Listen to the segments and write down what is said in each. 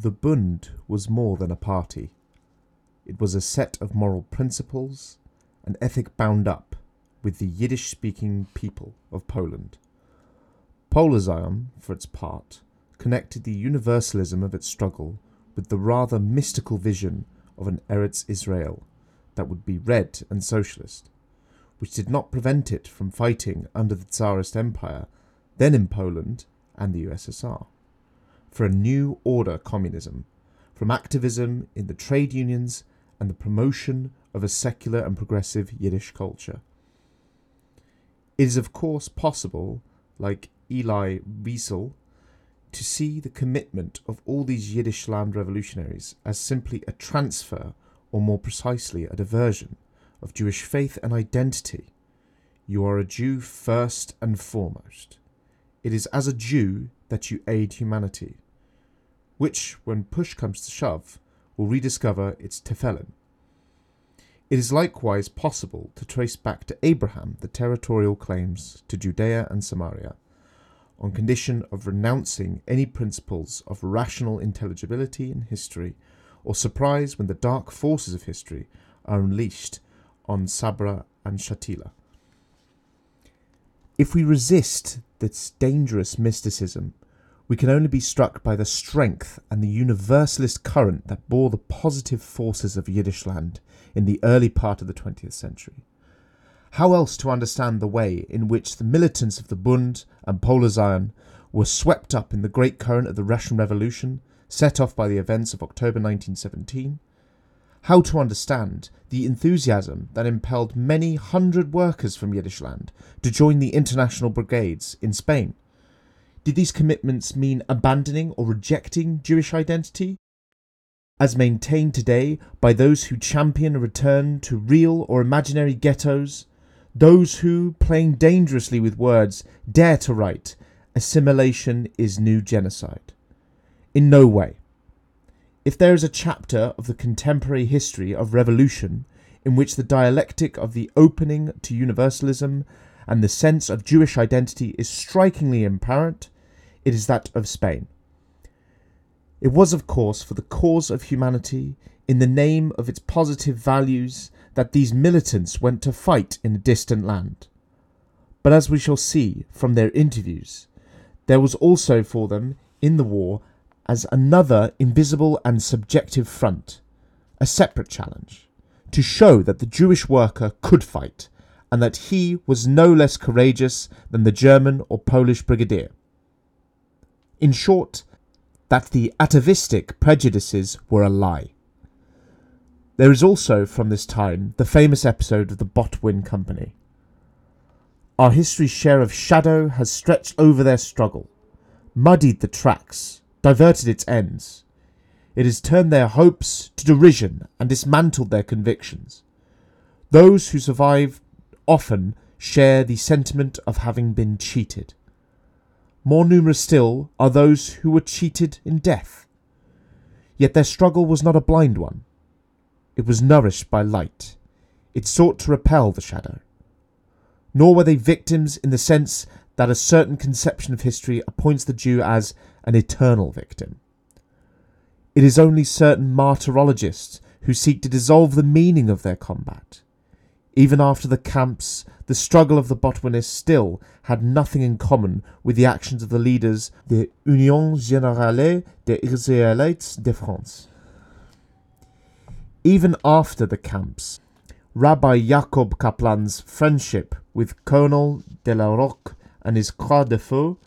The Bund was more than a party. It was a set of moral principles, an ethic bound up with the Yiddish speaking people of Poland. Poale Zion, for its part, connected the universalism of its struggle with the rather mystical vision of an Eretz Israel that would be red and socialist, which did not prevent it from fighting under the Tsarist Empire, then in Poland and the USSR, for a new order communism, from activism in the trade unions and the promotion of a secular and progressive Yiddish culture. It is, of course, possible, like Elie Wiesel, to see the commitment of all these Yiddish land revolutionaries as simply a transfer, or more precisely, a diversion, of Jewish faith and identity. You are a Jew first and foremost. It is as a Jew that you aid humanity, which, when push comes to shove, will rediscover its tefillin. It is likewise possible to trace back to Abraham the territorial claims to Judea and Samaria, on condition of renouncing any principles of rational intelligibility in history, or surprise when the dark forces of history are unleashed on Sabra and Shatila. If we resist this dangerous mysticism, we can only be struck by the strength and the universalist current that bore the positive forces of Yiddish land in the early part of the 20th century. How else to understand the way in which the militants of the Bund and Poale Zion were swept up in the great current of the Russian Revolution, set off by the events of October 1917? How to understand the enthusiasm that impelled many hundred workers from Yiddishland to join the international brigades in Spain? Did these commitments mean abandoning or rejecting Jewish identity? As maintained today by those who champion a return to real or imaginary ghettos, those who, playing dangerously with words, dare to write, assimilation is new genocide. In no way. If there is a chapter of the contemporary history of revolution in which the dialectic of the opening to universalism and the sense of Jewish identity is strikingly apparent, it is that of Spain. It was, of course, for the cause of humanity, in the name of its positive values, that these militants went to fight in a distant land. But as we shall see from their interviews, there was also for them in the war as another invisible and subjective front, a separate challenge, to show that the Jewish worker could fight and that he was no less courageous than the German or Polish brigadier. In short, that the atavistic prejudices were a lie. There is also from this time the famous episode of the Botwin Company. Our history's share of shadow has stretched over their struggle, muddied the tracks, diverted its ends. It has turned their hopes to derision and dismantled their convictions. Those who survive often share the sentiment of having been cheated. More numerous still are those who were cheated in death. Yet their struggle was not a blind one. It was nourished by light. It sought to repel the shadow. Nor were they victims in the sense that a certain conception of history appoints the Jew as an eternal victim. It is only certain martyrologists who seek to dissolve the meaning of their combat. Even after the camps, the struggle of the Botwinists still had nothing in common with the actions of the leaders the Union Générale des Israélites de France. Even after the camps, Rabbi Jacob Kaplan's friendship with Colonel de la Rocque and his Croix de Feu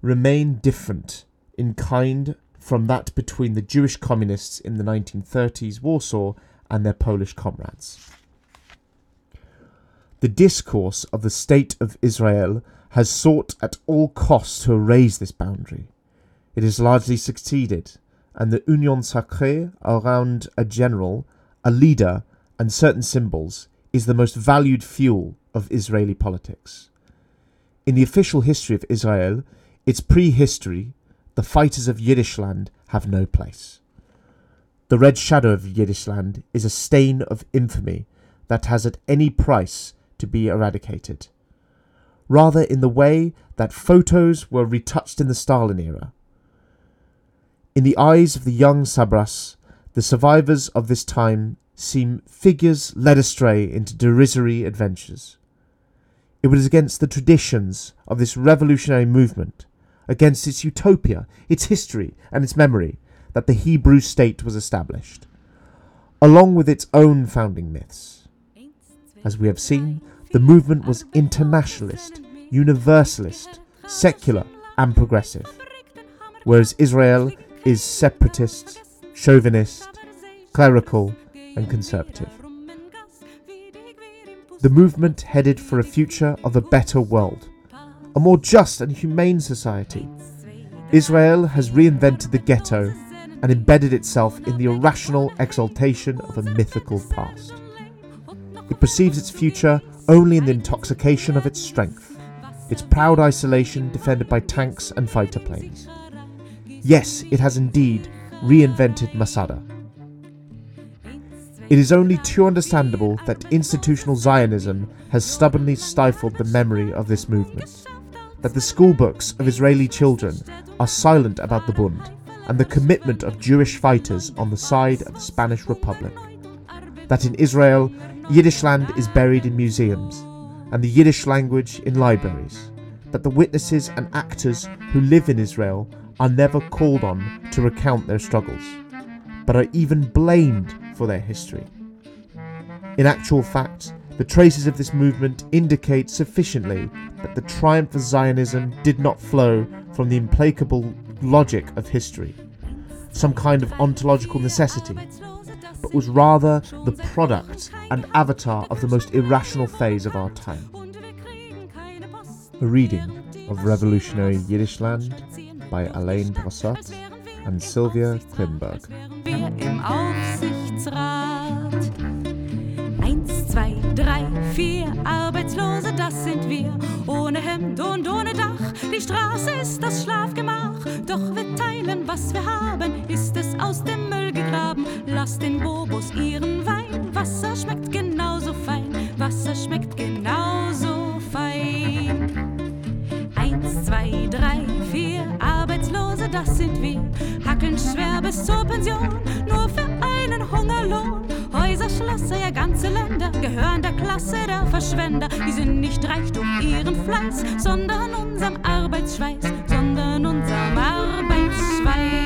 remained different in kind from that between the Jewish communists in the 1930s Warsaw and their Polish comrades. The discourse of the State of Israel has sought at all costs to erase this boundary. It has largely succeeded, and the Union Sacrée around a general, a leader, and certain symbols is the most valued fuel of Israeli politics. In the official history of Israel, its prehistory, the fighters of Yiddishland have no place. The red shadow of Yiddishland is a stain of infamy that has at any price to be eradicated. Rather, in the way that photos were retouched in the Stalin era. In the eyes of the young Sabras, the survivors of this time seem figures led astray into derisory adventures. It was against the traditions of this revolutionary movement, against its utopia, its history, and its memory, that the Hebrew state was established, along with its own founding myths. As we have seen, the movement was internationalist, universalist, secular, and progressive, whereas Israel is separatist, chauvinist, clerical, and conservative. The movement headed for a future of a better world, a more just and humane society. Israel has reinvented the ghetto and embedded itself in the irrational exaltation of a mythical past. It perceives its future only in the intoxication of its strength, its proud isolation defended by tanks and fighter planes. Yes, it has indeed reinvented Masada. It is only too understandable that institutional Zionism has stubbornly stifled the memory of this movement, that the schoolbooks of Israeli children are silent about the Bund and the commitment of Jewish fighters on the side of the Spanish Republic, that in Israel, Yiddishland is buried in museums and the Yiddish language in libraries, that the witnesses and actors who live in Israel are never called on to recount their struggles, but are even blamed for their history. In actual fact, the traces of this movement indicate sufficiently that the triumph of Zionism did not flow from the implacable logic of history, some kind of ontological necessity, but was rather the product and avatar of the most irrational phase of our time. A reading of Revolutionary Yiddishland by Alain Brossat and Sylvia Klingberg. Eins, zwei, drei, vier Arbeitslose, das sind wir. Ohne Hemd und ohne Dach, die Straße ist das Schlafgemach. Doch wir teilen, was wir haben, ist es aus dem Müll gegraben. Lass den Bobos ihren Wein, Wasser schmeckt genauso fein, Wasser schmeckt genauso fein. Eins, zwei, drei, vier Arbeitslose, das sind wir. Hackeln schwer bis zur Pension, nur für einen Hungerlohn. Häuser, Schlösser, ja ganze Länder gehören der Klasse der Verschwender. Die sind nicht reich durch ihren Fleiß, sondern unserem Arbeitsschweiß, sondern unserem Arbeitsschweiß.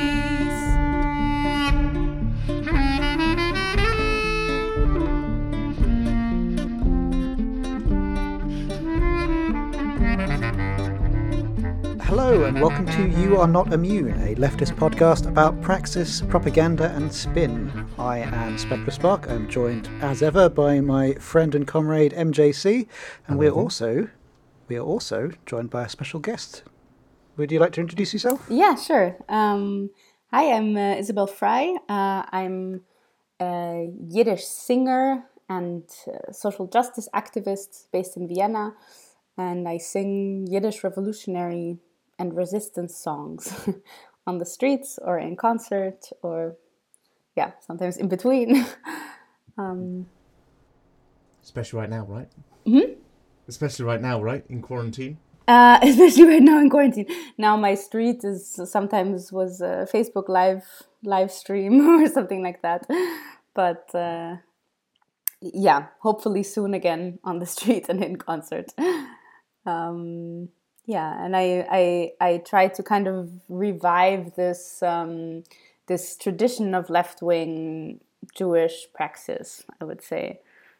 Welcome to You Are Not Immune, a leftist podcast about praxis, propaganda, and spin. I am Spectre Spark. I'm joined, as ever, by my friend and comrade MJC, and we're also we are also joined by a special guest. Would you like to introduce yourself? Yeah, sure. Um, hi, I'm uh, Isabel Frey. Uh, I'm a Yiddish singer and uh, social justice activist based in Vienna, and I sing Yiddish revolutionary and resistance songs on the streets or in concert or, yeah, sometimes in between. um, Especially right now, right? Mhm. Especially right now, right? In quarantine. Uh, especially right now in quarantine. Now my street is sometimes was a Facebook live live stream or something like that. But uh, yeah, hopefully soon again on the street and in concert. Um, yeah, and I, I I try to kind of revive this um, this tradition of left wing Jewish praxis. I would say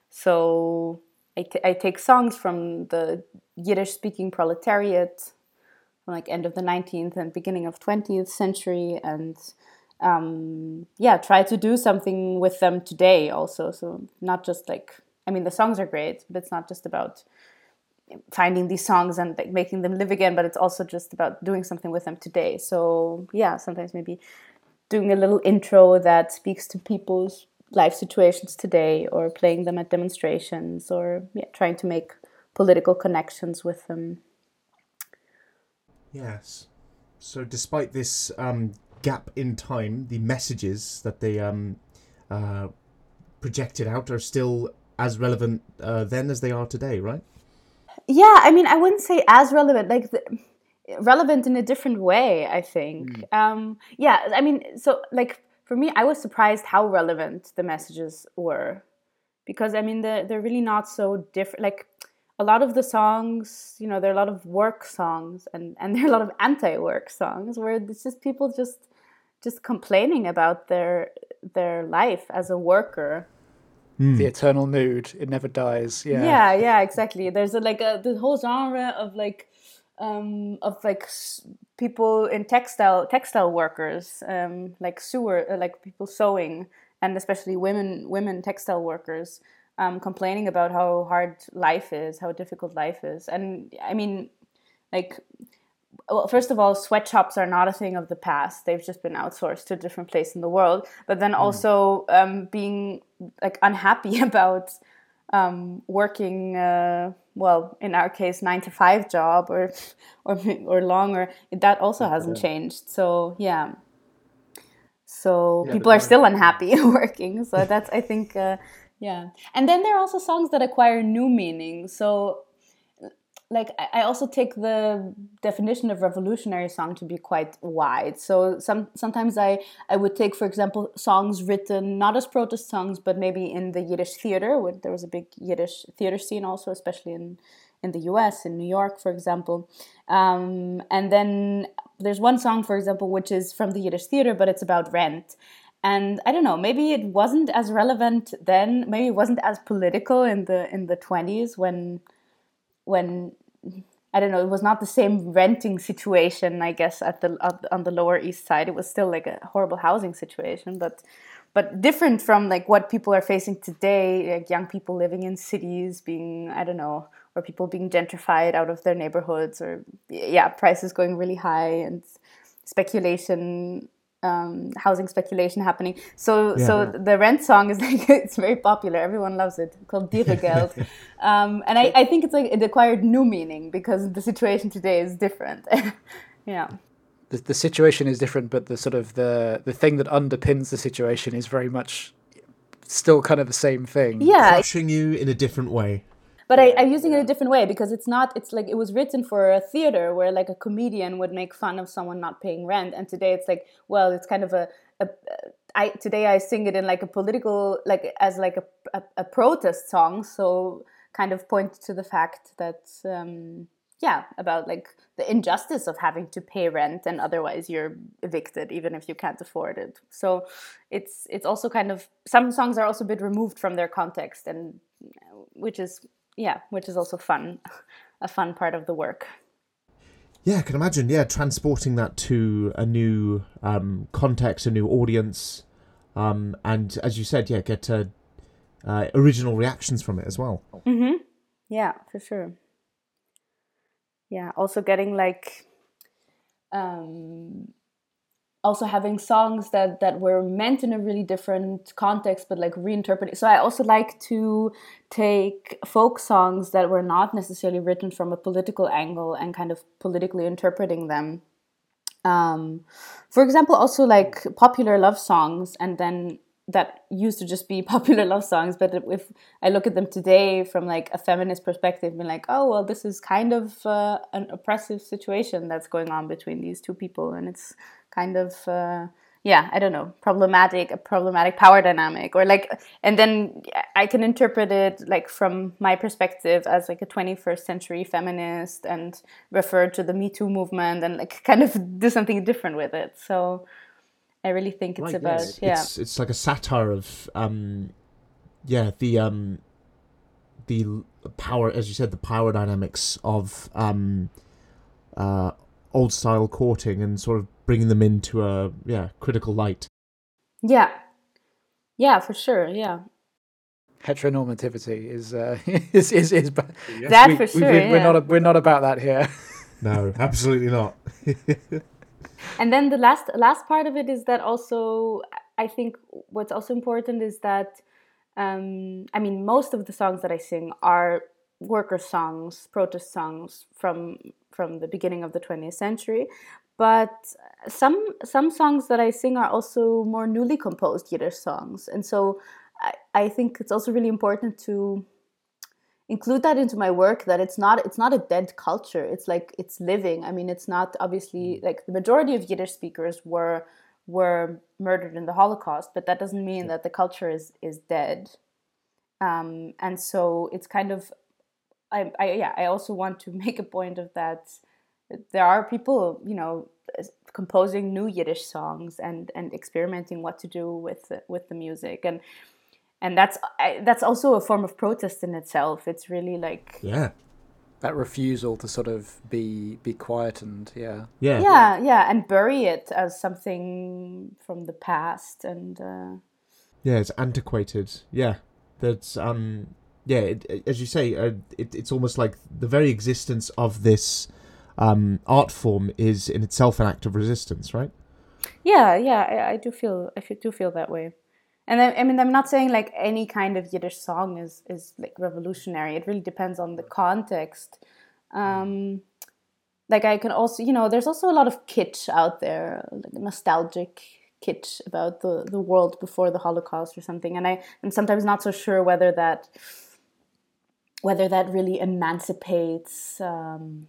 so. I, t- I take songs from the Yiddish speaking proletariat from like end of the 19th and beginning of 20th century and um, yeah try to do something with them today also so not just like i mean the songs are great but it's not just about finding these songs and like, making them live again but it's also just about doing something with them today so yeah sometimes maybe doing a little intro that speaks to people's life situations today or playing them at demonstrations or yeah, trying to make political connections with them Yes. So, despite this um, gap in time, the messages that they um, uh, projected out are still as relevant uh, then as they are today, right? Yeah i mean i wouldn't say as relevant like the, relevant in a different way. I think. Um, yeah, I mean, so like for me, I was surprised how relevant the messages were, because I mean, they're they're really not so different. Like a lot of the songs, you know, there are a lot of work songs and and there are a lot of anti-work songs where it's just people just just complaining about their their life as a worker. The eternal mood, it never dies. Yeah. Yeah, yeah, exactly. There's a, like a the whole genre of like um of like s- people in textile textile workers um like sewer uh, like people sewing and especially women women textile workers um complaining about how hard life is how difficult life is and i mean like well, first of all, sweatshops are not a thing of the past. They've just been outsourced to a different place in the world. But then also um, being like unhappy about um, working, uh, well, in our case, nine to five job or or or longer. That also hasn't changed. So yeah. So Yeah, people are still unhappy working. So that's I think uh, yeah. And then there are also songs that acquire new meaning. So like I also take the definition of revolutionary song to be quite wide. So some sometimes I I would take, for example, songs written not as protest songs, but maybe in the Yiddish theater. When there was a big Yiddish theater scene, also especially in in the U.S. in New York, for example. Um, and then there's one song, for example, which is from the Yiddish theater, but it's about rent. And I don't know, maybe it wasn't as relevant then. Maybe it wasn't as political in the in the 20s when when I don't know, it was not the same renting situation, I guess, at the on the Lower East Side. It was still like a horrible housing situation, but but different from like what people are facing today, like young people living in cities, being I don't know, or people being gentrified out of their neighborhoods, or yeah, prices going really high and speculation um, housing speculation happening. So so the rent song is like it's very popular. Everyone loves it. called Dieregeld. um, and I, I think it's like it acquired new meaning because the situation today is different. yeah. The, the situation is different, but the sort of the the thing that underpins the situation is very much still kind of the same thing. Yeah, Crushing you in a different way. But I, I'm using it a different way because it's not. It's like it was written for a theater where like a comedian would make fun of someone not paying rent, and today it's like, well, it's kind of a. a I today I sing it in like a political, like as like a a, a protest song, so kind of point to the fact that um, yeah, about like the injustice of having to pay rent and otherwise you're evicted even if you can't afford it. So it's it's also kind of some songs are also a bit removed from their context and which is yeah, which is also fun, a fun part of the work. Yeah, I can imagine. Yeah, transporting that to a new um, context, a new audience, um, and as you said, yeah, get uh, uh, original reactions from it as well. Mhm. Yeah, for sure. Yeah, also getting like um also having songs that that were meant in a really different context but like reinterpreted. So I also like to take folk songs that were not necessarily written from a political angle and kind of politically interpreting them. Um for example, also like popular love songs and then that used to just be popular love songs but if i look at them today from like a feminist perspective being like oh well this is kind of uh, an oppressive situation that's going on between these two people and it's kind of uh, yeah i don't know problematic a problematic power dynamic or like and then i can interpret it like from my perspective as like a 21st century feminist and refer to the me too movement and like kind of do something different with it so I really think it's Right, about yes. yeah. It's it's like a satire of um, yeah, the um, the power, as you said, the power dynamics of um, uh, old style courting and sort of bringing them into a yeah critical light. Yeah. Yeah, for sure. Yeah. Heteronormativity is uh, is is, is ba- That we, for sure. we, we're yeah. not we're not about that here. No, absolutely not. and then the last last part of it is that also I think what's also important is that um, I mean most of the songs that I sing are worker songs, protest songs from from the beginning of the 20th century, but some some songs that I sing are also more newly composed Yiddish songs, and so I, I think it's also really important to include that into my work that it's not it's not a dead culture it's like it's living. I mean it's not obviously like the majority of yiddish speakers were were murdered in the holocaust but that doesn't mean that the culture is is dead. Um, and so it's kind of I, I yeah i also want to make a point of that there are people you know composing new yiddish songs and and experimenting what to do with with the music and and that's I, that's also a form of protest in itself. It's really like yeah, that refusal to sort of be be quiet and yeah, yeah, yeah, yeah, and bury it as something from the past and uh, yeah, it's antiquated. Yeah, that's um yeah, it, as you say, uh, it, it's almost like the very existence of this um, art form is in itself an act of resistance, right? Yeah, yeah, I, I do feel I do feel that way. And I, I, mean i'm not saying like any kind of yiddish song is is like revolutionary. It really depends on the context. Um like i can also you know there's also a lot of kitsch out there like nostalgic kitsch about the the world before the holocaust or something. And i am sometimes not so sure whether that whether that really emancipates um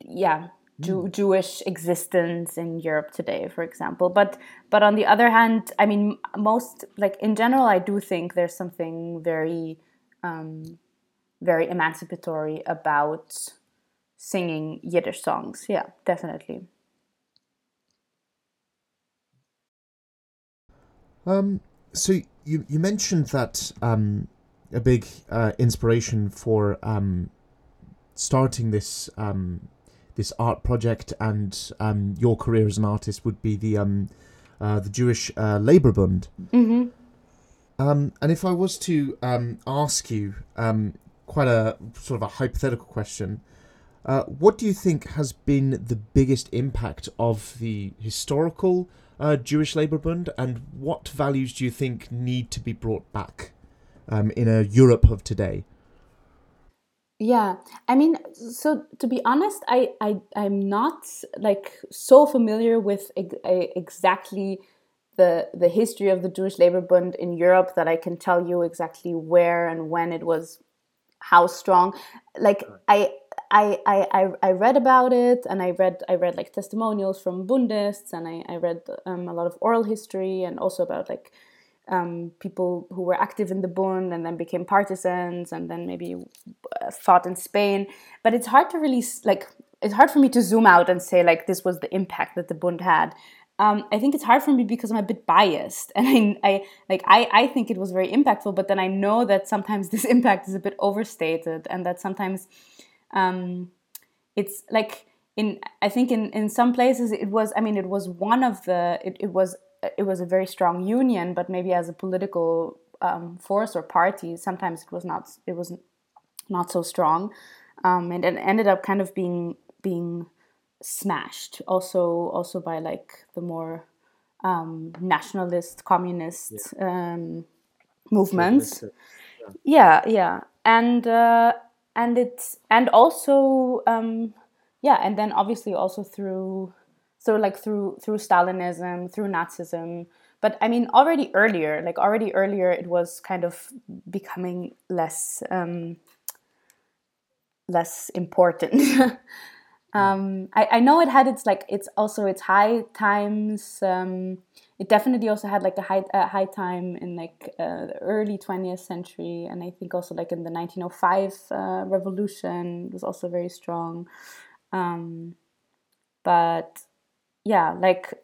yeah Jew- mm. Jewish existence in Europe today, for example. But but on the other hand, I mean, most like in general, I do think there's something very um, very emancipatory about singing Yiddish songs. Yeah, definitely. Um. So you you mentioned that um, a big uh, inspiration for um, starting this um, this art project and um, your career as an artist would be the um, uh, the Jewish uh, Labour Bund. Mm-hmm. Um, and if I was to um, ask you um, quite a sort of a hypothetical question, uh, what do you think has been the biggest impact of the historical uh, Jewish Labour Bund, and what values do you think need to be brought back um, in a Europe of today? Yeah, I mean, so to be honest, I I I'm not like so familiar with ex- exactly the the history of the Jewish Labor Bund in Europe that I can tell you exactly where and when it was, how strong. Like I. I, I, I read about it and I read I read like testimonials from Bundists and I, I read um, a lot of oral history and also about like um, people who were active in the Bund and then became partisans and then maybe uh, fought in Spain. But it's hard to really like it's hard for me to zoom out and say like this was the impact that the Bund had. Um, I think it's hard for me because I'm a bit biased, and I, I like I, I think it was very impactful, but then I know that sometimes this impact is a bit overstated, and that sometimes um, it's like in I think in in some places it was I mean it was one of the it, it was it was a very strong union, but maybe as a political um, force or party, sometimes it was not it was not so strong, um, and it ended up kind of being being smashed. Also, also by like the more um, nationalist, communist yeah. Um, movements. Yeah. yeah, yeah, and uh, and it's and also um, yeah, and then obviously also through so like through through stalinism through nazism. But i mean already earlier like already earlier it was kind of becoming less um, less important. Um, I, I know it had its like it's also its high times um, it definitely also had like a high a high time in like uh, the early 20th century and i think also like in the 1905 uh, revolution was also very strong. Um, but yeah like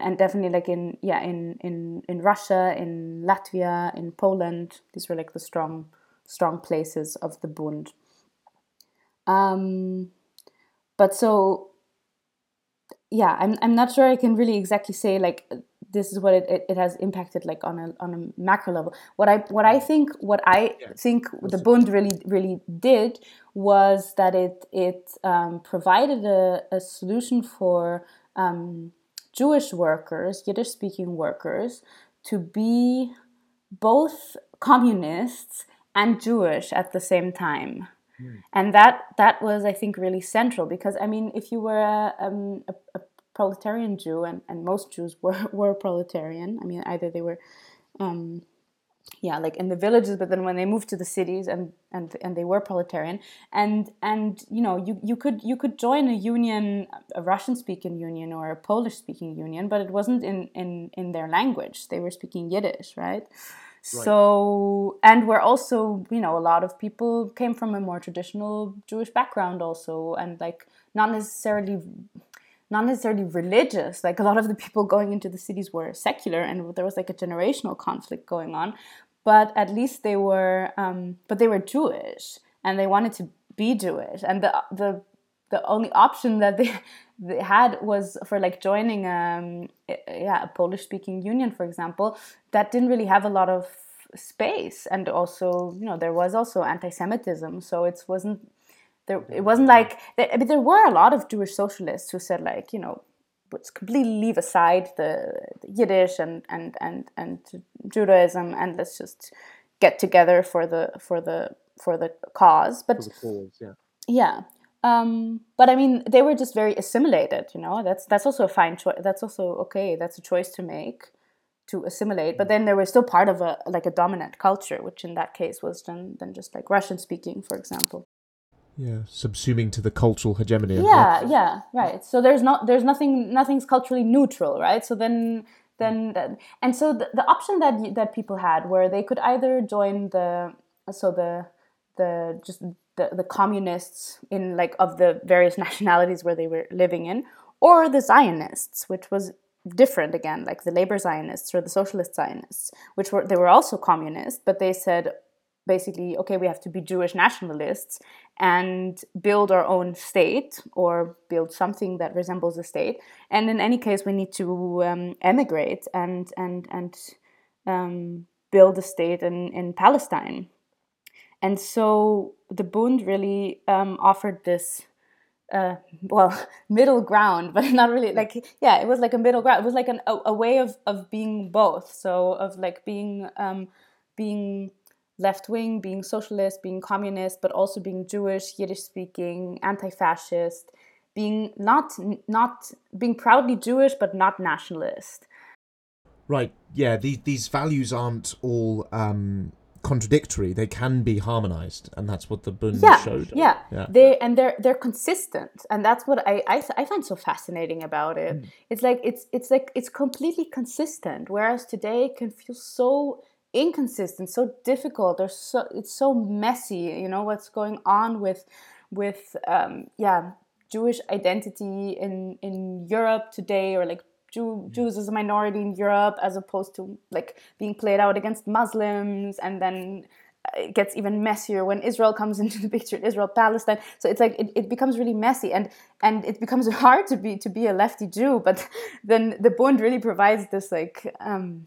and definitely like in yeah in in in Russia in Latvia in Poland these were like the strong strong places of the Bund. Um but so yeah I'm I'm not sure I can really exactly say like this is what it, it, it, has impacted like on a on a macro level. What i what i think what i yeah. think the bund really really did was that it it um, provided a, a solution for um, Jewish workers, Yiddish speaking workers, to be both communists and Jewish at the same time. Mm. And that that was, I think, really central because I mean, if you were a, um, a, a proletarian Jew, and, and most Jews were, were proletarian. I mean, either they were um, yeah like in the villages but then when they moved to the cities and and and they were proletarian and and you know you you could you could join a union a russian speaking union or a polish speaking union but it wasn't in in in their language. They were speaking yiddish right? So and we're also you know a lot of people came from a more traditional jewish background also and like not necessarily not necessarily religious. Like a lot of the people going into the cities were secular, and there was like a generational conflict going on but at least they were um, but they were Jewish and they wanted to be Jewish and the the the only option that they, they had was for like joining um yeah a Polish speaking union for example that didn't really have a lot of space and also you know there was also anti-Semitism so it wasn't there it wasn't like there, I mean, there were a lot of Jewish socialists who said like you know let's completely leave aside the, the, Yiddish and, and, and, and Judaism and let's just get together for the for the for the cause. But the cause, yeah. Yeah. Um, but I mean, they were just very assimilated. You know, that's that's also a fine choice. That's also okay. That's a choice to make to assimilate. But then they were still part of a like a dominant culture, which in that case was then then just like Russian speaking, for example yeah subsuming to the cultural hegemony yeah yeah right. So there's not there's nothing nothing's culturally neutral right? So then then and so the, the option that that people had where they could either join the so the the just the, the communists in like of the various nationalities where they were living in or the zionists which was different again like the labor zionists or the socialist zionists which were they were also communist but they said basically okay we have to be jewish nationalists and build our own state or build something that resembles a state. And in any case, we need to um, emigrate and and and um, build a state in in Palestine. And so the Bund really um, offered this. Uh, well, middle ground, but not really like yeah, it was like a middle ground. It was like an, a, a way of of being both. So of like being um, being left wing, being socialist, being communist, but also being Jewish, Yiddish speaking, anti fascist, being not not being proudly Jewish but not nationalist. Right. Yeah. These these values aren't all um, contradictory. They can be harmonized, and that's what the Bund yeah, showed. Yeah. yeah. They and they're they're consistent, and that's what I I, I find so fascinating about it. Mm. It's like it's it's like it's completely consistent, whereas today can feel so inconsistent, so difficult. There's so it's so messy. You know what's going on with with um, yeah Jewish identity in in Europe today, or like Jew, Jews as a minority in Europe, as opposed to like being played out against Muslims, and then uh, it gets even messier when Israel comes into the picture, Israel Palestine. So it's like it, it becomes really messy and and it becomes hard to be to be a lefty Jew. But then the Bund really provides this like um,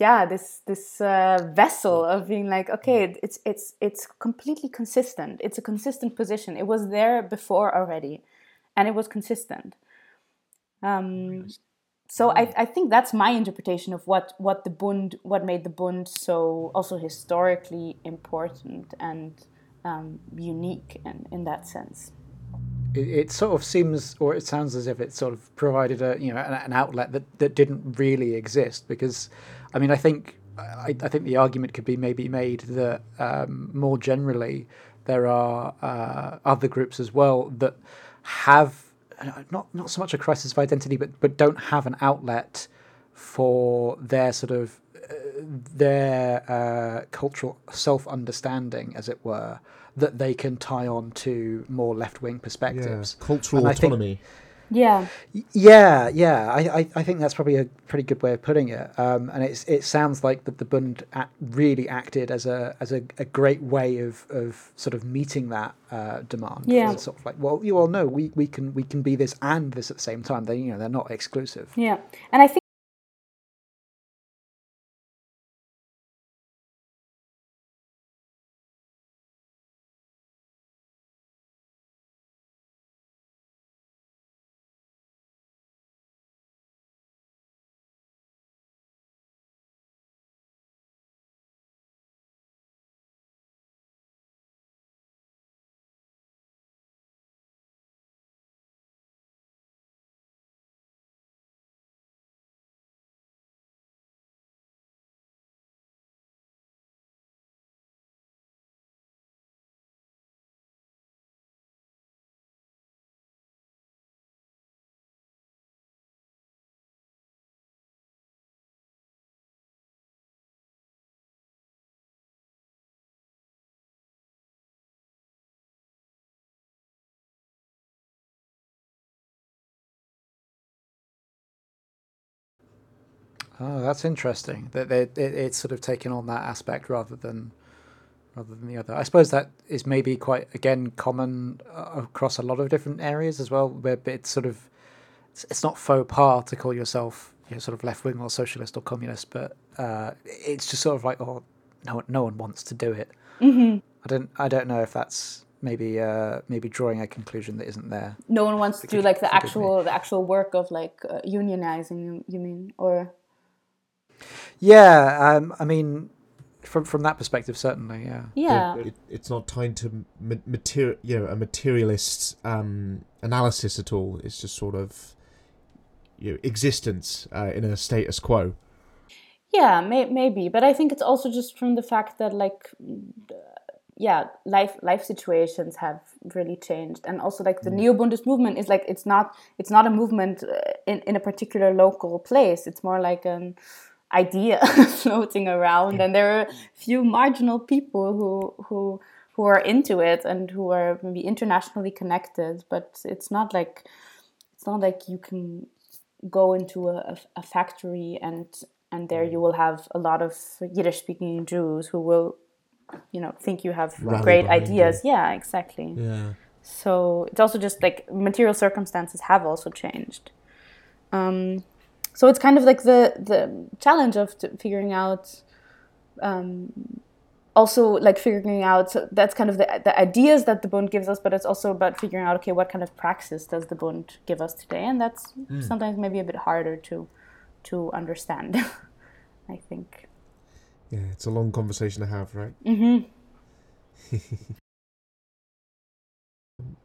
yeah this this uh, vessel of being like okay it's it's it's completely consistent. It's a consistent position. It was there before already and it was consistent. Um, so I, I think that's my interpretation of what what the bund what made the bund so also historically important and um, unique in, in that sense. It, it, sort of seems or it sounds as if it sort of provided a you know an, an outlet that, that didn't really exist because I mean, I think I, I think the argument could be maybe made that um, more generally there are uh, other groups as well that have not not so much a crisis of identity, but but don't have an outlet for their sort of uh, their uh, cultural self understanding, as it were, that they can tie on to more left wing perspectives. Yeah, cultural autonomy. Think, yeah. Yeah, yeah. I, I, I, think that's probably a pretty good way of putting it. Um, and it's it sounds like that the Bund really acted as a as a, a great way of, of sort of meeting that uh, demand. Yeah. It's sort of like, well, you all know we, we can we can be this and this at the same time. They you know they're not exclusive. Yeah, and I think Oh, that's interesting. That they, it, it's sort of taken on that aspect rather than rather than the other. I suppose that is maybe quite again common uh, across a lot of different areas as well, where it's sort of it's, it's not faux pas to call yourself you know, sort of left wing or socialist or communist, but uh, it's just sort of like oh no no one wants to do it. Mm-hmm. I don't I don't know if that's maybe uh, maybe drawing a conclusion that isn't there. No one wants to do like the forgive me. actual the actual work of like uh, unionizing. You mean or Yeah, um, I mean, from from that perspective, certainly, yeah. yeah. It, it's not tied to material, you know, a materialist um, analysis at all. It's just sort of you know, existence uh, in a status quo. Yeah, may, maybe, but I think it's also just from the fact that like, uh, yeah, life life situations have really changed, and also like the neo Bundist movement is like it's not it's not a movement uh, in in a particular local place. It's more like an idea floating around, and there are a few marginal people who who who are into it and who are maybe internationally connected. But it's not like it's not like you can go into a, a, factory and and there you will have a lot of Yiddish speaking Jews who will you know think you have Rally great ideas. Yeah exactly. Yeah. so it's also just like material circumstances have also changed. Um, so it's kind of like the the challenge of t- figuring out um, also like figuring out so that's kind of the, the ideas that the bund gives us but it's also about figuring out okay what kind of praxis does the bund give us today and that's sometimes maybe a bit harder to to understand i think Yeah, it's a long conversation to have, right? mm-hmm.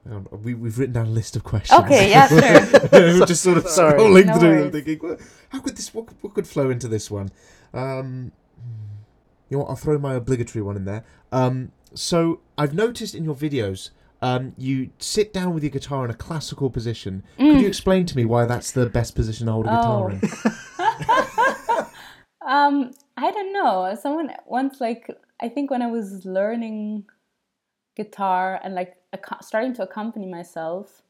Um, we, we've written down a list of questions. okay yeah sure We're just sort of Sorry. scrolling No through worries. and thinking, well, how could this, what, could- what could flow into this one? Um, you know what, I'll throw my obligatory one in there. Um, so, I've noticed in your videos, um, you sit down with your guitar in a classical position. Could you explain to me why that's the best position to hold a guitar Oh. in? Um, I don't know. Someone once like I think when I was learning guitar and like starting to accompany myself,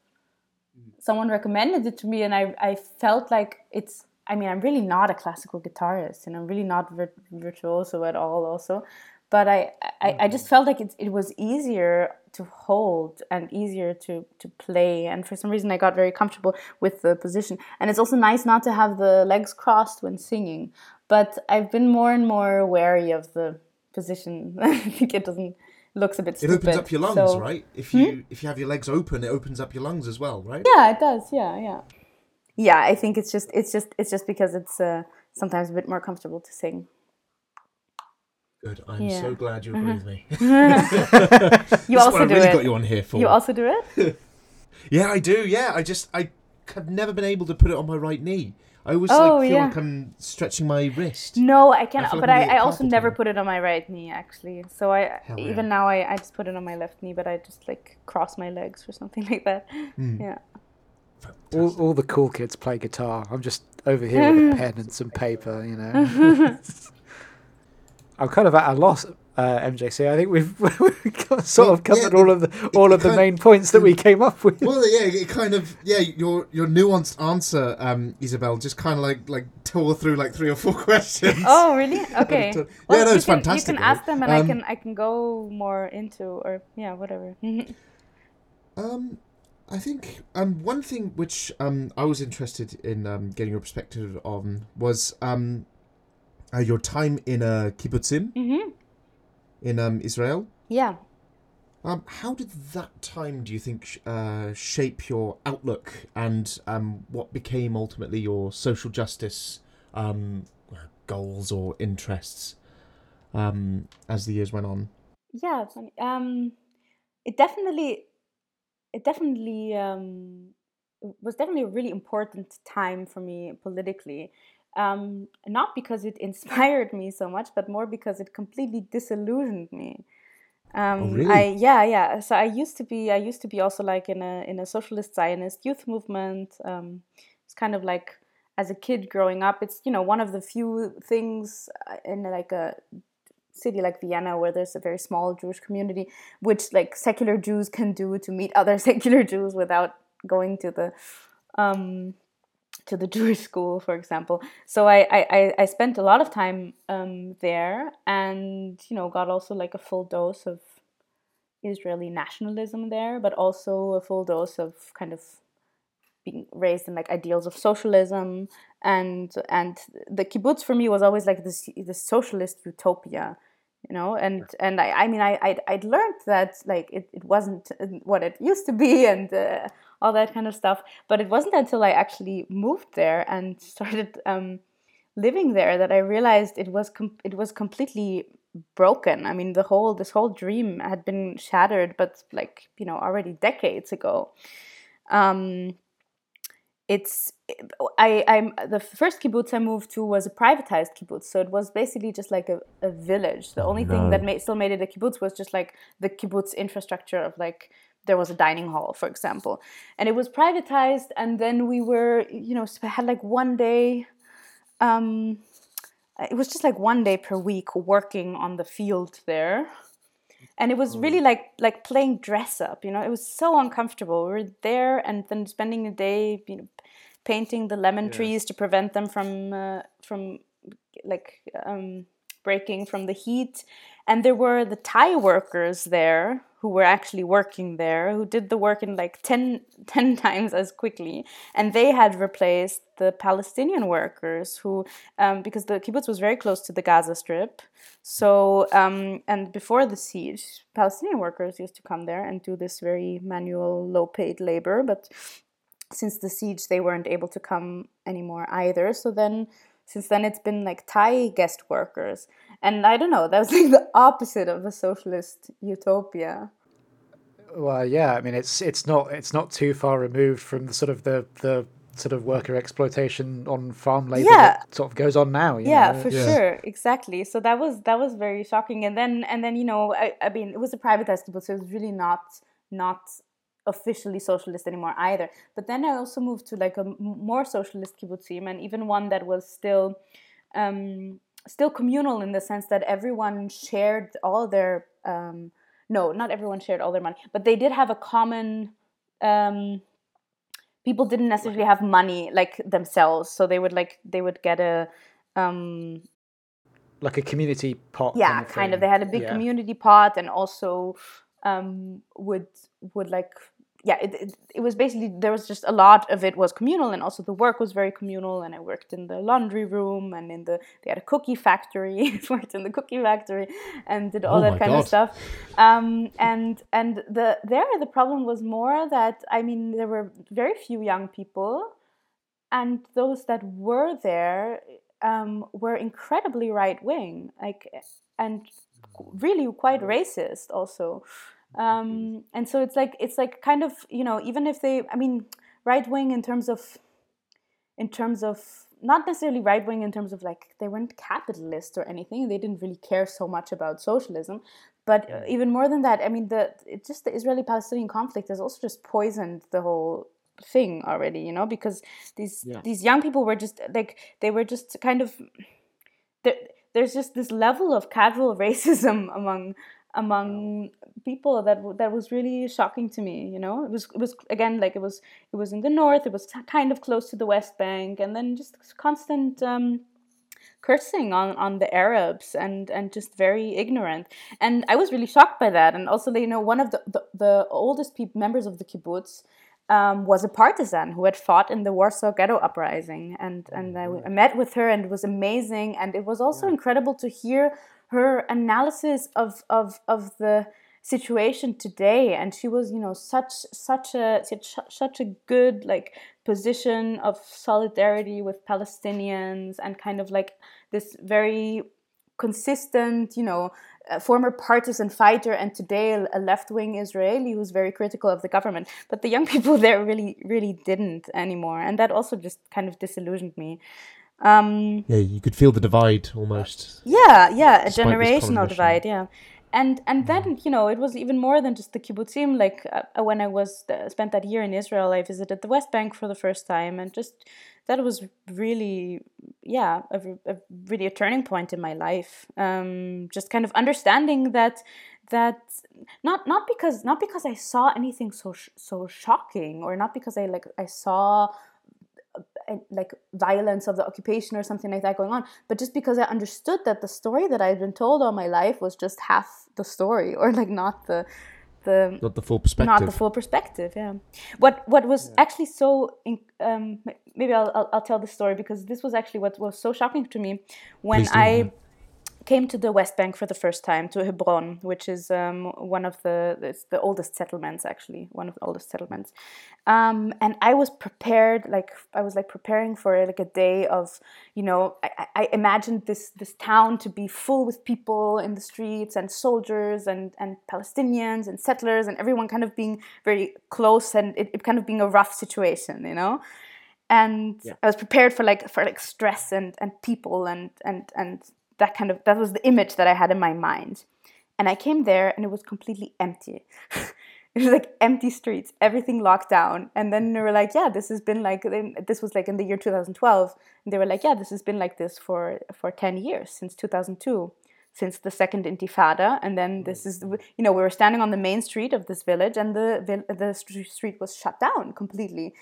mm. someone recommended it to me, and I I felt like it's. I mean, I'm really not a classical guitarist, and I'm really not vir- virtuoso at all, also. But I, I, I just mm-hmm. felt like it, it was easier to hold and easier to, to play. And for some reason, I got very comfortable with the position. And it's also nice not to have the legs crossed when singing. But I've been more and more wary of the position. I think it doesn't looks a bit It opens up your lungs, so- Hmm? right? If you if you have your legs open, it opens up your lungs as well, right? Yeah, it does. Yeah, yeah. Yeah, I think it's just it's just it's just because it's uh, sometimes a bit more comfortable to sing. Good. I'm Yeah. so glad you agree with me. You That's also what I do really it. got you on here for. You also do it? Yeah, I do. Yeah, I just I have never been able to put it on my right knee. I always Oh, like feel yeah. like I'm stretching my wrist. No, I can't. feel like but I'm I, I also never put it on my right knee actually. So I Hell even yeah. now I, I just put it on my left knee, but I just like cross my legs or something like that. Hmm. Yeah. All, all the cool kids play guitar. I'm just over here with a pen and some paper, you know. I'm kind of at a loss, uh, MJC. I think we've, we've sort Well, of covered yeah, all of the all of the kind- main points that we came up with. Well, yeah, it kind of yeah. Your your nuanced answer, um, Isabel, just kind of like like tore through like three or four questions. Oh really? Okay. Yeah, Well, no, you it's can, fantastic, You can ask them, and I Um, can I can go more into or yeah whatever. Um, I think um one thing which um I was interested in um getting your perspective on was um uh, your time in a kibbutzim hmm in um Israel. Yeah. Um, how did that time, do you think, uh, shape your outlook and um, what became ultimately your social justice um, goals or interests um, as the years went on? Yeah. Um, it definitely, it definitely um, was definitely a really important time for me politically. Um, not because it inspired me so much, but more because it completely disillusioned me. Um, Oh, really? I yeah yeah. So I used to be I used to be also like in a in a socialist Zionist youth movement. Um, it's kind of like as a kid growing up. It's you know one of the few things uh, in like a city like Vienna where there's a very small Jewish community, which like secular Jews can do to meet other secular Jews without going to the um, to the Jewish school, for example. So I, I, I spent a lot of time um, there and, you know, got also like a full dose of Israeli nationalism there, but also a full dose of kind of being raised in like ideals of socialism. And and the kibbutz for me was always like this this socialist utopia you know? And and i i mean i i'd, I'd learned that like it, it wasn't what it used to be. And uh, all that kind of stuff but it wasn't until i actually moved there and started um, living there that i realized it was com- it was completely broken i mean the whole this whole dream had been shattered but like you know already decades ago um, it's I I'm the first kibbutz I moved to was a privatized kibbutz, so it was basically just like a, a village. The only no. thing that made, still made it a kibbutz was just like the kibbutz infrastructure of like there was a dining hall, for example, and it was privatized. And then we were you know had like one day, um, it was just like one day per week working on the field there and it was really like like playing dress up you know it was so uncomfortable we were there and then spending the day you know painting the lemon trees to prevent them from uh, from like um, breaking from the heat and there were the thai workers there who were actually working there who did the work in like 10, 10 times as quickly and they had replaced the palestinian workers who um, because the kibbutz was very close to the gaza strip. So um, and before the siege palestinian workers used to come there and do this very manual low paid labor but since the siege they weren't able to come anymore either. So then since then it's been like thai guest workers and i don't know that was like the opposite of a socialist utopia Well, yeah, I mean it's it's not it's not too far removed from the sort of the the sort of worker exploitation on farm labor Yeah. that sort of goes on now. you yeah know? for sure exactly so that was that was very shocking and then and then you know i, I mean it was a privatized kibbutz so it was really not not officially socialist anymore either but then i also moved to like a more socialist kibbutzim and even one that was still um still communal in the sense that everyone shared all their um no not everyone shared all their money but they did have a common um people didn't necessarily have money like themselves so they would like they would get a um like a community pot. yeah of kind of they had a big Yeah. community pot and also um would would like yeah it, it, it was basically there was just a lot of it was communal and also the work was very communal and i worked in the laundry room and in the they had a cookie factory worked in the cookie factory and did all Oh that kind God. of stuff um and and the there the problem was more that i mean there were very few young people and those that were there um, were incredibly right wing, like, and really quite racist also. Um, and so it's like it's like kind of you know even if they I mean right wing in terms of in terms of not necessarily right wing in terms of like they weren't capitalist or anything they didn't really care so much about socialism but uh, even more than that i mean the it just the israeli palestinian conflict has also just poisoned the whole thing already you know because these Yeah. these young people were just like they were just kind of there's just this level of casual racism among among people that w- that was really shocking to me you know? It was it was again like it was it was in the north it was kind of close to the west bank and then just constant um cursing on on the arabs and and just very ignorant. And i was really shocked by that. And also you know one of the the, the oldest peop members of the kibbutz um, was a partisan who had fought in the Warsaw Ghetto uprising, and and I, I met with her, and it was amazing, and it was also incredible to hear her analysis of of of the situation today, and she was you know such such a such, a good like position of solidarity with Palestinians, and kind of like this very consistent, you know, uh, former partisan fighter and today a- a left-wing Israeli who's very critical of the government. But the young people there really, really didn't anymore, and that also just kind of disillusioned me. Um, Yeah, you could feel the divide almost. yeah, yeah, a Despite this common generational divide. Yeah, and and then you know it was even more than just the kibbutzim. Like uh, when I was uh, spent that year in Israel, I visited the West Bank for the first time, and just that was really yeah a, a really a turning point in my life. Um, just kind of understanding that that not not because not because I saw anything so sh- so shocking or not because I like I saw like violence of the occupation or something like that going on. But just because i understood that the story that i'd been told all my life was just half the story or like not the the not the full perspective. Not the full perspective yeah. What what was yeah. actually so um, maybe I'll, I'll, I'll tell the story because this was actually what was so shocking to me when i came to the West Bank for the first time to Hebron, which is um, one of the it's the oldest settlements actually, one of the oldest settlements. Um, and I was prepared, like I was like preparing for like a day of, you know, I, I imagined this this town to be full with people in the streets and soldiers and and Palestinians and settlers and everyone kind of being very close and it, it kind of being a rough situation, you know and yeah. I was prepared for like for like stress and and people and and and that kind of that was the image that I had in my mind. And I came there and it was completely empty. it was like empty streets, everything locked down. And then they were like, yeah, this has been like this was like in the year 2012. And they were like, yeah, this has been like this for for 10 years since 2002 since the second intifada and then this is you know we were standing on the main street of this village and the the street was shut down completely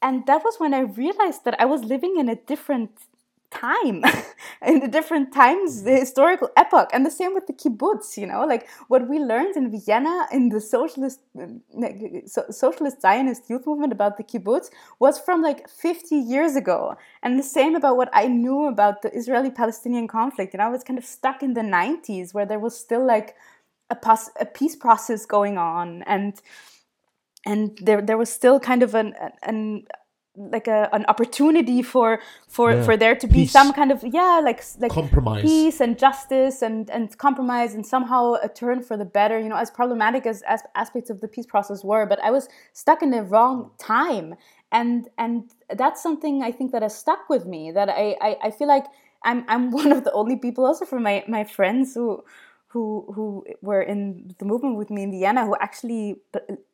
and that was when i realized that i was living in a different time in the different times the mm-hmm. historical epoch and the same with the kibbutz you know like what we learned in vienna in the socialist mm, so, socialist zionist youth movement about the kibbutz was from like 50 years ago. And the same about what i knew about the israeli palestinian conflict. You know i was kind of stuck in the 90s where there was still like a, pos- a peace process going on and and there there was still kind of an an like a an opportunity for for yeah. for there to be peace. some kind of yeah like like compromise peace and justice and and compromise and somehow a turn for the better you know as problematic as, as aspects of the peace process were but i was stuck in the wrong time and and that's something i think that has stuck with me that i i, I feel like i'm i'm one of the only people also from my my friends who who who were in the movement with me in Vienna who actually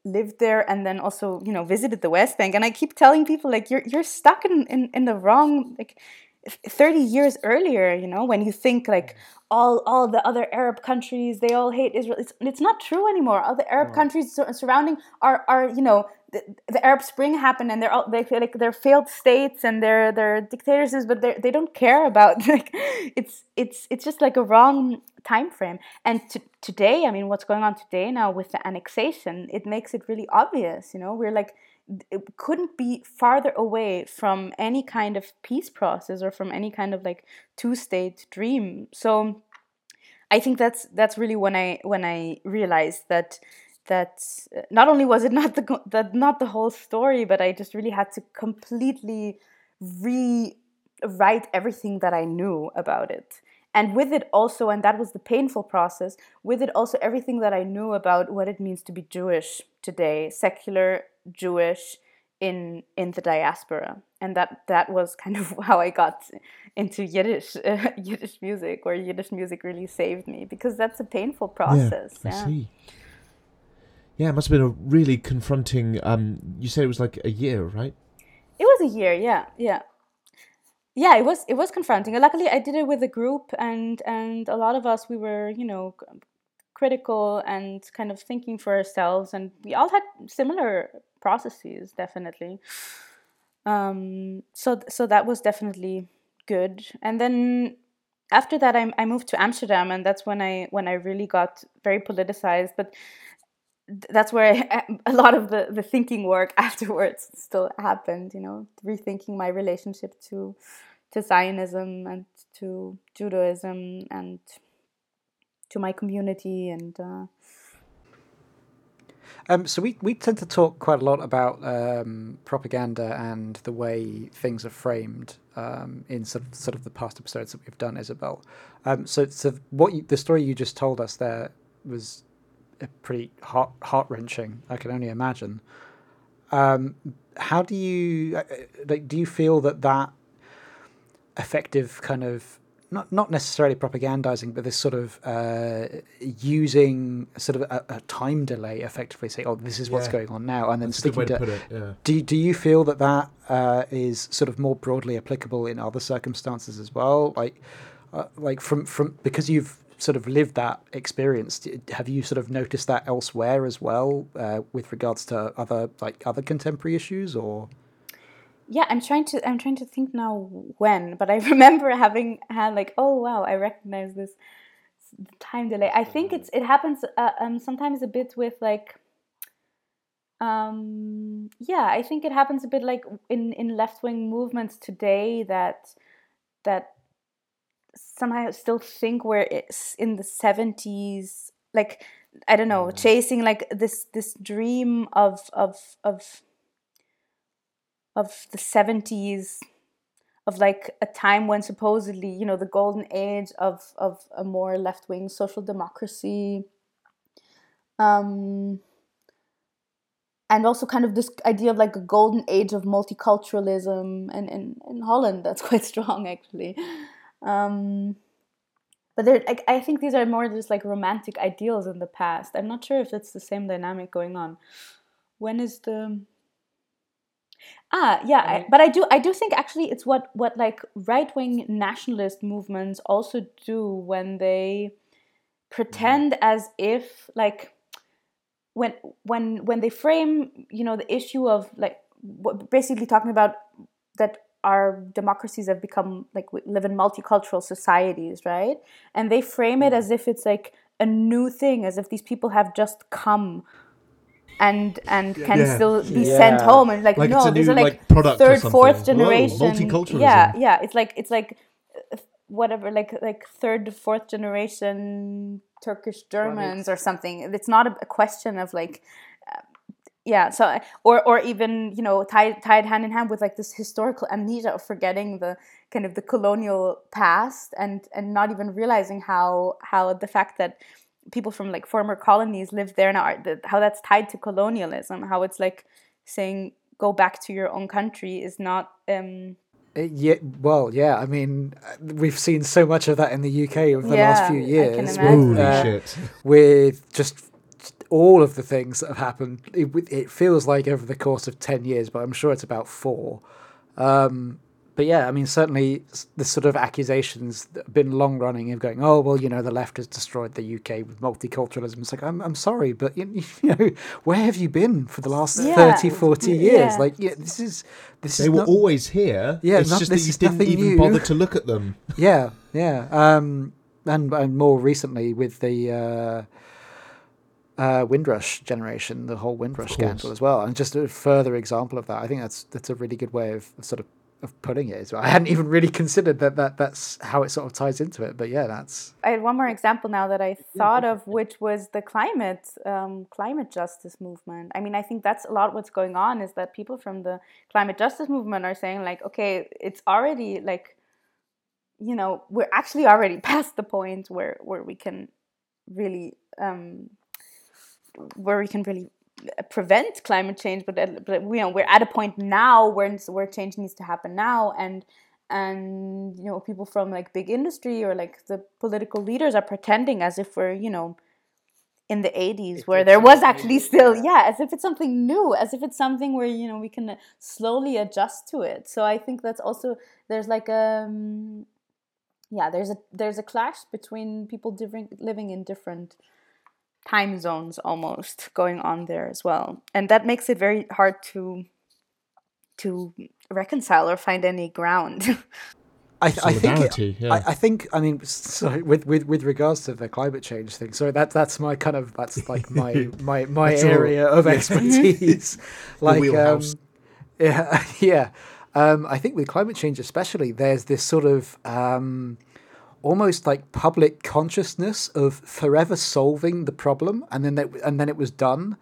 lived there and then also you know visited the West Bank. And I keep telling people like you're you're stuck in in, in the wrong like 30 years earlier you know when you think like mm. all all the other arab countries they all hate israel. It's, it's not true anymore. All the arab countries surrounding are are you know the, the arab spring happened and they're all they like they're failed states and they're they're dictatorships but they they don't care about like it's it's it's just like a wrong time frame and to, today i mean what's going on today now with the annexation it makes it really obvious you know? We're like it couldn't be farther away from any kind of peace process or from any kind of like two state dream. So i think that's that's really when i when i realized that that uh, not only was it not the, the not the whole story but i just really had to completely rewrite everything that i knew about it and with it also and that was the painful process with it also everything that i knew about what it means to be jewish today secular Jewish in in the diaspora, and that that was kind of how I got into Yiddish uh, Yiddish music, where Yiddish music really saved me because that's a painful process. Yeah, I yeah. see. Yeah, it must have been a really confronting. Um, you said it was like a year, right? It was a year. Yeah, yeah, yeah. It was it was confronting. Luckily, I did it with a group, and and a lot of us we were you know critical and kind of thinking for ourselves and we all had similar processes definitely um, so so that was definitely good and then after that I, I moved to amsterdam and that's when i when i really got very politicized but that's where I, a lot of the, the thinking work afterwards still happened you know rethinking my relationship to to zionism and to judaism and to my community and uh... um, so we, we tend to talk quite a lot about um, propaganda and the way things are framed um, in sort of, sort of the past episodes that we've done, Isabel. Um, so so what you, the story you just told us there was pretty heart heart wrenching. I can only imagine. Um, how do you uh, like? Do you feel that that effective kind of not not necessarily propagandizing, but this sort of uh, using sort of a, a, time delay, effectively say, "Oh, this is what's yeah. going on now," and then That's sticking to. to it, yeah. Do do you feel that that uh, is sort of more broadly applicable in other circumstances as well? Like, uh, like from from because you've sort of lived that experience, have you sort of noticed that elsewhere as well, uh, with regards to other like other contemporary issues, or? yeah, I'm trying to I'm trying to think now when, but I remember having had like, oh wow, I recognize this time delay. I think it's it happens uh, um, sometimes a bit with like um, yeah, I think it happens a bit like in in left wing movements today that that somehow still think we're in the seventies, like I don't know, chasing like this this dream of of of of the seventies of like a time when supposedly you know the golden age of of a more left wing social democracy. Um and also kind of this idea of like a golden age of multiculturalism and in, in Holland. That's quite strong actually um but there I, I think these are more just like romantic ideals in the past. I'm not sure if it's the same dynamic going on. When is the Ah, yeah, I, but I do I do think actually it's what what like right wing nationalist movements also do when they pretend mm-hmm. as if like when when when they frame you know the issue of like basically talking about that our democracies have become like we live in multicultural societies right? And they frame it mm-hmm. as if it's like a new thing as if these people have just come and and can yeah. still be yeah. sent home and like, like no these new, are like, like third fourth generation. multiculturalism. Yeah yeah it's like it's like uh, whatever like like third fourth generation turkish germans or something. It's not a, a question of like yeah so or or even you know tied tied hand in hand with like this historical amnesia of forgetting the kind of the colonial past and and not even realizing how how the fact that people from like former colonies live there now how that's tied to colonialism how it's like saying go back to your own country is not um uh, yeah, well, yeah. I mean, we've seen so much of that in the UK over the yeah, last few years. With, uh, shit! With just all of the things that have happened, it, it, feels like over the course of ten years, but I'm sure it's about four. Um, but yeah, I mean, certainly the sort of accusations that have been long running of going, oh, well, you know, the left has destroyed the UK with multiculturalism. It's like, I'm, I'm sorry, but, you, you know, where have you been for the last yeah. 30, 40 years? Yeah. Like, yeah, this is. This they is were not, always here. Yeah, it's not, just that you didn't even new. bother to look at them. yeah, yeah. Um, and, and more recently with the. Uh, uh, Windrush generation, the whole Windrush scandal as well, and just a further example of that. I think that's that's a really good way of sort of of putting it. I hadn't even really considered that, that that's how it sort of ties into it. But yeah, that's. I had one more example now that I thought of, which was the climate um, climate justice movement. I mean, I think that's a lot what's going on is that people from the climate justice movement are saying like, okay, it's already like, you know, we're actually already past the point where where we can really um, where we can really uh, prevent climate change, but, uh, but you know we're at a point now where where change needs to happen now, and and you know people from like big industry or like the political leaders are pretending as if we're you know in the 80s if where there was actually still yeah. as if it's something new as if it's something where you know we can uh, slowly adjust to it. So i think that's also there's like a um, yeah there's a there's a clash between people different living in different time zones almost going on there as well and that makes it very hard to to reconcile or find any ground I, I, think yeah. I, I, think I mean sorry with, with with regards to the climate change thing. So that that's my kind of that's like my my my area of expertise. like um, yeah yeah. Um, I think with climate change especially, there's this sort of um, almost like public consciousness of forever solving the problem and then that, and then it was done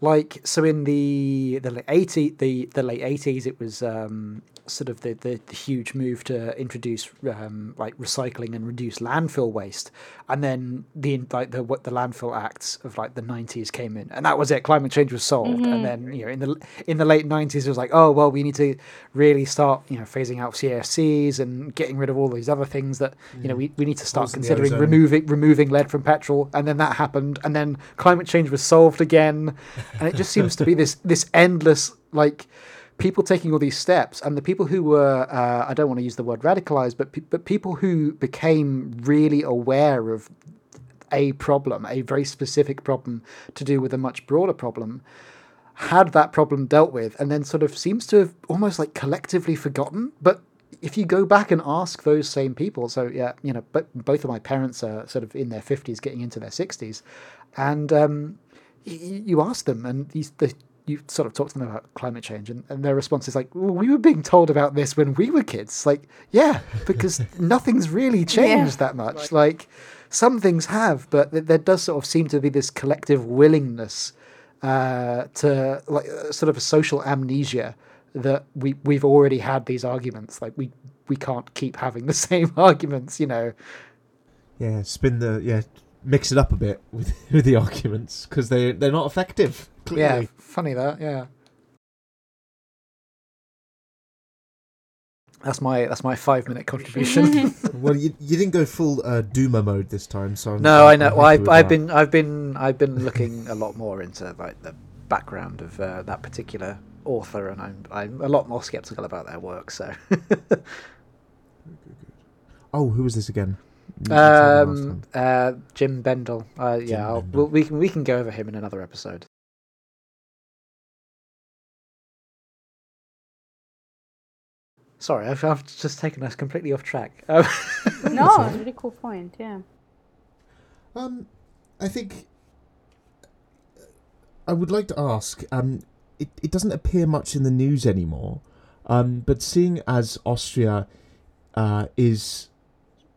like so in the the late 80 the the late 80s it was um sort of the, the, the huge move to introduce um, like recycling and reduce landfill waste, and then the like the what the landfill acts of like the nineties came in, and that was it. Climate change was solved, mm-hmm. and then you know in the in the late nineties it was like oh well we need to really start you know phasing out CFCs and getting rid of all these other things that you know we, we need to start considering removing removing lead from petrol, and then that happened, and then climate change was solved again, and it just seems to be this this endless like people taking all these steps and the people who were uh, I don't want to use the word radicalized but pe- but people who became really aware of a problem a very specific problem to do with a much broader problem had that problem dealt with and then sort of seems to have almost like collectively forgotten. But if you go back and ask those same people, so yeah, you know, but both of my parents are sort of in their 50s, getting into their 60s, and um, you, you ask them, and these, the, you sort of talk to them about climate change, and, and their response is like, well, "We were being told about this when we were kids." Like, yeah, because nothing's really changed that much. Right. Like, some things have, but th- there does sort of seem to be this collective willingness uh, to like uh, sort of a social amnesia that we we've already had these arguments. Like, we we can't keep having the same arguments, you know. Yeah, spin the yeah, mix it up a bit with with the arguments because they they're not effective. Yeah, funny that. Yeah. That's my that's my five minute contribution. well, you, you didn't go full uh, doomer mode this time, so I'm, no, I'm I know. Well, I've, I've been I've been I've been looking a lot more into like the background of uh, that particular author, and I'm I'm a lot more skeptical about their work. So, Oh, who was this again? You- you told me last um, uh, Jem Bendell. Uh, Jem yeah, Bendell. we'll, we can we can go over him in another episode. Sorry, I've, I've just taken us completely off track. Um, No, it's a really cool point. Yeah. Um, I think I would like to ask. Um, it it doesn't appear much in the news anymore. Um, but seeing as Austria, uh, is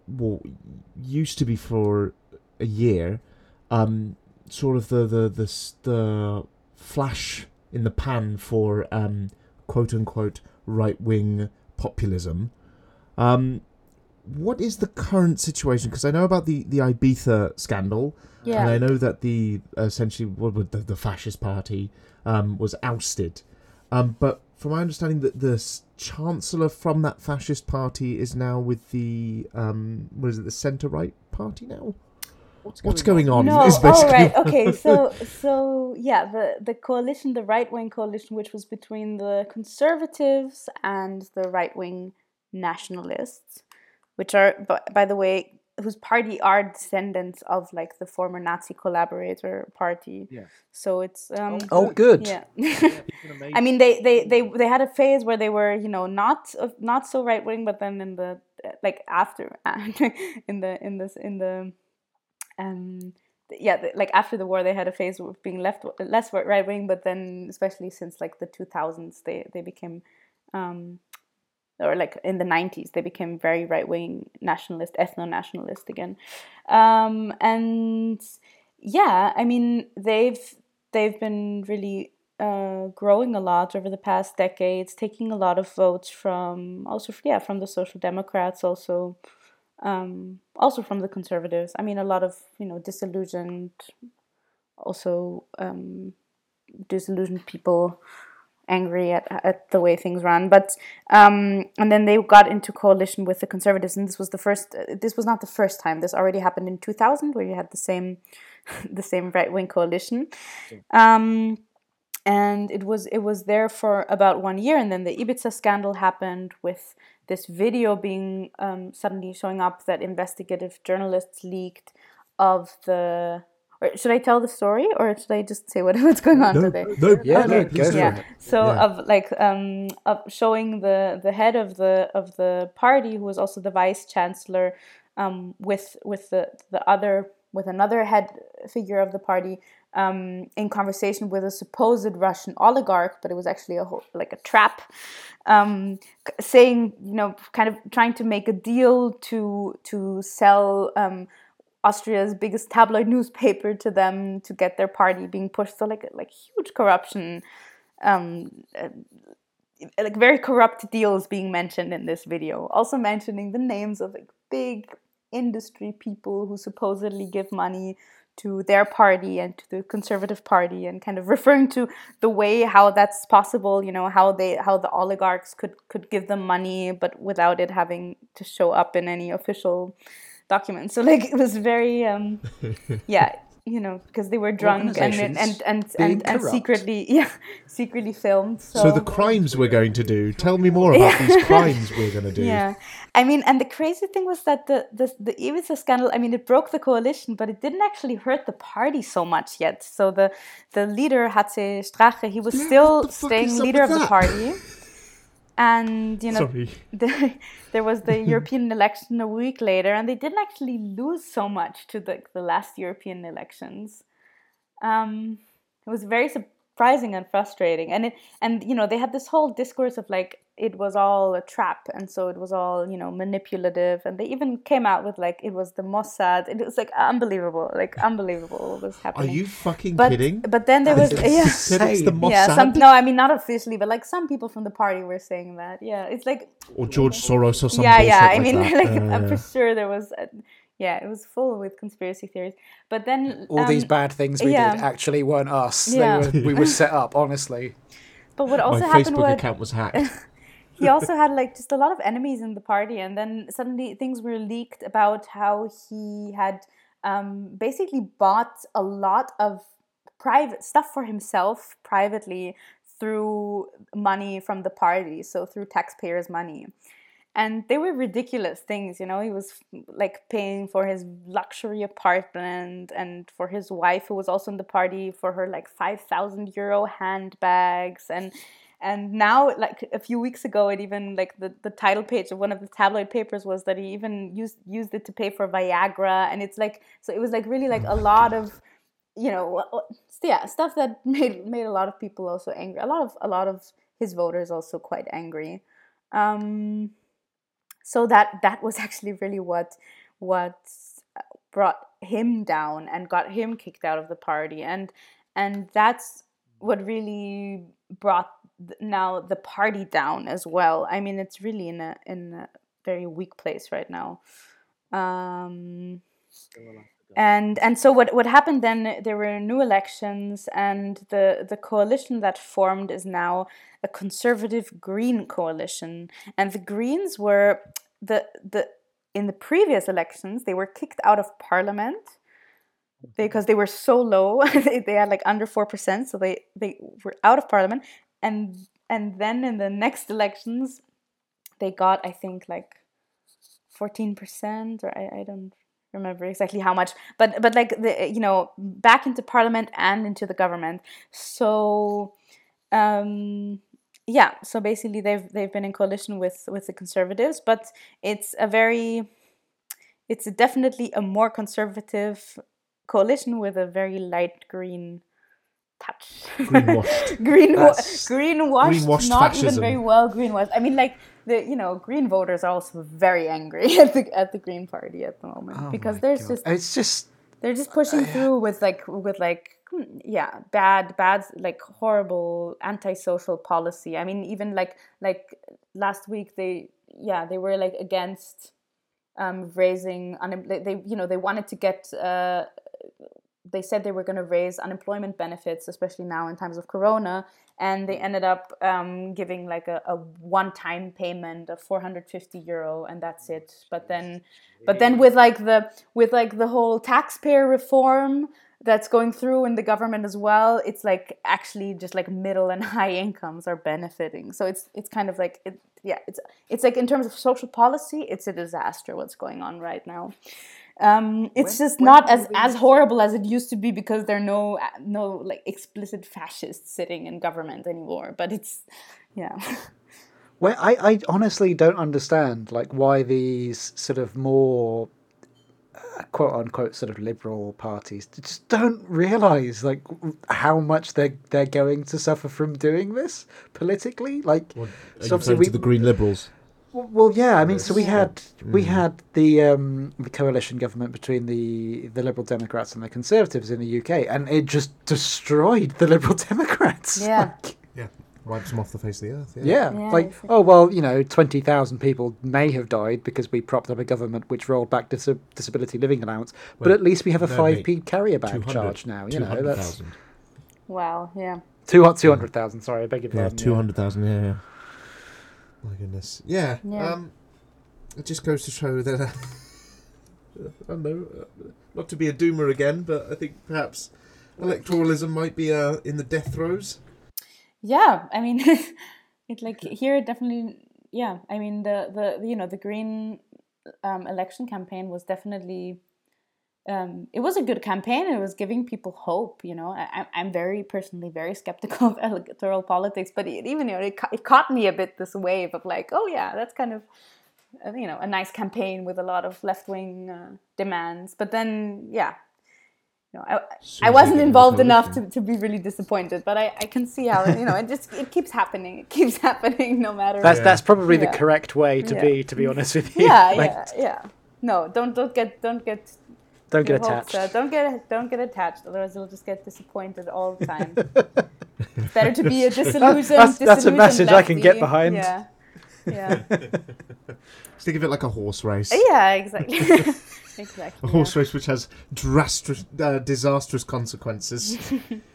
well used to be for a year, um, sort of the the the the flash in the pan for um quote unquote right wing populism. Um, what is the current situation? Because I know about the the Ibiza scandal, Yeah. and I know that the essentially what would the, the fascist party um, was ousted. Um, but from my understanding, that the chancellor from that fascist party is now with the um, what is it, the centre right party now? What's going on? No, is oh right, okay. So so yeah, the the coalition, the right wing coalition, which was between the conservatives and the right wing nationalists, which are by, by the way, whose party are descendants of like the former Nazi collaborator party. Yeah. So it's um oh, good. yeah. Even amazing. I mean, they, they, they, they had a phase where they were, you know, not of- not so right wing, but then in the like after in the in this in the um yeah like after the war they had a phase of being left less right wing, but then especially since like the two thousands they they became um or like in the 90s they became very right wing nationalist ethno nationalist again um and yeah i mean they've they've been really uh, growing a lot over the past decades, taking a lot of votes from also yeah from the social democrats, also um, also from the conservatives. I mean, a lot of you know disillusioned, also um, disillusioned people, angry at at the way things run. But um, and then they got into coalition with the conservatives, and this was the first. Uh, this was not the first time. This already happened in two thousand, where you had the same the same right wing coalition. Um, and it was it was there for about one year, and then the Ibiza scandal happened with this video being um, suddenly showing up that investigative journalists leaked of the. Or should I tell the story, or should I just say what, what's going on no, today? no, Yeah, no, no, yeah. So Yeah. of like um of showing the the head of the of the party who was also the vice chancellor um with with the the other with another head figure of the party um in conversation with a supposed Russian oligarch, but it was actually a whole like a trap. Um, saying you know kind of trying to make a deal to to sell um Austria's biggest tabloid newspaper to them to get their party being pushed. So like like huge corruption, um, uh, like very corrupt deals being mentioned in this video. Also mentioning the names of like big industry people who supposedly give money to their party and to the conservative party and kind of referring to the way how that's possible you know how they how the oligarchs could could give them money but without it having to show up in any official documents so like it was very um yeah you know, because they were drunk and and and and, and, and secretly, yeah, secretly filmed. So, So the crimes we're going to do. Tell me more about these crimes we're going to do. yeah, I mean, and the crazy thing was that the the the Ibiza scandal. I mean, it broke the coalition, but it didn't actually hurt the party so much yet. So the the leader HC Strache, he was still the fuck staying leader of with the party. And you know, the, there was the European election a week later, and they didn't actually lose so much to the, the last European elections. Um, it was very surprising and frustrating, and it and you know they had this whole discourse of like it was all a trap, and so it was all you know manipulative, and they even came out with like it was the Mossad. It was like unbelievable, like unbelievable what was happening Are you fucking but kidding? but then there was yeah. Said it's the Insane. Yeah, some no, I mean not officially, but like some people from the party were saying that. Yeah, it's like or George Soros or something. yeah, yeah. I like mean, that. like Uh, I'm for sure there was, a, yeah, it was full with conspiracy theories. But then All these um, bad things we yeah. did actually weren't us. Yeah. They were, we were set up, honestly. But what my also happened Facebook was account was hacked. he also had like just a lot of enemies in the party, and then suddenly things were leaked about how he had um, basically bought a lot of private stuff for himself privately through money from the party, so through taxpayers' money. And they were ridiculous things, you know. He was like paying for his luxury apartment and for his wife, who was also in the party, for her like five thousand euro handbags and and now like a few weeks ago it even like the, the title page of one of the tabloid papers was that he even used used it to pay for viagra. And it's like so it was like really like a lot of you know yeah stuff that made made a lot of people also angry. A lot of a lot of his voters also quite angry. Um so that that was actually really what what brought him down and got him kicked out of the party. And and that's what really brought now the party down as well. I mean it's really in a in a very weak place right now. Um and and so what what happened then there were new elections and the the coalition that formed is now a conservative green coalition. And the greens were the the in the previous elections they were kicked out of parliament because they were so low. They, they had like under 4% so they they were out of parliament and and then in the next elections they got i think like 14% or I, I don't remember exactly how much but but like the you know back into parliament and into the government. So um yeah so basically they've they've been in coalition with with the conservatives but it's a very it's definitely a more conservative coalition with a very light green touch Greenwashed. greenwashed Greenwashed not even very well greenwashed i mean like the you know green voters are also very angry at the at the green party at the moment Oh because there's God. just It's just. they're just pushing through with like with like hmm, yeah bad bad like horrible antisocial policy i mean even like like last week they yeah they were like against um raising they, they you know they wanted to get uh they said they were going to raise unemployment benefits especially now in times of corona and they ended up um, giving like a, a one-time payment of 450 euro and that's it. But then but then with like the with like the whole taxpayer reform that's going through in the government as well it's like actually just like middle and high incomes are benefiting. So it's it's kind of like it, yeah it's it's like in terms of social policy it's a disaster what's going on right now um, it's When- just when not as as horrible as it used to be because there are no no like explicit fascists sitting in government anymore but it's yeah Well, I, I honestly don't understand like why these sort of more uh, quote unquote sort of liberal parties just don't realize like how much they're they're going to suffer from doing this politically. Like, Are so you obviously we, to the Green Liberals? W- well, yeah. I mean, so we had we Mm. had the um, the coalition government between the the Liberal Democrats and the Conservatives in the UK, and it just destroyed the Liberal Democrats. Yeah. Like, Yeah. Wipes them off the face of the earth. yeah, Yeah, like oh well, you know, twenty thousand people may have died because we propped up a government which rolled back dis- disability living allowance, but at least we have a five p carrier bag charge now. You know, that's 200,000. wow yeah two two hundred thousand. Sorry, I beg your pardon. Yeah, two hundred thousand. Yeah, yeah. My goodness. Yeah. Yeah. Um, it just goes to show that uh, I don't know, uh, not to be a doomer again, but I think perhaps electoralism might be uh, in the death throes. Yeah, I mean, it like here definitely. Yeah, I mean the the you know the Green um, election campaign was definitely. Um, it was a good campaign it was giving people hope you know I, i'm very personally very skeptical of electoral politics but it, even you know it, it caught me a bit this wave of like oh yeah that's kind of uh, you know a nice campaign with a lot of left-wing uh, demands but then yeah you know, I, I wasn't involved enough to, to be really disappointed, but I, I can see how you know it just it keeps happening. It keeps happening no matter. That's yeah. that's probably yeah. the correct way to yeah. be. To be honest with you. Yeah, like, yeah, yeah. No, don't don't get don't get don't get attached. Uh, don't get don't get attached. Otherwise, you'll just get disappointed all the time. it's better to be a disillusioned. that's, that's a message lefty. I can get behind. Yeah, yeah. Think of it like a horse race. Yeah, exactly. exactly. A horse yeah. race which has drastic, uh, disastrous consequences.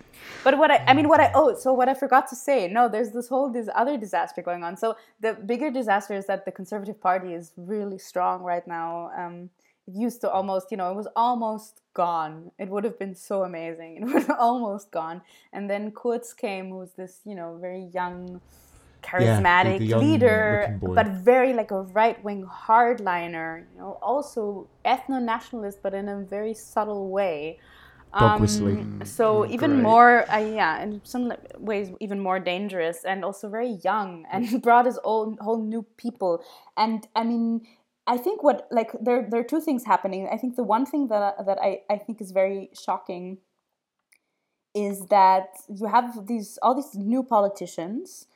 but what I, I mean, what I, oh, so what I forgot to say, no, there's this whole, this other disaster going on. So the bigger disaster is that the Conservative Party is really strong right now. Um, it used to almost, you know, it was almost gone. It would have been so amazing. It was almost gone. And then Kurz came, who's this, you know, very young, charismatic yeah, the, the leader, but very like a right wing hardliner, you know, also ethno nationalist, but in a very subtle way. Um, so mm, even great. more, uh, yeah, in some ways even more dangerous, and also very young, and brought his own whole new people. And I mean, I think what like there there are two things happening. I think the one thing that that I I think is very shocking is that you have these all these new politicians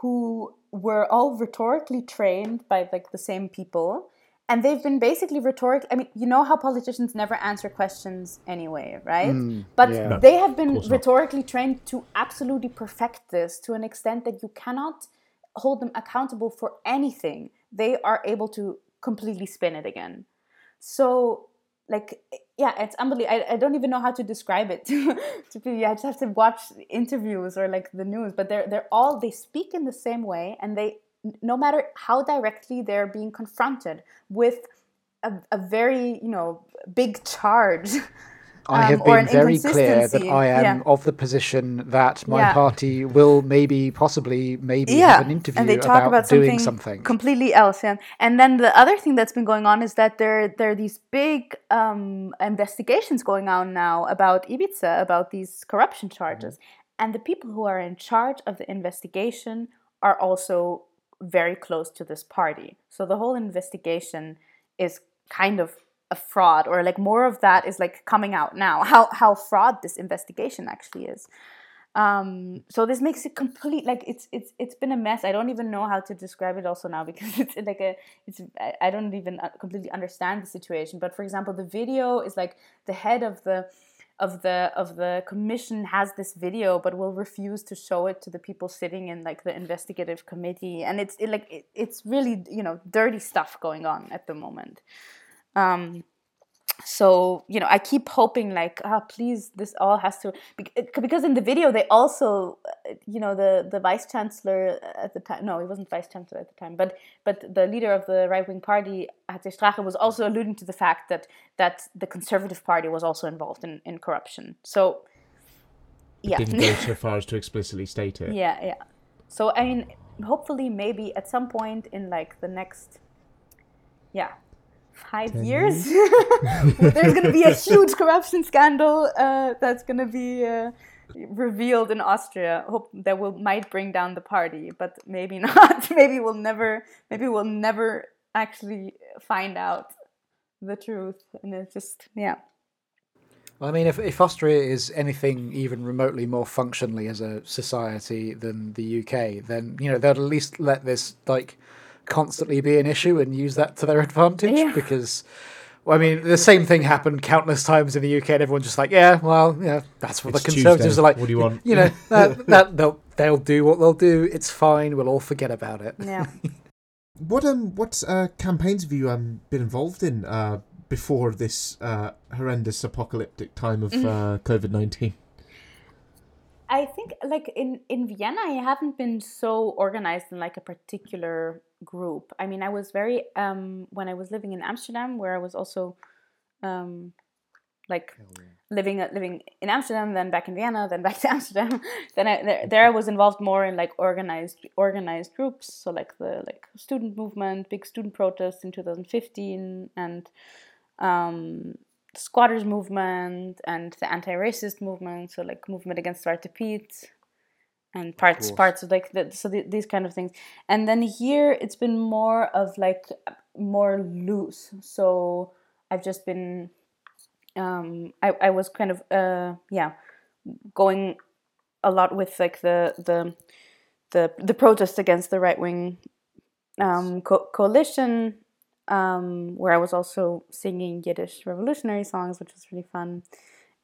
who were all rhetorically trained by like the same people and they've been basically rhetoric i mean you know how politicians never answer questions anyway right mm, but yeah. no, they have been rhetorically trained to absolutely perfect this to an extent that you cannot hold them accountable for anything they are able to completely spin it again. So like yeah it's unbelievable I, I don't even know how to describe it. To be i just have to watch interviews or like the news but they're they're all they speak in the same way and they no matter how directly they're being confronted with a, a very you know big charge I have um, been very clear that I am yeah. of the position that my yeah. party will maybe, possibly, maybe yeah. have an interview and they talk about, about doing something, something, completely else. Yeah. And then the other thing that's been going on is that there there are these big um, investigations going on now about Ibiza, about these corruption charges, mm-hmm. and the people who are in charge of the investigation are also very close to this party. So the whole investigation is kind of a fraud or like more of that is like coming out now how how fraud this investigation actually is. Um, so this makes it complete like it's it's it's been a mess. I don't even know how to describe it also now because it's like a it's i don't even uh, completely understand the situation. But for example the video is like the head of the of the of the commission has this video but will refuse to show it to the people sitting in like the investigative committee. And it's it, like it, it's really you know dirty stuff going on at the moment um, so you know i keep hoping like ah please this all has to because in the video they also uh, you know the the vice chancellor at the time no he wasn't vice chancellor at the time but but the leader of the right wing party HC Strache was also alluding to the fact that that the conservative party was also involved in in corruption. So yeah. didn't go so far as to explicitly state it. Yeah yeah. So i mean hopefully maybe at some point in like the next yeah five years, years? there's going to be a huge corruption scandal uh, that's going to be uh, revealed in Austria. Hope that will might bring down the party, but maybe not. maybe we'll never. Maybe we'll never actually find out the truth, and it's just yeah. Well, I mean, if, if Austria is anything even remotely more functionally as a society than the UK, then you know they'll at least let this like constantly be an issue and use that to their advantage yeah. because well, I mean, the same thing happened countless times in the UK, and everyone's just like, "Yeah, well, yeah, that's what it's the Conservatives Tuesday. are like." What do you want? You know, that, that they'll they'll do what they'll do. It's fine. We'll all forget about it. Yeah. what um what uh, campaigns have you um been involved in uh before this uh horrendous apocalyptic time of mm-hmm. uh, COVID nineteen? I think like in in Vienna, I haven't been so organized in like a particular group. I mean, I was very um when I was living in Amsterdam, where I was also um, like living living in Amsterdam, then back in Vienna, then back to Amsterdam. then I, there, there I was involved more in like organized organized groups, so like the like student movement, big student protests in 2015, and um, squatters movement and the anti-racist movement, so like movement against Zwarte Piet and parts parts of like the, so the, these kind of things. And then here it's been more of like more loose. So I've just been um, I, I was kind of uh, yeah going a lot with like the the the the protest against the right wing um, co- coalition um, where I was also singing Yiddish revolutionary songs, which was really fun.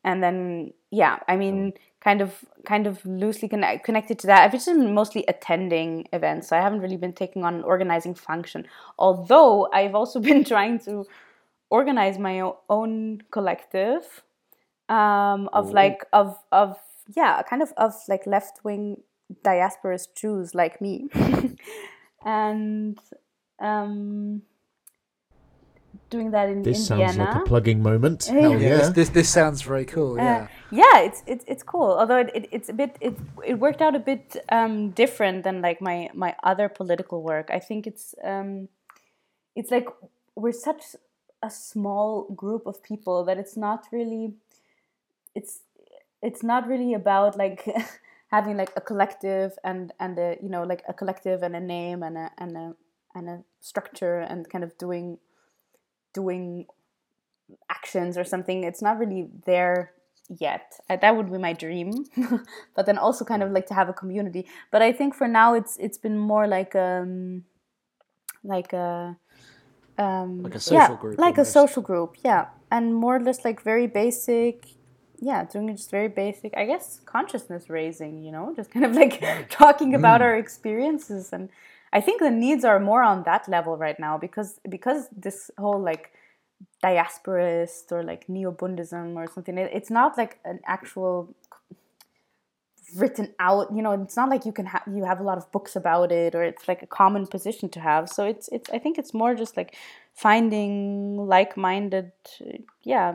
And then yeah, I mean, kind of kind of loosely connect, connected to that. I've just been mostly attending events. So I haven't really been taking on an organizing function. Although I've also been trying to organize my own collective um, of like of of yeah, kind of of like left wing diasporous Jews like me, and um, doing that in This Indiana. sounds like a plugging moment. Yeah. Hell Yeah, yeah. This, this this sounds very cool. Uh, Yeah. yeah, it's it's it's cool. Although it, it it's a bit it it worked out a bit um, different than like my my other political work. I think it's um, it's like we're such a small group of people that it's not really it's it's not really about like having like a collective and and a you know like a collective and a name and a and a and a structure and kind of doing doing actions or something it's not really there yet. Uh, that would be my dream but then also kind of like to have a community. But i think for now it's it's been more like um like a um Like a yeah, social group like a social group yeah. And more or less like very basic yeah doing just very basic i guess consciousness raising you know just kind of like talking about our experiences and i think the needs are more on that level right now because because this whole like diasporist or like neo-bundism or something it, it's not like an actual written out you know it's not like you can have you have a lot of books about it or it's like a common position to have. So it's it's i think it's more just like finding like-minded yeah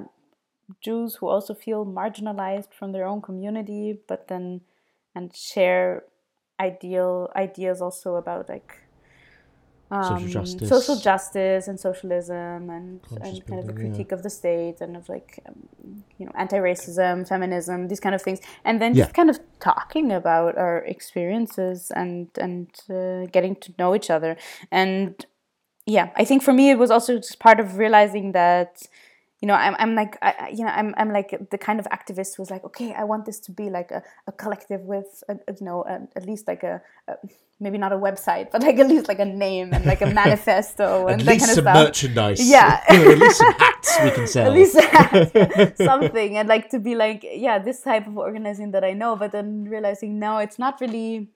jews who also feel marginalized from their own community but then and share ideal ideas also about like Social justice. social justice and socialism and, Conscious and kind of a building, yeah. critique of the state and of like um, you know anti-racism feminism these kind of things and then Yeah. just kind of talking about our experiences and and uh, getting to know each other and yeah i think for me it was also just part of realizing that you know i'm, I'm like I, you know I'm, I'm like the kind of activist who's like okay i want this to be like a, a collective with a, a, you know a, at least like a, maybe not a website but like at least like a name and like a manifesto At and that least kind of some stuff merchandise. Yeah. At least some hats we can sell. at least that, something and like to be like yeah this type of organizing that i know but then realizing no it's not really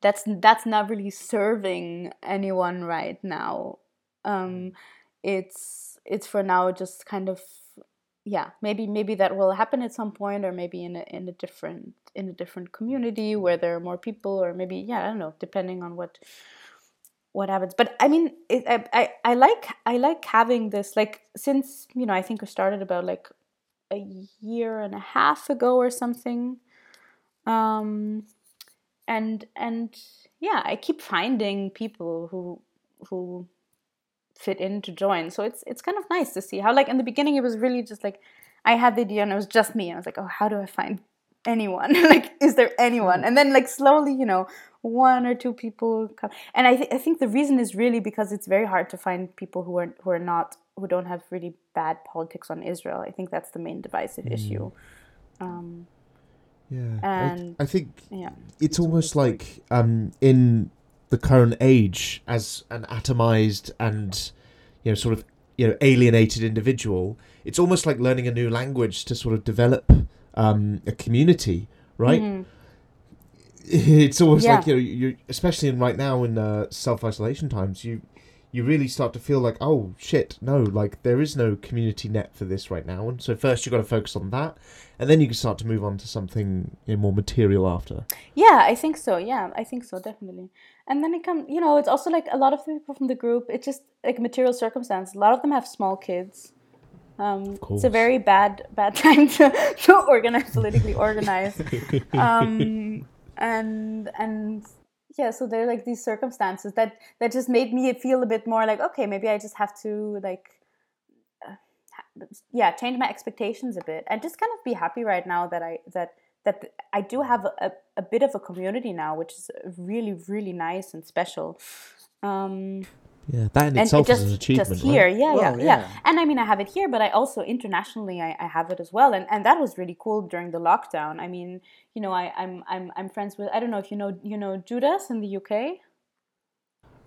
that's that's not really serving anyone right now um it's it's for now just kind of yeah maybe maybe that will happen at some point or maybe in a in a different in a different community where there are more people or maybe yeah i don't know depending on what what happens. But i mean it, I, I i like i like having this like since you know i think i started about like a year and a half ago or something um and and yeah i keep finding people who who fit in to join. So it's it's kind of nice to see how like in the beginning it was really just like i had the idea and it was just me. I was like oh how do i find anyone? Like is there anyone? And then like slowly you know one or two people come. And i, th- I think the reason is really because it's very hard to find people who are who are not who don't have really bad politics on israel. I think that's the main divisive issue. Um Yeah, I- And- I, think yeah it's almost like um, in the current age, as an atomized and you know sort of you know alienated individual, it's almost like learning a new language to sort of develop um, a community, right? Mhm. It's almost Yeah. like you know, you especially in right now in uh, self isolation times, you you really start to feel like oh shit, no, like there is no community net for this right now, and so first you've got to focus on that, and then you can start to move on to something you know, more material after. Yeah, I think so. Yeah, I think so, definitely. And then it comes, you know, it's also like a lot of the people from the group, it's just like material circumstance. A lot of them have small kids. Um, it's a very bad bad time to, to organize politically organize. um, and and yeah, so there are like these circumstances that that just made me feel a bit more like okay, maybe I just have to like uh, yeah change my expectations a bit and just kind of be happy right now that I that that I do have a, a, bit of a community now, which is really really nice and special. Um, Yeah, that in and itself just, is an achievement, just here right? yeah Well, yeah yeah yeah. and i mean i have it here but i also internationally I, I have it as well and, and that was really cool during the lockdown i mean you know I, I'm, I'm i'm friends with i don't know if you know you know Jewdas in the uk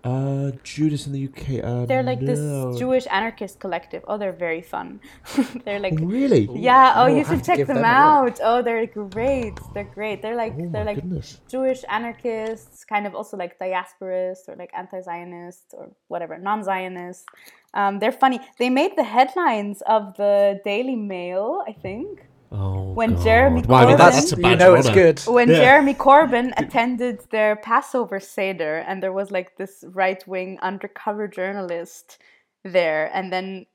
Uh, Jewdas in the UK. Uh, they're like no. this jewish anarchist collective oh they're very fun they're like Really? yeah oh I'll you should check them them out oh they're great they're great they're like Oh they're like goodness. Jewish anarchists, kind of also like diasporists or like anti-Zionists or whatever, non-Zionists. Um, they're funny. They made the headlines of the Daily Mail, I think, Oh, When God. Jeremy Well, I mean, Corbyn- that's, that's a you know it's good. when Yeah. Jeremy Corbyn attended their Passover Seder, and there was like this right-wing undercover journalist there, and then,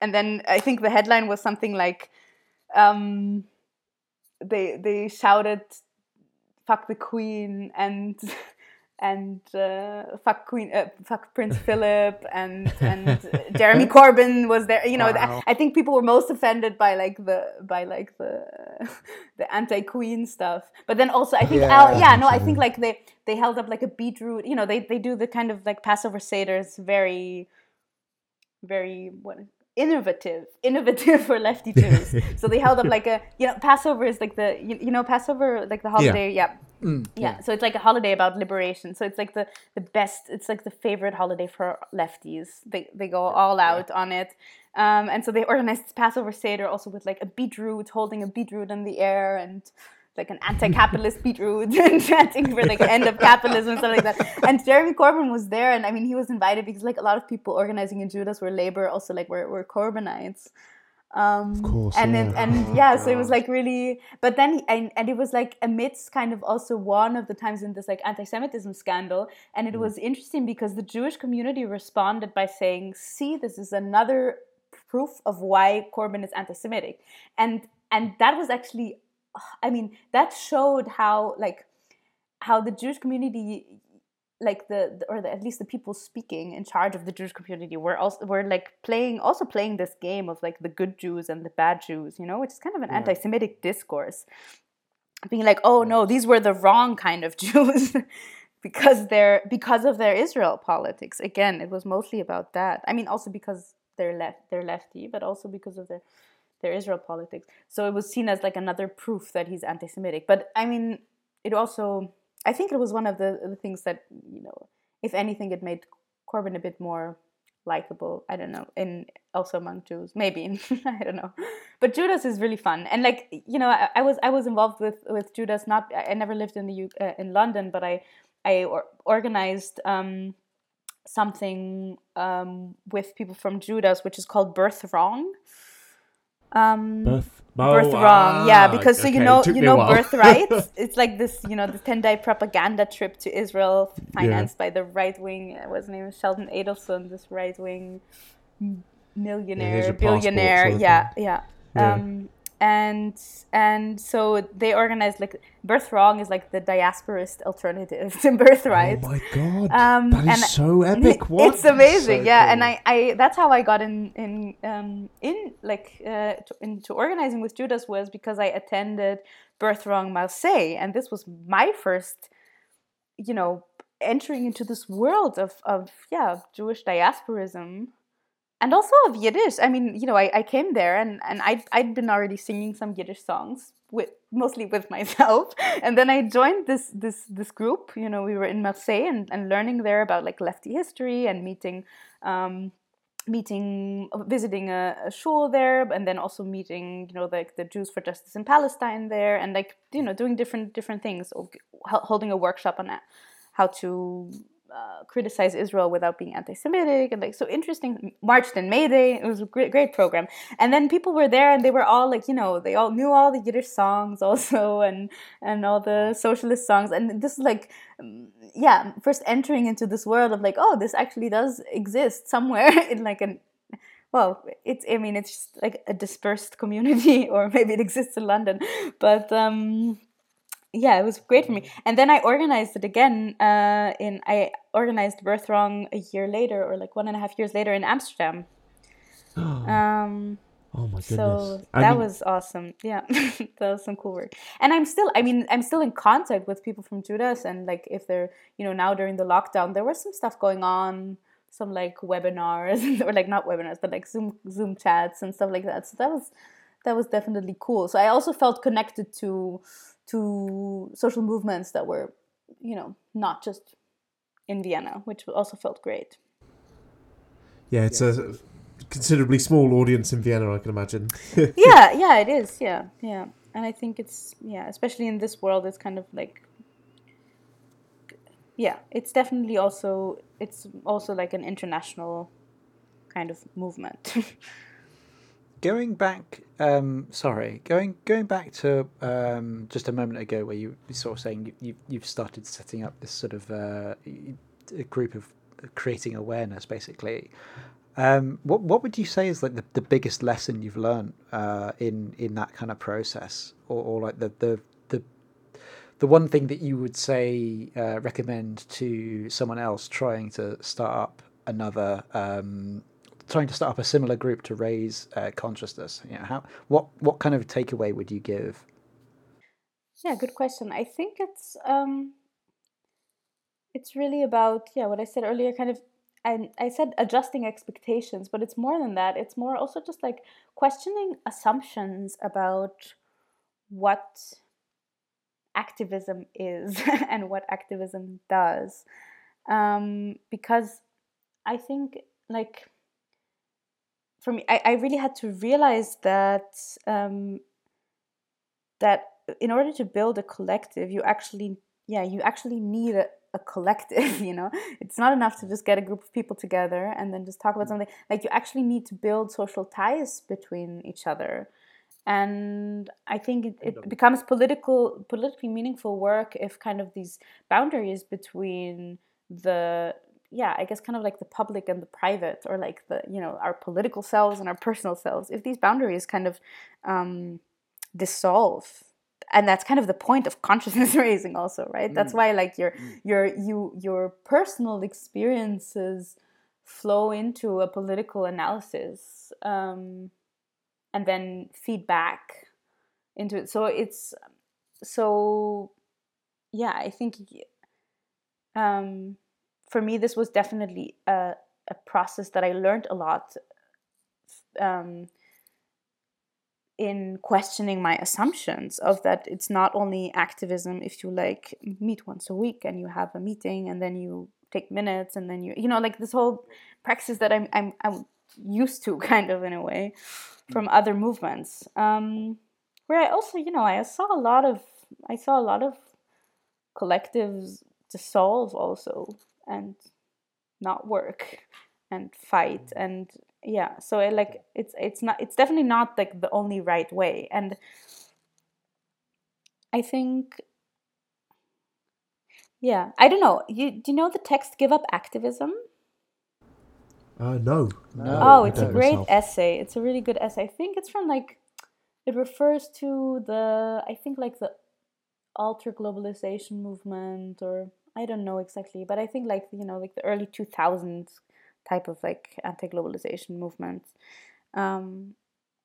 and then I think the headline was something like, um, they they shouted, "Fuck the Queen" and and uh, fuck Queen, uh, fuck Prince Philip, and and Jeremy Corbyn was there. You know, Wow. I think people were most offended by like the by like the the anti-Queen stuff. But then also, I think, Yeah. Al, yeah, no, I think like they they held up like a beetroot. You know, they they do the kind of like Passover seders very very what innovative innovative for lefty jews so they held up like a you know passover is like the you, you know passover like the holiday yeah yeah. So it's like a holiday about liberation. So it's like the the best it's like the favorite holiday for lefties. They they go all out on it. Um, and so they organized this passover seder also with like a beetroot holding a beetroot in the air and like an anti-capitalist beetroot and chanting for like end of capitalism and stuff like that. And Jeremy Corbyn was there, and I mean he was invited because like a lot of people organizing in Jewdas were labor, also like were were Corbynites. Um, Of course, and yeah. it, and yeah, so it was like really, but then and and it was like amidst kind of also one of the times in this like anti-Semitism scandal, and Mm. it was interesting because the Jewish community responded by saying, "See, this is another proof of why Corbyn is anti-Semitic," and and that was actually I mean, that showed how like how the Jewish community, like the, or the, at least the people speaking in charge of the Jewish community, were also were like playing also playing this game of like the good Jews and the bad Jews, you know, which is kind of an anti-Semitic discourse, being like, oh no, these were the wrong kind of Jews. because they're because of their Israel politics. Again, it was mostly about that. I mean, also because they're left, they're lefty, but also because of their their Israel politics. So it was seen as like another proof that he's anti-Semitic. But I mean, it also, I think it was one of the, the things that you know, if anything, it made Corbyn a bit more likable. I don't know, in also among Jews, maybe I don't know. But Jewdas is really fun, and like you know, I, I was I was involved with with Jewdas. Not I never lived in the uh, in London, but I I or, organized. Um, something um, with people from Jewdas, which is called Birth Wrong. Um, Birth, birth oh, wrong, yeah, ah, because so you know you know while. birthright. it's like this, you know, the ten day propaganda trip to Israel, financed by the right wing. What's his name? Sheldon Adelson, this right wing millionaire, passport billionaire. yeah, yeah. Yeah. Um, and and so they organized like Birth Wrong is like the diasporist alternative to Birthright. Oh my god, Um, that is so epic! What? It's amazing, So yeah. cool. And I, I, that's how I got in, in, um, in like uh, to, into organizing with Jewdas was because I attended Birth Wrong Marseille, and this was my first, you know, entering into this world of, of yeah, Jewish diasporism, and also of Yiddish. I mean, you know, I, I came there and and I'd, I'd been already singing some Yiddish songs with mostly with myself, and then I joined this this this group. You know, we were in Marseille and, and learning there about like lefty history and meeting. Um, meeting visiting a, a shul there and then also meeting you know like the jews for justice in palestine there and like you know doing different different things holding a workshop on that how to uh, criticize Israel without being anti-Semitic, and like so interesting. Marched in May Day. It was a great, great program. And then people were there, and they were all like, you know, they all knew all the Yiddish songs also, and and all the socialist songs. And this is like, yeah, first entering into this world of like, oh, this actually does exist somewhere in like an well, it's I mean it's just like a dispersed community, or maybe it exists in London, but um, yeah, it was great for me. And then I organized it again. Uh, in I organized Birth Wrong a year later, or like one and a half years later in Amsterdam. um, oh my goodness! so I that mean- was awesome. Yeah, that was some cool work. And I'm still, I mean, I'm still in contact with people from Jewdas, and like if they're, you know, now during the lockdown, there was some stuff going on, some like webinars, or like not webinars, but like Zoom Zoom chats and stuff like that. So that was that was definitely cool. So I also felt connected to to social movements that were, you know, not just in Vienna, which also felt great. Yeah, it's a considerably small audience in Vienna, I can imagine. yeah, yeah, it is. Yeah, yeah, and I think it's yeah, especially in this world, it's kind of like yeah, it's definitely also it's also like an international kind of movement. Going back, um, sorry, going going back to um, just a moment ago, where you were sort of saying you, you you've started setting up this sort of uh, a group of creating awareness, basically. Um, what what would you say is like the, the biggest lesson you've learned uh, in in that kind of process, or, or like the, the the the one thing that you would say uh, recommend to someone else trying to start up another um, trying to start up a similar group to raise uh, consciousness you know how what what kind of takeaway would you give yeah, good question. I think it's um it's really about yeah, what I said earlier kind of I, I said adjusting expectations, but it's more than that. It's more also just like questioning assumptions about what activism is and what activism does. Um, because I think, like, for me, I, I really had to realize that um, that in order to build a collective, you actually, yeah, you actually need a, a collective. You know, it's not enough to just get a group of people together and then just talk about something. Like, you actually need to build social ties between each other and I think it, it becomes political, politically meaningful work if kind of these boundaries between the yeah, I guess kind of like the public and the private, or like the you know our political selves and our personal selves, if these boundaries kind of um, dissolve, and that's kind of the point of consciousness raising, also, right? That's why like your your you your personal experiences flow into a political analysis. Um, and then feedback into it. So it's so yeah, I think um, for me this was definitely a, a process that I learned a lot um, in questioning my assumptions of that it's not only activism if you like meet once a week and you have a meeting and then you take minutes and then you you know like this whole practice that I'm I'm, I'm used to kind of in a way from other movements. Um, where i also you know i saw a lot of i saw a lot of collectives dissolve also and not work and fight and yeah so it, like it's it's not it's definitely not like the only right way and i think yeah i don't know you do you know the text give up activism Uh, no. No. oh, it's a great myself. essay. It's a really good essay. I think it's from like, it refers to the, I think like the alter globalization movement, or I don't know exactly, but I think like, you know, like the early 2000s type of like anti globalization movement. Um,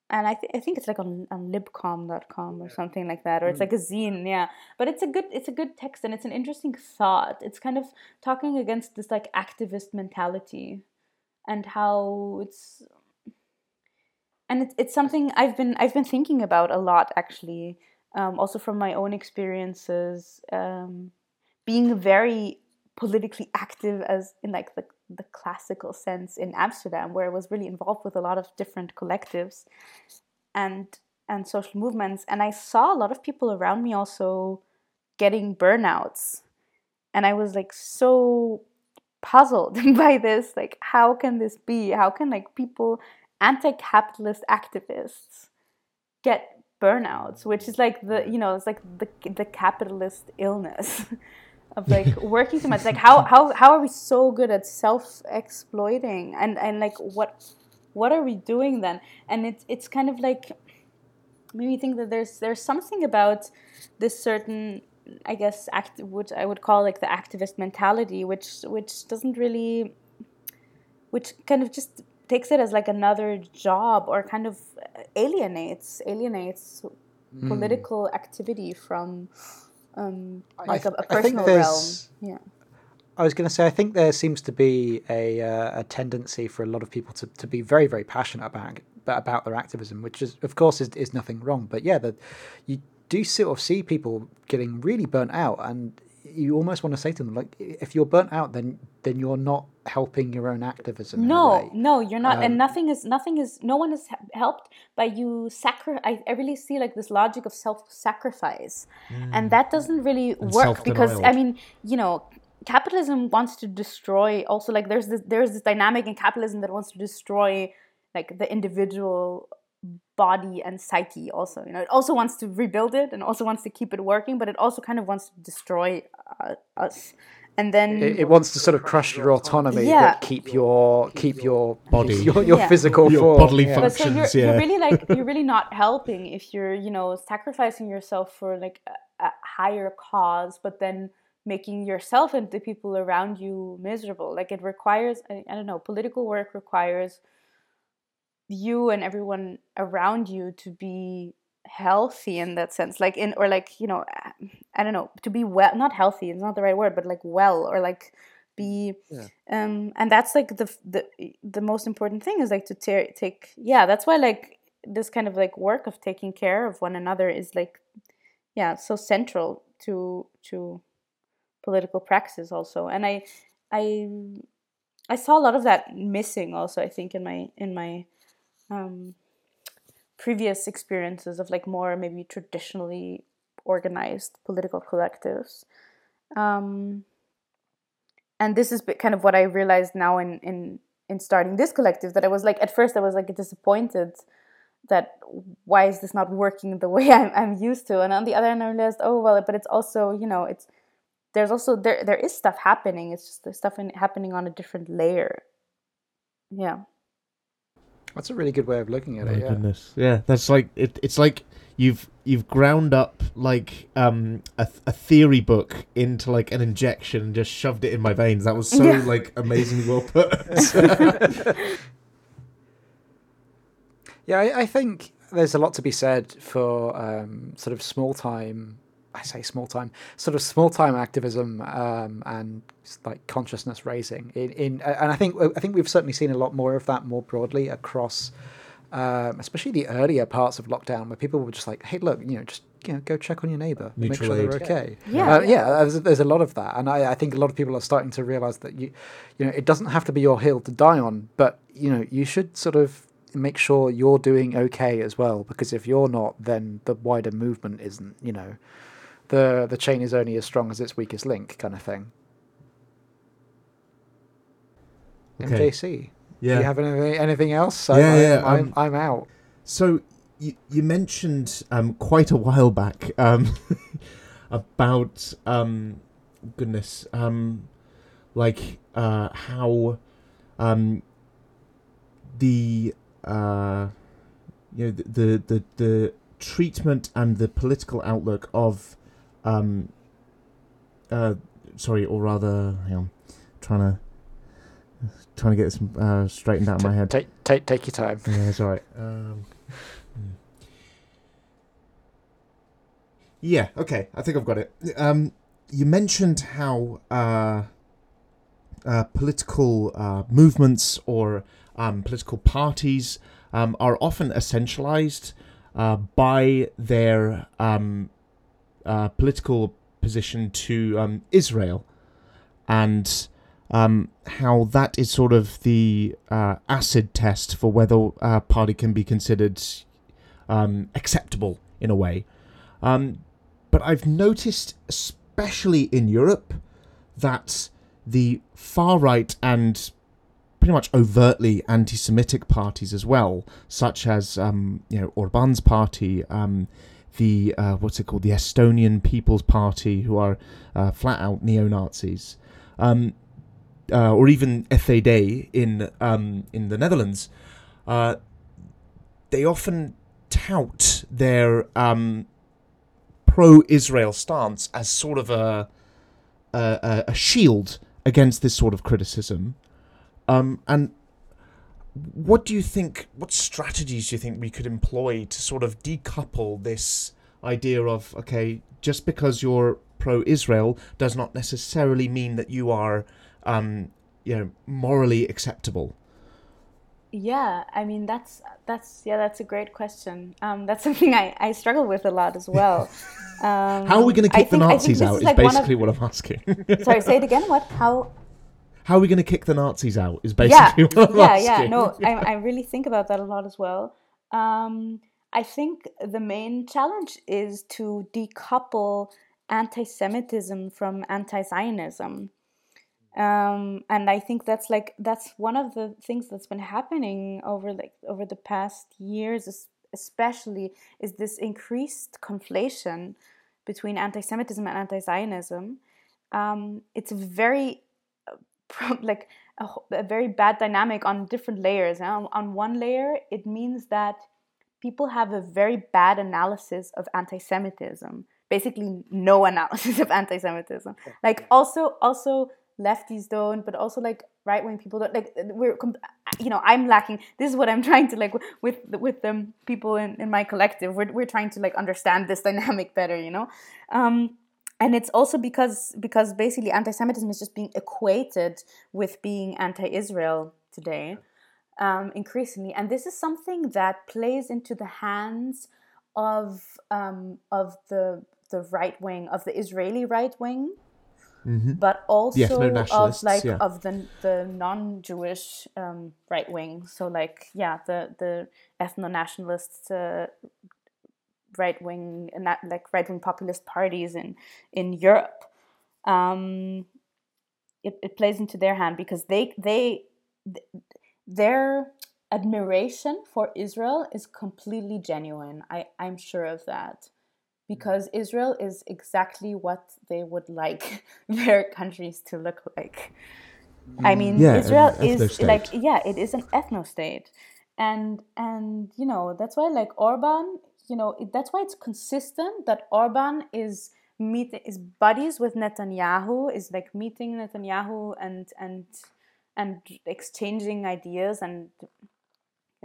and I, th- I think it's like on, on libcom.com or something like that or it's like a zine yeah. But it's a good it's a good text and it's an interesting thought. It's kind of talking against this like activist mentality and how it's and it's, it's something I've been I've been thinking about a lot actually um, also from my own experiences um, being very politically active as in like the, the classical sense in Amsterdam where I was really involved with a lot of different collectives and and social movements. And I saw a lot of people around me also getting burnouts. And I was like so puzzled by this like how can this be? How can like people anti-capitalist activists get burnouts? Which is like the you know it's like the the capitalist illness of like working too much like how how how are we so good at self exploiting and and like what what are we doing then? And it's it's kind of like made me think that there's there's something about this certain I guess act which I would call like the activist mentality, which which doesn't really which kind of just takes it as like another job or kind of alienates alienates Hmm. political activity from um, I like th- a think personal realm. there's- Yeah. I was going to say, I think there seems to be a, uh, a tendency for a lot of people to, to be very, very passionate about about their activism, which is, of course, is, is nothing wrong. But yeah, the, you do sort of see people getting really burnt out, and you almost want to say to them, like, if you're burnt out, then then you're not helping your own activism. No, no, you're not, Um, and nothing is nothing is. No one is helped by you sacri. I, I really see like this logic of self-sacrifice, and that doesn't really Mm. And work because I mean, you know, capitalism wants to destroy. Also, like there's this there's this dynamic in capitalism that wants to destroy like the individual body and psyche also you know it also wants to rebuild it and also wants to keep it working but it also kind of wants to destroy uh, us and then It, it wants to sort of crush your autonomy, Yeah. but keep your keep your Body. your, your Yeah. physical Your form. bodily yeah. but so you're, functions, you're really like you're really not helping if you're you know sacrificing yourself for like a, a higher cause but then making yourself and the people around you miserable like it requires I, I don't know political work requires you and everyone around you to be healthy in that sense like in or like you know i don't know to be well not healthy it's not the right word but like well or like be Yeah. um and that's like the the the most important thing is like to ta- take yeah that's why like this kind of like work of taking care of one another is like yeah so central to to political praxis also and i i i saw a lot of that missing also i think in my in my um previous experiences of like more maybe traditionally organized political collectives. Um and this is kind of what i realized now in in in starting this collective that i was like at first i was like disappointed that why is this not working the way I'm, I'm used to? And on the other hand i realized oh well but it's also you know it's there's also there there is stuff happening. It's just the stuff in, happening on a different layer. Yeah That's a really good way of looking at Oh My it. Yeah. goodness, yeah, that's like it, it's like you've you've ground up like um a, a theory book into like an injection and just shoved it in my veins. That was so Yeah. like amazingly well put. Yeah, I, I think there's a lot to be said for um, sort of small time. I say small time, sort of small time activism um, and like consciousness raising. In, in and I think I think we've certainly seen a lot more of that more broadly across, um, especially the earlier parts of lockdown, where people were just like, "Hey, look, you know, just you know, go check on your neighbor, make Mutual sure they're aid. okay." Yeah. Uh, yeah. There's, there's a lot of that, and I, I think a lot of people are starting to realize that you, you know, it doesn't have to be your hill to die on, but you know, you should sort of make sure you're doing okay as well, because if you're not, then the wider movement isn't. You know, the the chain is only as strong as its weakest link, kind of thing. Okay. MJC, do you have anything anything else? Yeah, I, yeah, I, I'm, um, I'm out. So you you mentioned um quite a while back um about um goodness um like uh how um the uh you know the the the, the treatment and the political outlook of um uh sorry or rather hang on trying to trying to get this uh, straightened out in my head Take take take your time. yeah, it's all right. Um, hmm. yeah, okay. I think I've got it. Um, you mentioned how uh, uh, political uh, movements or um, political parties um, are often essentialized uh, by their um, uh, political position to um, Israel, and um, how that is sort of the uh, acid test for whether a party can be considered um, acceptable in a way. Um, but I've noticed, especially in Europe, that the far right and pretty much overtly anti-Semitic parties as well, such as um, you know Orban's party, um, the uh, what's it called, the Estonian People's Party, who are uh, flat out neo Nazis, um, uh, or even FvD in um, in the Netherlands, uh, they often tout their um, pro-Israel stance as sort of a a, a shield against this sort of criticism. Um, and what do you think? What strategies do you think we could employ to sort of decouple this idea of okay, just because you're pro-Israel does not necessarily mean that you are, um, you know, morally acceptable. Yeah, I mean that's that's yeah that's a great question. Um, that's something I, I struggle with a lot as well. Um, How are we going to kick the think- Nazis out? is like one of- basically what I'm asking. Sorry, say it again. What? How? How are we going to kick the Nazis out? Is yeah, basically what I'm yeah, asking. yeah. No, I, I really think about that a lot as well. Um, I think the main challenge is to decouple anti-Semitism from anti-Zionism. Um, and I think that's like that's one of the things that's been happening over like over the past years, especially is this increased conflation between anti-Semitism and anti-Zionism. Um, it's very pro- like a, a very bad dynamic on different layers. huh? On, on one layer, it means that people have a very bad analysis of anti-Semitism. Basically, no analysis of anti-Semitism. Like also, also lefties don't, but also like right wing people don't. Like we're, you know, I'm lacking. This is what I'm trying to like with with the people in, in my collective. We're we're trying to like understand this dynamic better. You know. Um, and it's also because because basically anti-Semitism is just being equated with being anti-Israel today, um, increasingly, and this is something that plays into the hands of um, of the the right wing of the Israeli right wing, but also of like yeah. of the the non-Jewish um, right wing. So like yeah, the the ethno-nationalists. Uh, right wing like right wing populist parties in in Europe. Um, it, it plays into their hand because they they th- their admiration for Israel is completely genuine. I I'm sure of that because Israel is exactly what they would like their countries to look like. I mean, Yeah, Israel is like yeah, it is an ethno state, and and you know that's why like Orban, you know it, that's why it's consistent that Orban is meeting is buddies with Netanyahu, is like meeting Netanyahu and and and exchanging ideas and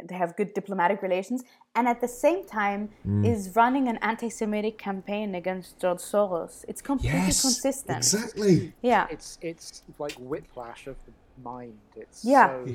they have good diplomatic relations and at the same time Mm. is running an anti-semitic campaign against George Soros. It's completely Yes, consistent. exactly. Yeah. It's it's like whiplash of the mind. It's Yeah. so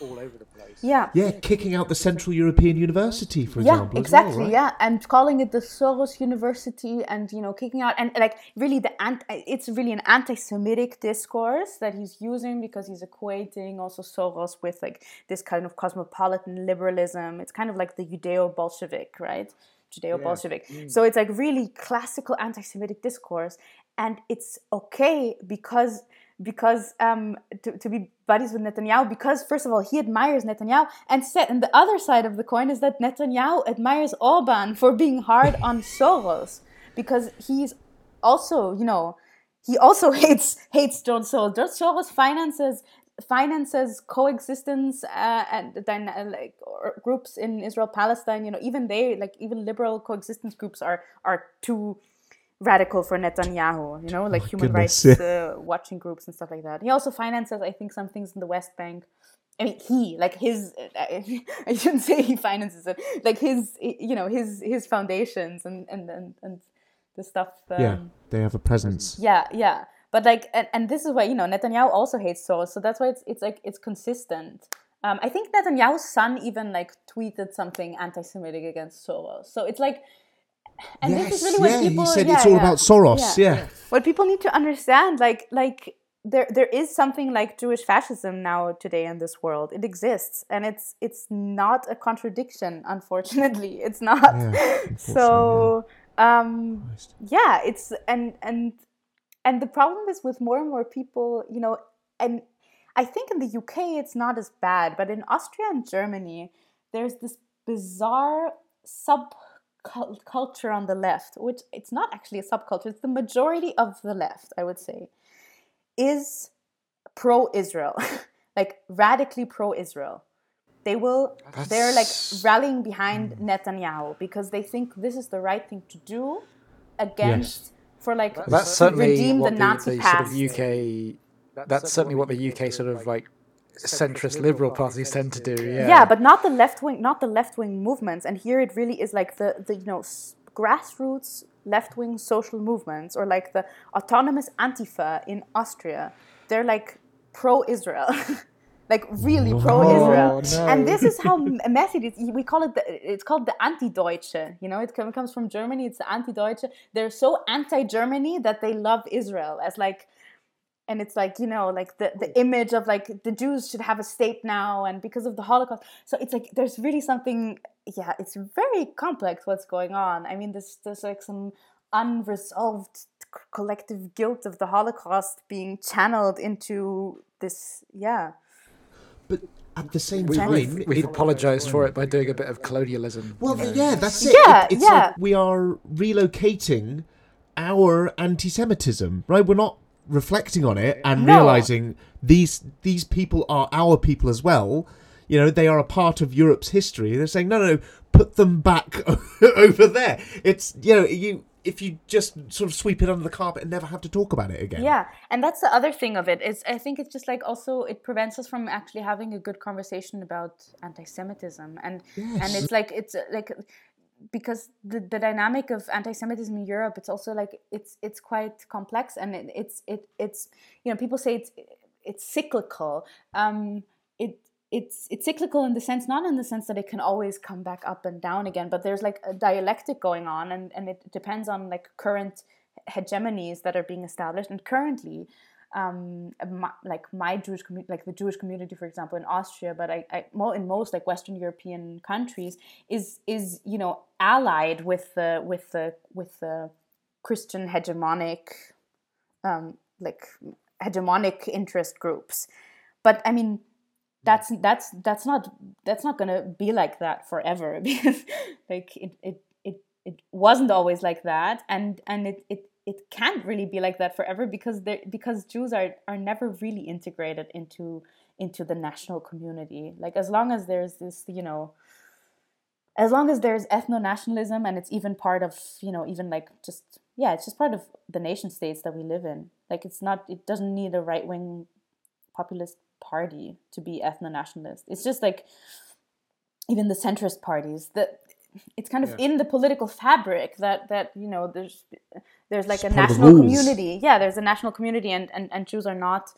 all over the place. Yeah. Yeah, kicking out the Central European University, for yeah example. as exactly well, right? yeah and calling it the soros university and you know kicking out and like really the ant- it's really an anti-semitic discourse that he's using because he's equating also soros with like this kind of cosmopolitan liberalism it's kind of like the judeo-bolshevik right judeo-bolshevik mm. so it's like really classical anti-semitic discourse and it's okay because because um, to, to be buddies with Netanyahu because first of all he admires Netanyahu and set and the other side of the coin is that Netanyahu admires Orban for being hard on Soros because he's also you know he also hates hates George Soros. George Soros finances finances coexistence uh, and dyna- like or groups in Israel Palestine. You know even they like even liberal coexistence groups are are too radical for Netanyahu, you know, like human goodness, rights uh, watching groups and stuff like that. He also finances, I think, some things in the West Bank. I mean, he like his. I shouldn't say he finances it. Like his, you know, his his foundations and and and, and the stuff. Um, Yeah, they have a presence. yeah, yeah. But like, and, and this is why you know Netanyahu also hates Soros, so that's why it's it's like it's consistent. Um, I think Netanyahu's son even like tweeted something anti-Semitic against Soros. So it's like, and yes, this is really what yeah, people. he said yeah, it's all yeah. about Soros. Yeah. What people need to understand, like like there there is something like Jewish fascism now today in this world. It exists, and it's it's not a contradiction. Unfortunately, it's not. Yeah, so um, Christ. yeah, it's and and and the problem is with more and more people, you know, and I think in the UK it's not as bad, but in Austria and Germany, there's this bizarre subculture on the left, which it's not actually a subculture, it's the majority of the left, I would say, is pro Israel, like radically pro Israel. they will they're like rallying behind hmm. Netanyahu because they think this is the right thing to do against for like That's certainly redeem what the the, Nazi the sort past. of UK. That's certainly what the UK sort of like centrist liberal parties tend to do. Yeah. yeah. but not the left wing not the left wing movements and here it really is like the the you know s- grassroots left wing social movements or like the autonomous antifa in austria they're like pro israel like really pro israel Oh, no. and this is how m- messy it is we call it the, it's called the anti-deutsche you know it comes from germany it's the anti-deutsche they're so anti-germany that they love israel as like and it's like you know like the, the image of like the jews should have a state now and because of the holocaust so it's like there's really something yeah it's very complex what's going on i mean there's there's like some unresolved c- collective guilt of the holocaust being channeled into this yeah But at the same We, time, we've, we've apologised for it by doing a bit of colonialism. Well, you know. yeah, that's it. Yeah, It- it's yeah. like we are relocating our anti-Semitism, right? We're not reflecting on it and No. realizing these these people are our people as well. You know, they are a part of Europe's history. They're saying, no, no, no, put them back over there. It's you know, you if you just sort of sweep it under the carpet and never have to talk about it again. Yeah, and that's the other thing of it is I think it's just like also it prevents us from actually having a good conversation about anti-Semitism, and and it's like it's like because the, the dynamic of anti-Semitism in Europe, it's also like it's it's quite complex, and it, it's it it's you know people say it's it's cyclical. Um, it it's it's cyclical in the sense not in the sense that it can always come back up and down again, but there's like a dialectic going on, and and it depends on like current hegemonies that are being established, and currently. Um, my, like my Jewish community, like the Jewish community, for example, in Austria, but I, I mo- in most like Western European countries, is is you know allied with the with the with the Christian hegemonic, um, like hegemonic interest groups. But I mean, that's that's that's not that's not gonna be like that forever because like it it it, it wasn't always like that, and and it it it can't really be like that forever because because Jews are are never really integrated into into the national community. Like as long as there's this, you know, as long as there's ethno nationalism and it's even part of, you know, even like just yeah, it's just part of the nation states that we live in. Like it's not, it doesn't need a right wing populist party to be ethno nationalist. It's just like even the centrist parties that it's kind of in the political fabric that that you know there's there's like It's a part of the national community. Yeah there's a national community and and, and jews are not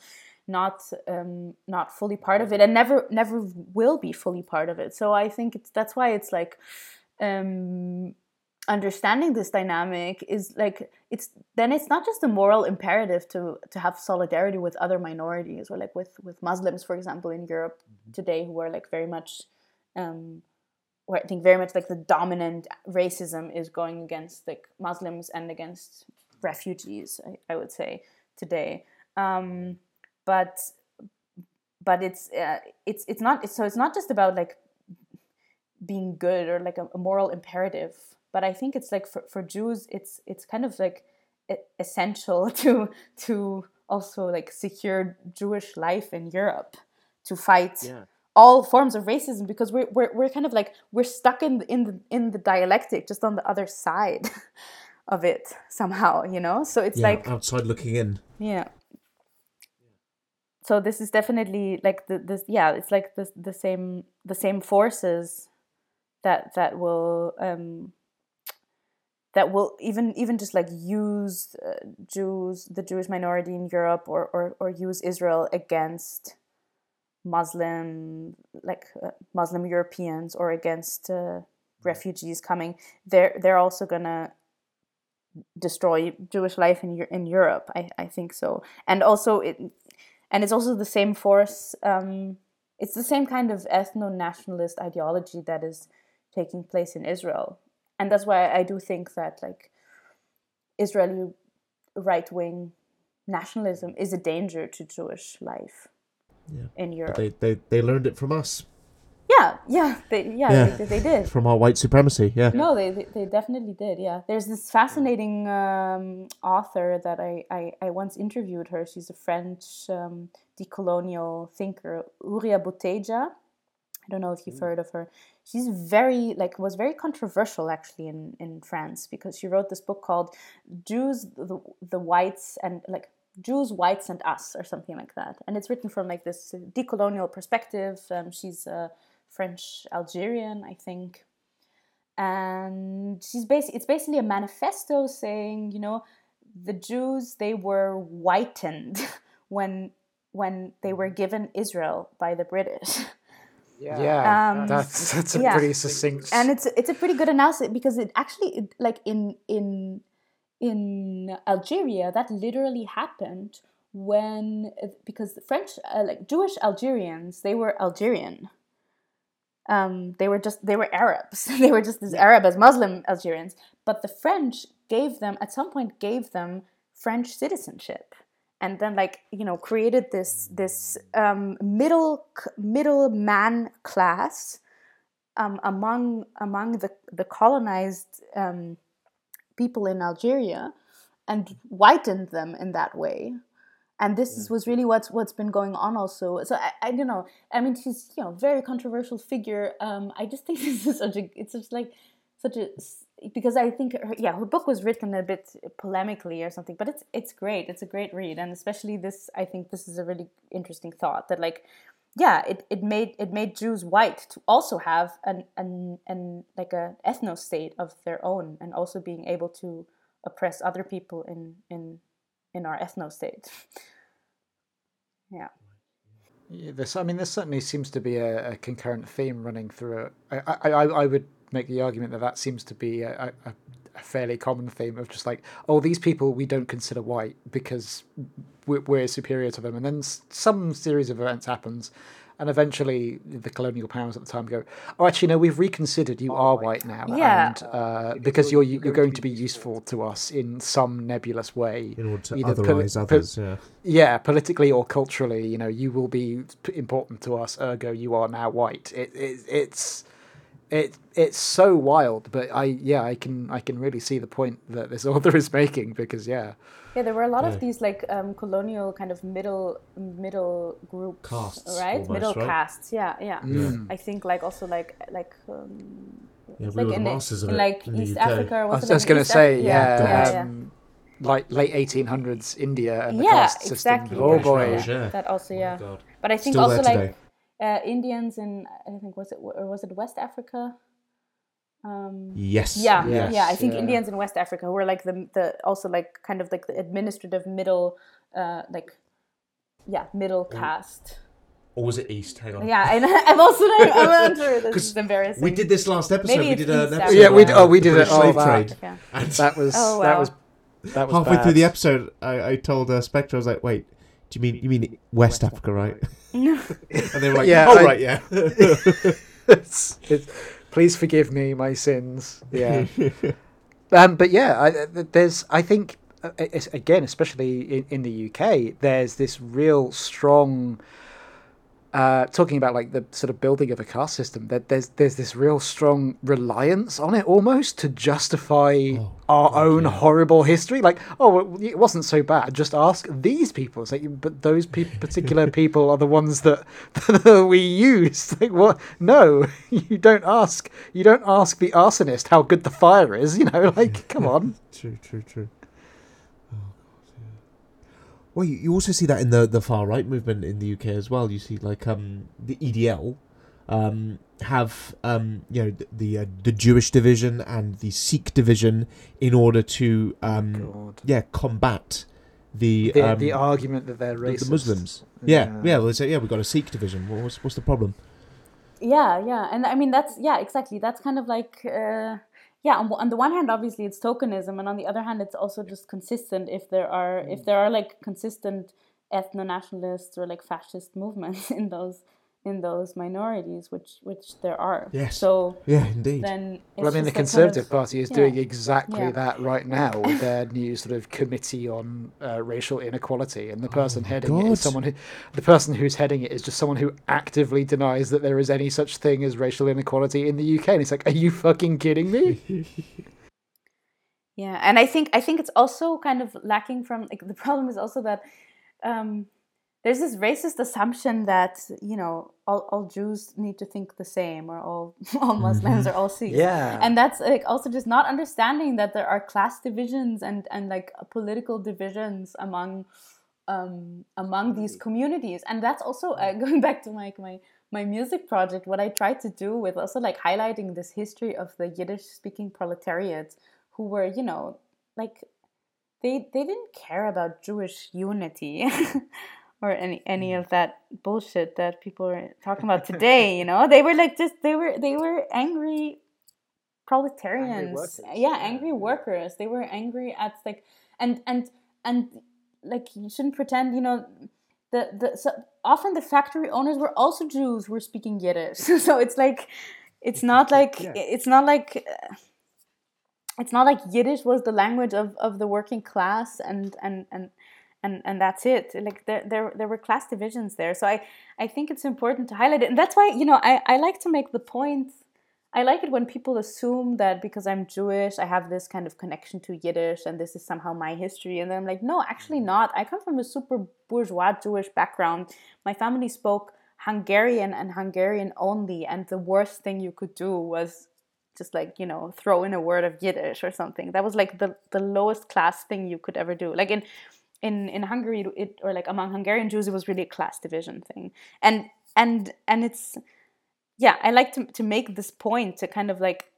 not um not fully part of it and never never will be fully part of it. So i think it's that's why it's like um understanding this dynamic is like it's then it's not just a moral imperative to to have solidarity with other minorities or like with with muslims for example in europe today who are like very much um where I think very much like the dominant racism is going against like Muslims and against refugees. I, I would say today, um, but but it's uh, it's it's not so it's not just about like being good or like a, a moral imperative. But I think it's like for, for Jews, it's it's kind of like essential to to also like secure Jewish life in Europe to fight Yeah. All forms of racism because we're, we're, we're kind of like we're stuck in the, in the in the dialectic just on the other side of it somehow you know so it's Yeah, like outside looking in. yeah so this is definitely like the this yeah it's like the the same the same forces that that will um that will even even just like use uh, Jews the Jewish minority in Europe or or, or use Israel against Muslim like uh, Muslim Europeans or against uh, refugees coming they're they're also gonna destroy Jewish life in in Europe I, I think so. And also it and it's also the same force um, it's the same kind of ethno nationalist ideology that is taking place in Israel. And that's why I do think that like Israeli right wing nationalism is a danger to Jewish life Yeah. in Europe. They, they they learned it from us, yeah, yeah, they, yeah, Yeah. They, they did. from our white supremacy. Yeah. No, they, they definitely did. Yeah, there's this fascinating um, author that I, I I once interviewed her. She's a French um, decolonial thinker, Houria Bouteldja. I don't know if you've heard of her. She's very like was very controversial actually in in France because she wrote this book called Jews the, the whites and like Jews, whites, and us, or something like that. And it's written from like this decolonial perspective. Um, she's a French Algerian, I think, and she's basically it's basically a manifesto saying, you know, the Jews they were whitened when when they were given Israel by the British. Yeah, Um, that's that's a yeah. pretty succinct. and it's it's a pretty good analysis because it actually it, like in in in Algeria that literally happened when because the French uh, like Jewish Algerians they were Algerian. Um, they were just they were Arabs. they were just as Arab as Muslim Algerians. But the French gave them at some point gave them French citizenship, and then like you know created this this um, middle middle man class um, among among the the colonized um, people in Algeria, and whitened them in that way. And this is, was really what's what's been going on also. So I, I don't know. I mean, she's you know very controversial figure. Um, I just think this is such a it's just like such a because I think her, yeah her book was written a bit polemically or something, but it's it's great. It's a great read, and especially this I think this is a really interesting thought that like yeah it, it made it made Jews white to also have an an, an like a ethno state of their own and also being able to oppress other people in in in our ethno state. yeah. Yeah, this, I mean, there certainly seems to be a, a concurrent theme running through it. I, I, I I would make the argument that that seems to be a, a, a fairly common theme of just like, oh, these people we don't consider white because we're, we're superior to them, and then some series of events happens, and eventually the colonial powers at the time go, oh, actually, no, we've reconsidered. You are white now, Yeah. and uh, because you're you're going to be useful to us in some nebulous way, in order to either poli- otherwise po- others. Yeah. yeah, politically or culturally, you know, you will be important to us. Ergo, you are now white. It, it it's it it's so wild, but I yeah, I can I can really see the point that this author is making because yeah, Yeah, there were a lot Yeah. of these like um, colonial kind of middle middle groups, Castes, right? almost, middle right? castes. Yeah, yeah. Mm. I think like also like like um, Yeah, we like were the in, masters of in it like in the East UK. Africa. Or I was was it just in gonna say Af- yeah, yeah, yeah. um, like late eighteen hundreds India and the Yeah, caste system. exactly. Oh boy, yeah. That also, Oh yeah. God. But I think Still also like today. Uh, Indians in I think was it or was it West Africa? Um, Yes. yeah, Yes, yeah. I think yeah. Indians in West Africa were like the the also like kind of like the administrative middle, uh, like yeah, middle caste. Or was it East? Hang on. Yeah, and I'm also not, I'm not sure. This 'Cause is embarrassing. We did this last episode. Maybe we it's did an East episode. Yeah, we d- about oh, we did it. Oh, slave wow. trade. Yeah. And that was Oh, that was that was halfway bad. through the episode, I, I told uh, Spectre, I was like, "Wait, do you mean you mean West Africa, right?" and they were like, Yeah, "Oh, I- right, yeah." it's, it's, please forgive me my sins. Yeah. um, but yeah, I, there's I think uh, it's, again, especially in, in the UK, there's this real strong. Uh, talking about like the sort of building of a caste system, that there's there's this real strong reliance on it almost to justify Oh, our God, own yeah. horrible history. Like, oh, it wasn't so bad. Just ask these people. It's like, but those pe- particular people are the ones that, that we use. Like, what? No, you don't ask. You don't ask the arsonist how good the fire is. You know, like, come on. True, true, true. God, yeah. Well, you, you also see that in the, the far right movement in the UK as well. You see, like, um, the EDL um, have, um, you know, the the, uh, the Jewish division and the Sikh division in order to, um, God. yeah, combat the The, um, the argument that they're the- racist. the Muslims. Yeah, Yeah. yeah. Well, they say, yeah, we've got a Sikh division. Well, what's what's the problem? yeah yeah and i mean that's yeah exactly that's kind of like uh, yeah on, on the one hand obviously it's tokenism and on the other hand it's also just consistent if there are if mm. there are like consistent ethno-nationalist or like fascist movements in those in those minorities which which there are Yes. so Yeah, indeed. then Well, I mean, the just, like, kind Conservative of- Party is yeah. doing exactly Yeah. that right now with their new sort of committee on uh, racial inequality, and the person my heading it God. is someone who, the person who's heading it is just someone who actively denies that there is any such thing as racial inequality in the UK, and it's like, are you fucking kidding me? Yeah, and I think I think it's also kind of lacking from like the problem is also that um, there's this racist assumption that you know all, all Jews need to think the same or all all Muslims are all Sikhs. Yeah. and that's like also just not understanding that there are class divisions and and like political divisions among um, among these communities, and that's also uh, going back to my my my music project. What I tried to do with also like highlighting this history of the Yiddish speaking proletariat, who were you know like they they didn't care about Jewish unity. or any any of that bullshit that people are talking about today you know? They were like just they were they were angry proletarians. workers, yeah yeah. angry workers. They were angry at like and and and like you shouldn't pretend you know the the so often the factory owners were also Jews who were speaking Yiddish. So it's like it's not like Yeah. it's not like uh, it's not like Yiddish was the language of, of the working class and and and and and that's it. Like there, there there were class divisions there. So i i think it's important to highlight it. And that's why you know i i like to make the point i like it when people assume that because i'm jewish i have this kind of connection to yiddish and this is somehow my history. And then i'm like no actually mm-hmm. not. I come from a super bourgeois jewish background. My family spoke hungarian and hungarian only and the worst thing you could do was just like you know throw in a word of yiddish or something. That was like the the lowest class thing you could ever do. Like in in in Hungary it or like among Hungarian Jews it was really a class division thing. And and and it's yeah I like to to make this point to kind of like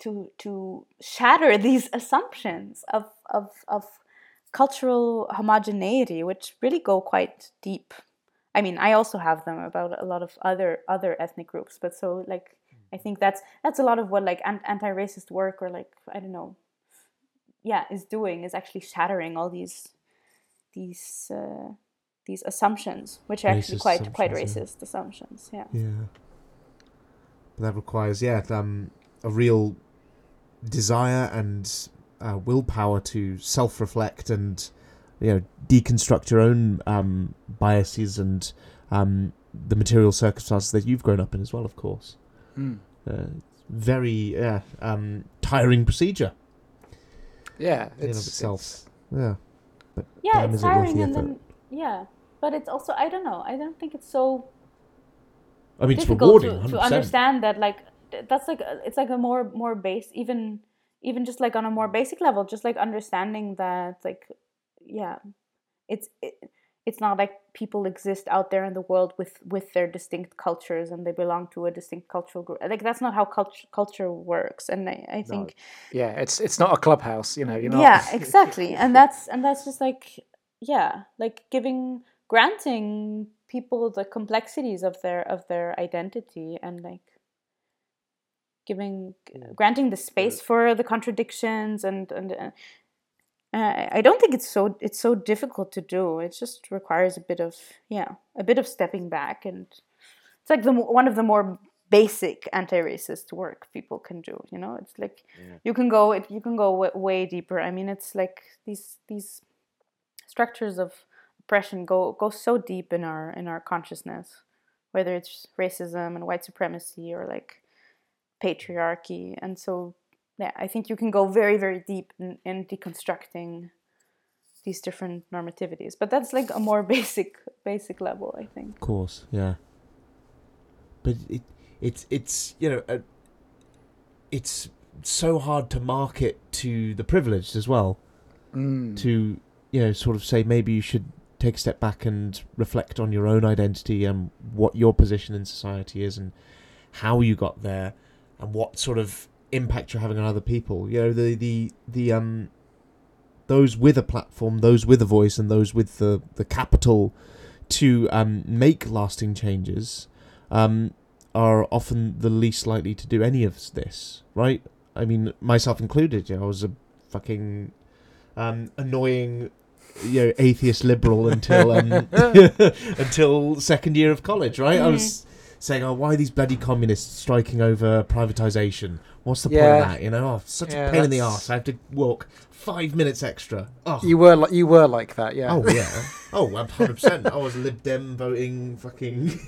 to to shatter these assumptions of of of cultural homogeneity which really go quite deep. I mean I also have them about a lot of other other ethnic groups but so like hmm. I think that's that's a lot of what like anti-racist work or like I don't know yeah is doing is actually shattering all these these uh, these assumptions which are actually quite quite assumptions, yeah. racist assumptions yeah Yeah. But that requires, yeah, um, a real desire and uh, willpower to self-reflect and, you know, deconstruct your own um, biases and um, the material circumstances that you've grown up in as well, of course. Mm. Uh, very yeah, um, tiring procedure Yeah, in it's of itself. it's- Yeah. But yeah it's is it tiring and effort. then yeah but it's also i don't know i don't think it's so I mean, it's rewarding. to, 100%. to understand that like that's like uh, it's like a more more base even even just like on a more basic level just like understanding that like yeah it's it, it's not like people exist out there in the world with with their distinct cultures and they belong to a distinct cultural group like that's not how culture culture works and i, I think yeah, it's it's not a clubhouse, you know. You're not. yeah exactly and that's and that's just like yeah like giving granting people the complexities of their of their identity and like giving granting the space for the contradictions and and uh, uh, I don't think it's so it's so difficult to do. It just requires a bit of yeah, a bit of stepping back, and it's like the one of the more basic anti-racist work people can do. You know, it's like you can go it, you can go w- way deeper. I mean, it's like these these structures of oppression go go so deep in our in our consciousness, whether it's racism and white supremacy or like patriarchy, and so yeah, I think you can go very, very deep in, in deconstructing these different normativities. But that's like a more basic, basic level, I think. Of course, yeah. But it, it's it's you know, uh, it's so hard to market to the privileged as well. Mm. To you know, sort of say maybe you should take a step back and reflect on your own identity and what your position in society is and how you got there and what sort of impact you're having on other people. You know, the the the um those with a platform, those with a voice, and those with the the capital to um make lasting changes um are often the least likely to do any of this, right? I mean, myself included. You know, I was a fucking um annoying you know atheist liberal until um until second year of college right i was saying oh why are these bloody communists striking over privatization? What's the point of that you know? Oh such Yeah, a pain in the that's- arse. I have to walk five minutes extra. Oh. You were like you were like that, yeah. oh yeah. Oh 100% i was lib dem voting fucking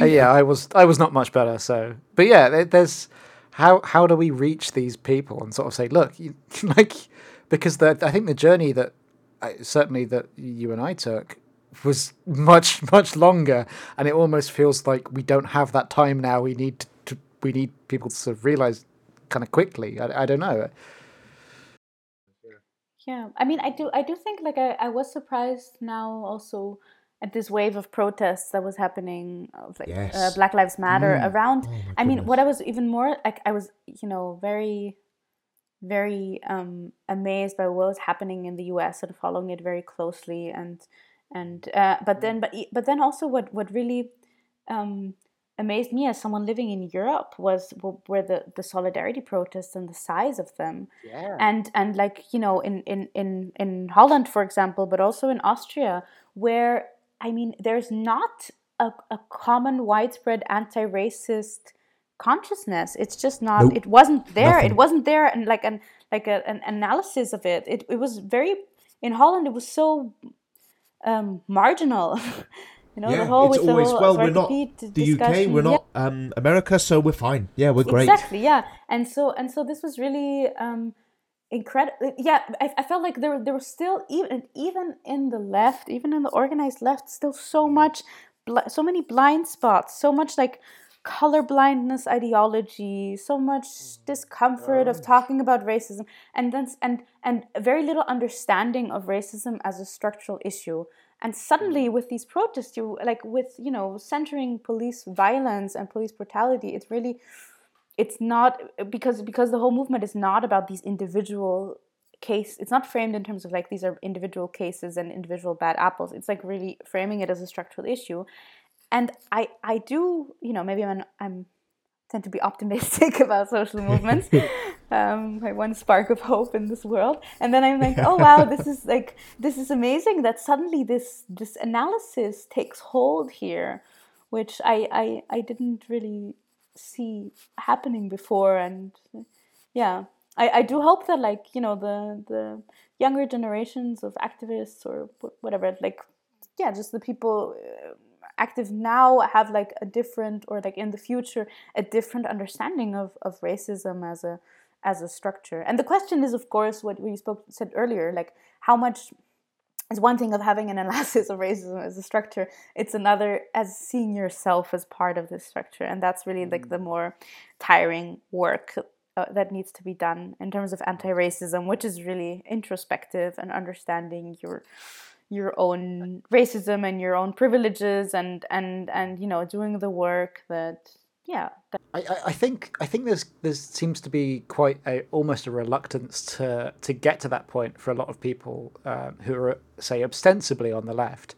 Uh, yeah, I was I was not much better. So, but yeah, there's how how do we reach these people and sort of say, look, you, like because the I think the journey that I, certainly that you and I took was much much longer, and it almost feels like we don't have that time now. We need to we need people to sort of realize kind of quickly. I, I don't know. Yeah, I mean, I do I do think like I, I was surprised now also at this wave of protests that was happening of like Yes. uh, Black Lives Matter Mm. around. Oh my I mean, what I was even more like, I was you know very, very um, amazed by what was happening in the U.S. and following it very closely, and and uh, but then but but then also what what really um, amazed me as someone living in Europe was were the the solidarity protests and the size of them Yeah. and and like you know in in in in Holland for example but also in Austria where I mean there's not a, a common widespread anti-racist consciousness it's just not Nope. it wasn't there Nothing. it wasn't there and like an like a, an analysis of it. it it was very in Holland it was so um marginal you know the whole it's with always the whole well. We're not the UK. We're Yeah. not um, America, so we're fine. Yeah, we're great. Exactly, yeah. And so and so this was really um incredible. Yeah, I, I felt like there there was still even even in the left, even in the organized left, still so much, so many blind spots, so much like color blindness ideology, so much mm. discomfort of talking about racism, and then and and very little understanding of racism as a structural issue. And suddenly, mm. with these protests, you like with you know centering police violence and police brutality, it's really it's not because because the whole movement is not about these individual case it's not framed in terms of like these are individual cases and individual bad apples. It's like really framing it as a structural issue and i i do you know maybe i'm i'm tend to be optimistic about social movements um my one spark of hope in this world. And then i'm like oh wow this is like this is amazing that suddenly this this analysis takes hold here which i i, I didn't really see happening before. And yeah I, I do hope that like you know the the younger generations of activists or whatever like yeah just the people uh, active now have like a different or like in the future a different understanding of, of racism as a as a structure. And the question is of course what we spoke said earlier like how much is one thing of having an analysis of racism as a structure it's another as seeing yourself as part of this structure. And that's really like the more tiring work uh, that needs to be done in terms of anti-racism which is really introspective and understanding your your own racism and your own privileges and and and you know doing the work that yeah I- I think I think there's there seems to be quite a almost a reluctance to to get to that point for a lot of people um, who are say ostensibly on the left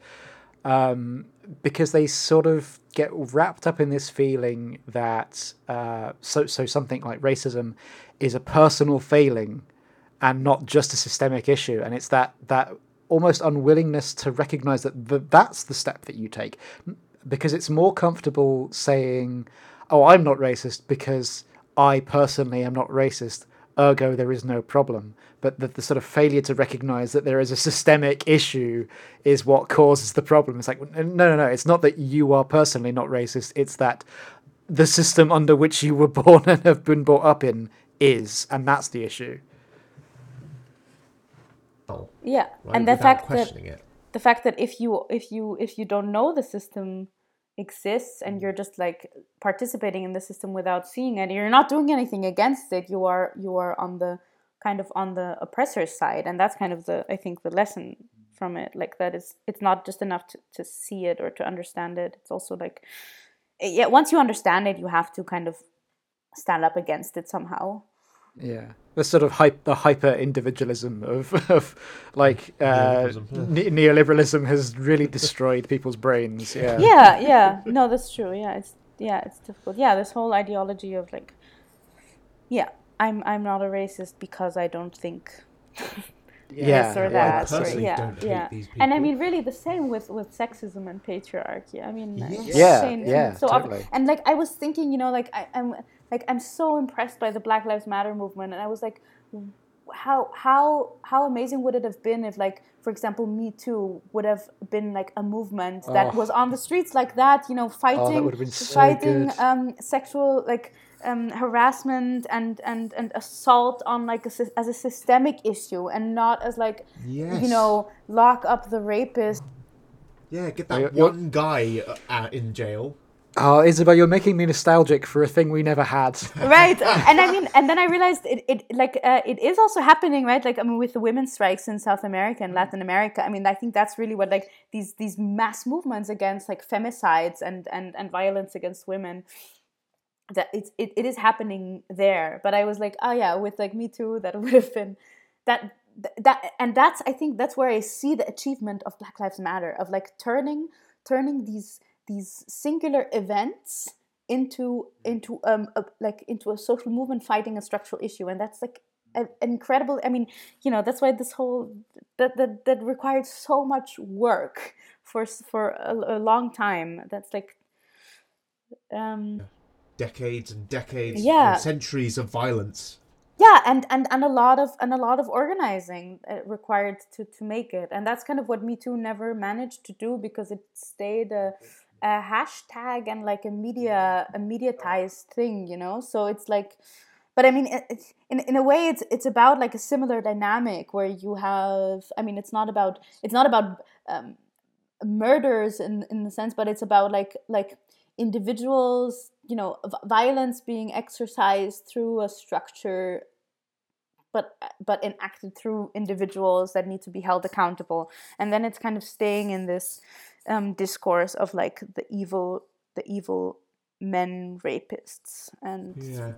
um, because they sort of get wrapped up in this feeling that uh, so so something like racism is a personal failing and not just a systemic issue. And it's that that almost unwillingness to recognize that th- that's the step that you take. Because it's more comfortable saying oh i'm not racist because i personally am not racist ergo there is no problem. But that the sort of failure to recognize that there is a systemic issue is what causes the problem. It's like no no no it's not that you are personally not racist it's that the system under which you were born and have been brought up in is and that's the issue Yeah right, and the without fact that it. the fact that if you if you if you don't know the system exists and mm. you're just like participating in the system without seeing it you're not doing anything against it you are you are on the kind of on the oppressor's side and that's kind of the i think the lesson from it like that is it's not just enough to, to see it or to understand it. It's also like yeah once you understand it you have to kind of stand up against it somehow Yeah, the sort of hype, the hyper individualism of of like uh, Neoliberalism, yeah. ne- neoliberalism has really destroyed people's brains. Yeah, yeah yeah no that's true yeah it's yeah it's difficult yeah this whole ideology of like yeah i'm i'm not a racist because i don't think yeah, this or yeah. that or, personally yeah don't hate yeah these and i mean really the same with with sexism and patriarchy i mean it's Yes. Yeah, yeah, so often- totally. and like i was thinking you know like I, i'm like i'm so impressed by the black lives matter movement and i was like how how how amazing would it have been if like for example me too would have been like a movement that Oh. was on the streets like that you know fighting would have so fighting um sexual like um, harassment and, and, and assault on like a, as a systemic issue and not as like you know lock up the rapist Yeah, get that You're- you're- one guy uh, out in jail. Oh, Isabel, you're making me nostalgic for a thing we never had. right and i mean and then i realized it, it like uh, it is also happening right like i mean with the women's strikes in south america and latin america i mean i think that's really what like these these mass movements against like femicides and and and violence against women that it's it, it is happening there but i was like oh yeah with like me too that would have been that that and that's i think that's where i see the achievement of black lives matter of like turning turning these these singular events into into um a, like into a social movement fighting a structural issue and that's like an incredible i mean you know that's why this whole that that, that required so much work for for a, a long time that's like um Decades and decades, Yeah. and centuries of violence. yeah and, and and a lot of and a lot of organizing uh, required to to make it and that's kind of what me too never managed to do because it stayed a, a hashtag and like a media a mediatized thing you know? So it's like but i mean it, in, in a way it's it's about like a similar dynamic where you have i mean it's not about it's not about um, murders in in the sense but it's about like like individuals you know violence being exercised through a structure but but enacted through individuals that need to be held accountable. And then it's kind of staying in this um, discourse of like the evil the evil men rapists and Yeah.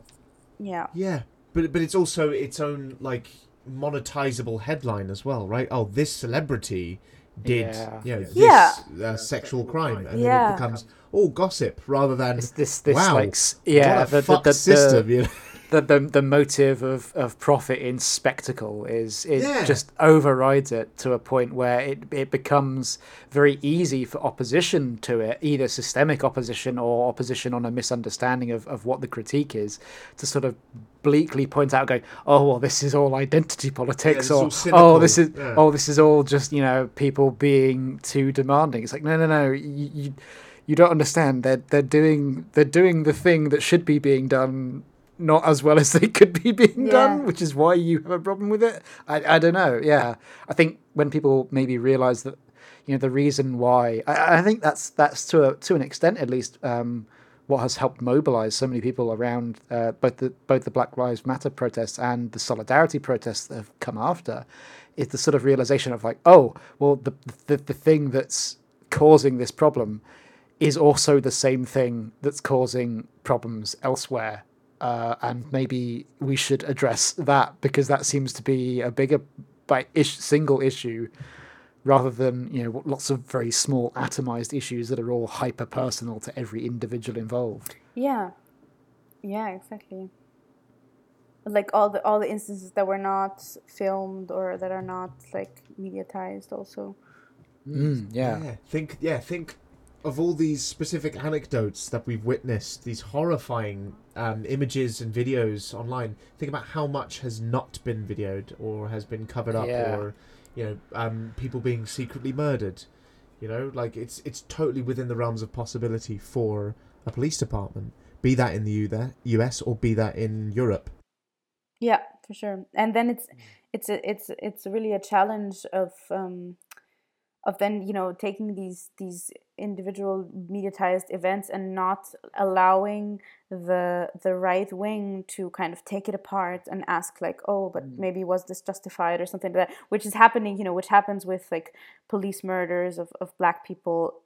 yeah Yeah, but but it's also its own like monetizable headline as well, right? Oh, this celebrity did Yeah. you know this Yeah. uh, sexual crime, and then it becomes all gossip rather than This, this, this wow, like, yeah, what a the, the, fucked the, system. the, you know? The, the, the motive of, of profit in spectacle is it Yeah. just overrides it to a point where it, it becomes very easy for opposition to it, either systemic opposition or opposition on a misunderstanding of, of what the critique is, to sort of bleakly point out, going, "Oh, well, this is all identity politics," is or "Oh, this is yeah. oh, this is all just you know people being too demanding." It's like, no, no, no, you. you you don't understand. They're they're doing they're doing the thing that should be being done not as well as they could be being Yeah. done, which is why you have a problem with it. I, I don't know. Yeah, I think when people maybe realize that, you know, the reason why I, I think that's that's to a, to an extent at least um, what has helped mobilize so many people around uh, both the both the Black Lives Matter protests and the solidarity protests that have come after, is the sort of realization of like, oh, well, the the, the thing that's causing this problem is also the same thing that's causing problems elsewhere. Uh, and maybe we should address that because that seems to be a bigger by ish, single issue rather than you know lots of very small atomized issues that are all hyper personal to every individual involved. yeah yeah exactly like all the all the instances that were not filmed or that are not like mediatized also Mm, yeah. Yeah, think yeah, think of all these specific anecdotes that we've witnessed, these horrifying um, images and videos online. Think about how much has not been videoed or has been covered up, Yeah. or you know, um, people being secretly murdered. You know, like it's it's totally within the realms of possibility for a police department, be that in the U there, US or be that in Europe. Yeah, for sure. And then it's it's a, it's it's really a challenge of um, of then you know taking these these individual mediatized events and not allowing the the right wing to kind of take it apart and ask like oh but mm. maybe was this justified or something like that? Which is happening you know which happens with like police murders of, of black people.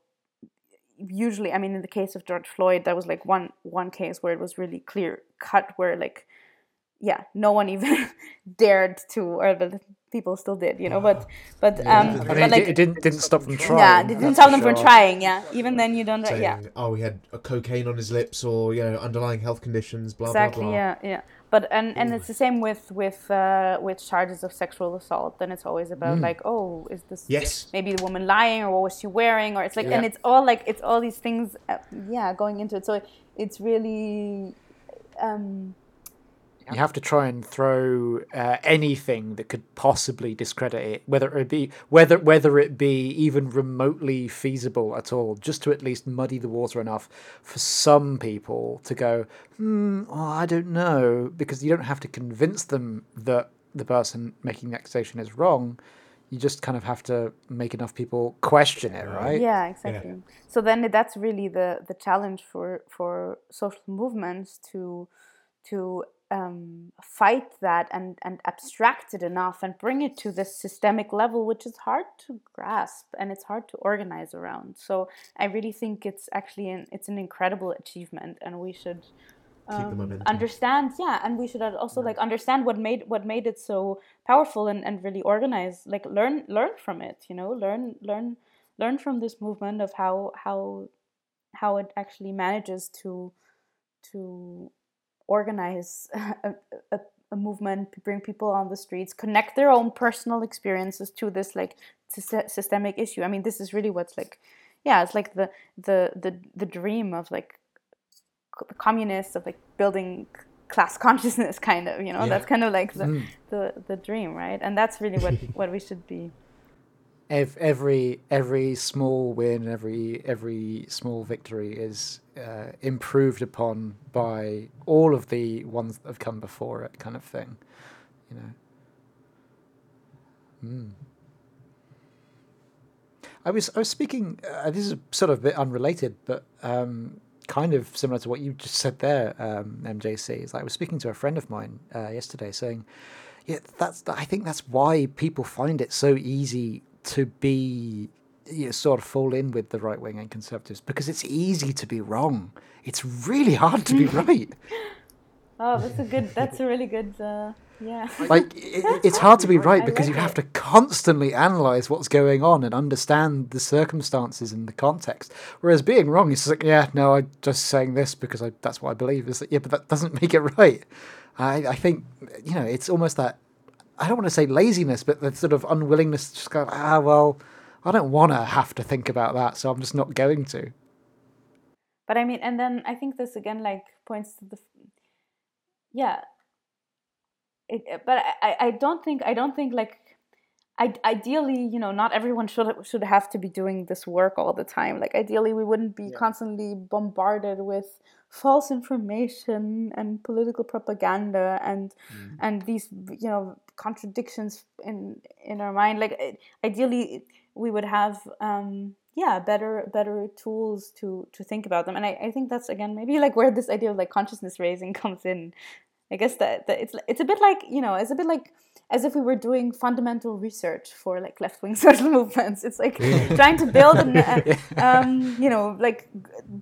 Usually i mean in the case of george floyd that was like one one case where it was really clear cut where like yeah no one even dared to or the people still did you know but but Yeah, um I I but mean, it, like it didn't didn't stop them trying. yeah they didn't that's stop for them from trying yeah. Even then you don't Saying, yeah. Oh, he had a cocaine on his lips, or you know, underlying health conditions, blah exactly blah. blah. Exactly. Yeah yeah. But and and it's the same with with uh with charges of sexual assault then it's always about like oh is this Yes. maybe the woman lying or what was she wearing? Or it's like and it's all like it's all these things uh, yeah going into it. So it's really um You have to try and throw uh, anything that could possibly discredit it, whether it be whether whether it be even remotely feasible at all, just to at least muddy the water enough for some people to go, hmm, oh, I don't know, because you don't have to convince them that the person making the accusation is wrong. You just kind of have to make enough people question it, right? Yeah, exactly. So then that's really the the challenge for for social movements to to um, fight that and and abstract it enough and bring it to this systemic level, which is hard to grasp and it's hard to organize around. So I really think it's actually an it's an incredible achievement, and we should um, understand yeah and we should also like understand what made what made it so powerful and, and really organize like learn learn from it you know learn learn learn from this movement of how how how it actually manages to to organize a, a, a movement bring people on the streets connect their own personal experiences to this like sys- systemic issue i mean this is really what's like yeah it's like the the the, the dream of like the communists of like building class consciousness kind of you know Yeah. that's kind of like the, Mm. the the dream right and that's really what what we should be Ev- every every small win, every every small victory is uh, improved upon by all of the ones that have come before it, kind of thing. You know. Mm. I was I was speaking. Uh, this is sort of a bit unrelated, but um, kind of similar to what you just said there, um, MJC. Is like I was speaking to a friend of mine uh, yesterday, saying, "Yeah, that's. I think that's why people find it so easy to be." You know, sort of fall in with the right wing and conservatives because it's easy to be wrong. It's really hard to be right. oh that's a good that's a really good uh, yeah like it, it's hard to be right because you have it. to constantly analyze what's going on and understand the circumstances and the context whereas being wrong is like yeah no i'm just saying this because I, that's what i believe is like, yeah but that doesn't make it right I, I think you know it's almost that i don't want to say laziness but the sort of unwillingness to just go ah well i don't want to have to think about that so i'm just not going to. But i mean and then i think this again like points to the yeah. It, but I, I don't think i don't think like I, ideally you know not everyone should should have to be doing this work all the time. Like ideally we wouldn't be constantly bombarded with false information and political propaganda and and these you know contradictions in in our mind. Like ideally we would have um yeah better better tools to to think about them. And I, I think that's again maybe like where this idea of like consciousness raising comes in I guess that, that it's it's a bit like you know it's a bit like as if we were doing fundamental research for like left wing social movements. It's like trying to build an uh, um, you know like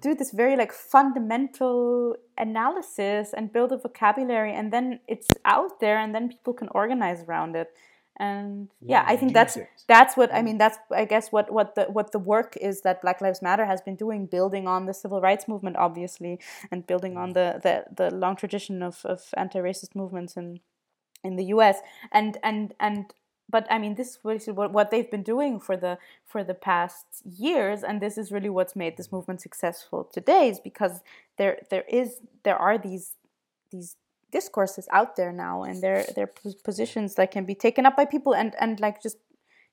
do this very like fundamental analysis and build a vocabulary, and then it's out there, and then people can organize around it. And yeah, I think that's that's what I mean. That's I guess what what the what the work is that Black Lives Matter has been doing, building on the civil rights movement, obviously, and building on mm. the the, the long tradition of, of anti-racist movements in in the U.S. and and and but I mean, this is what they've been doing for the for the past years, and this is really what's made this movement successful today, is because there there is there are these these discourses out there now, and there there are positions that can be taken up by people, and and like just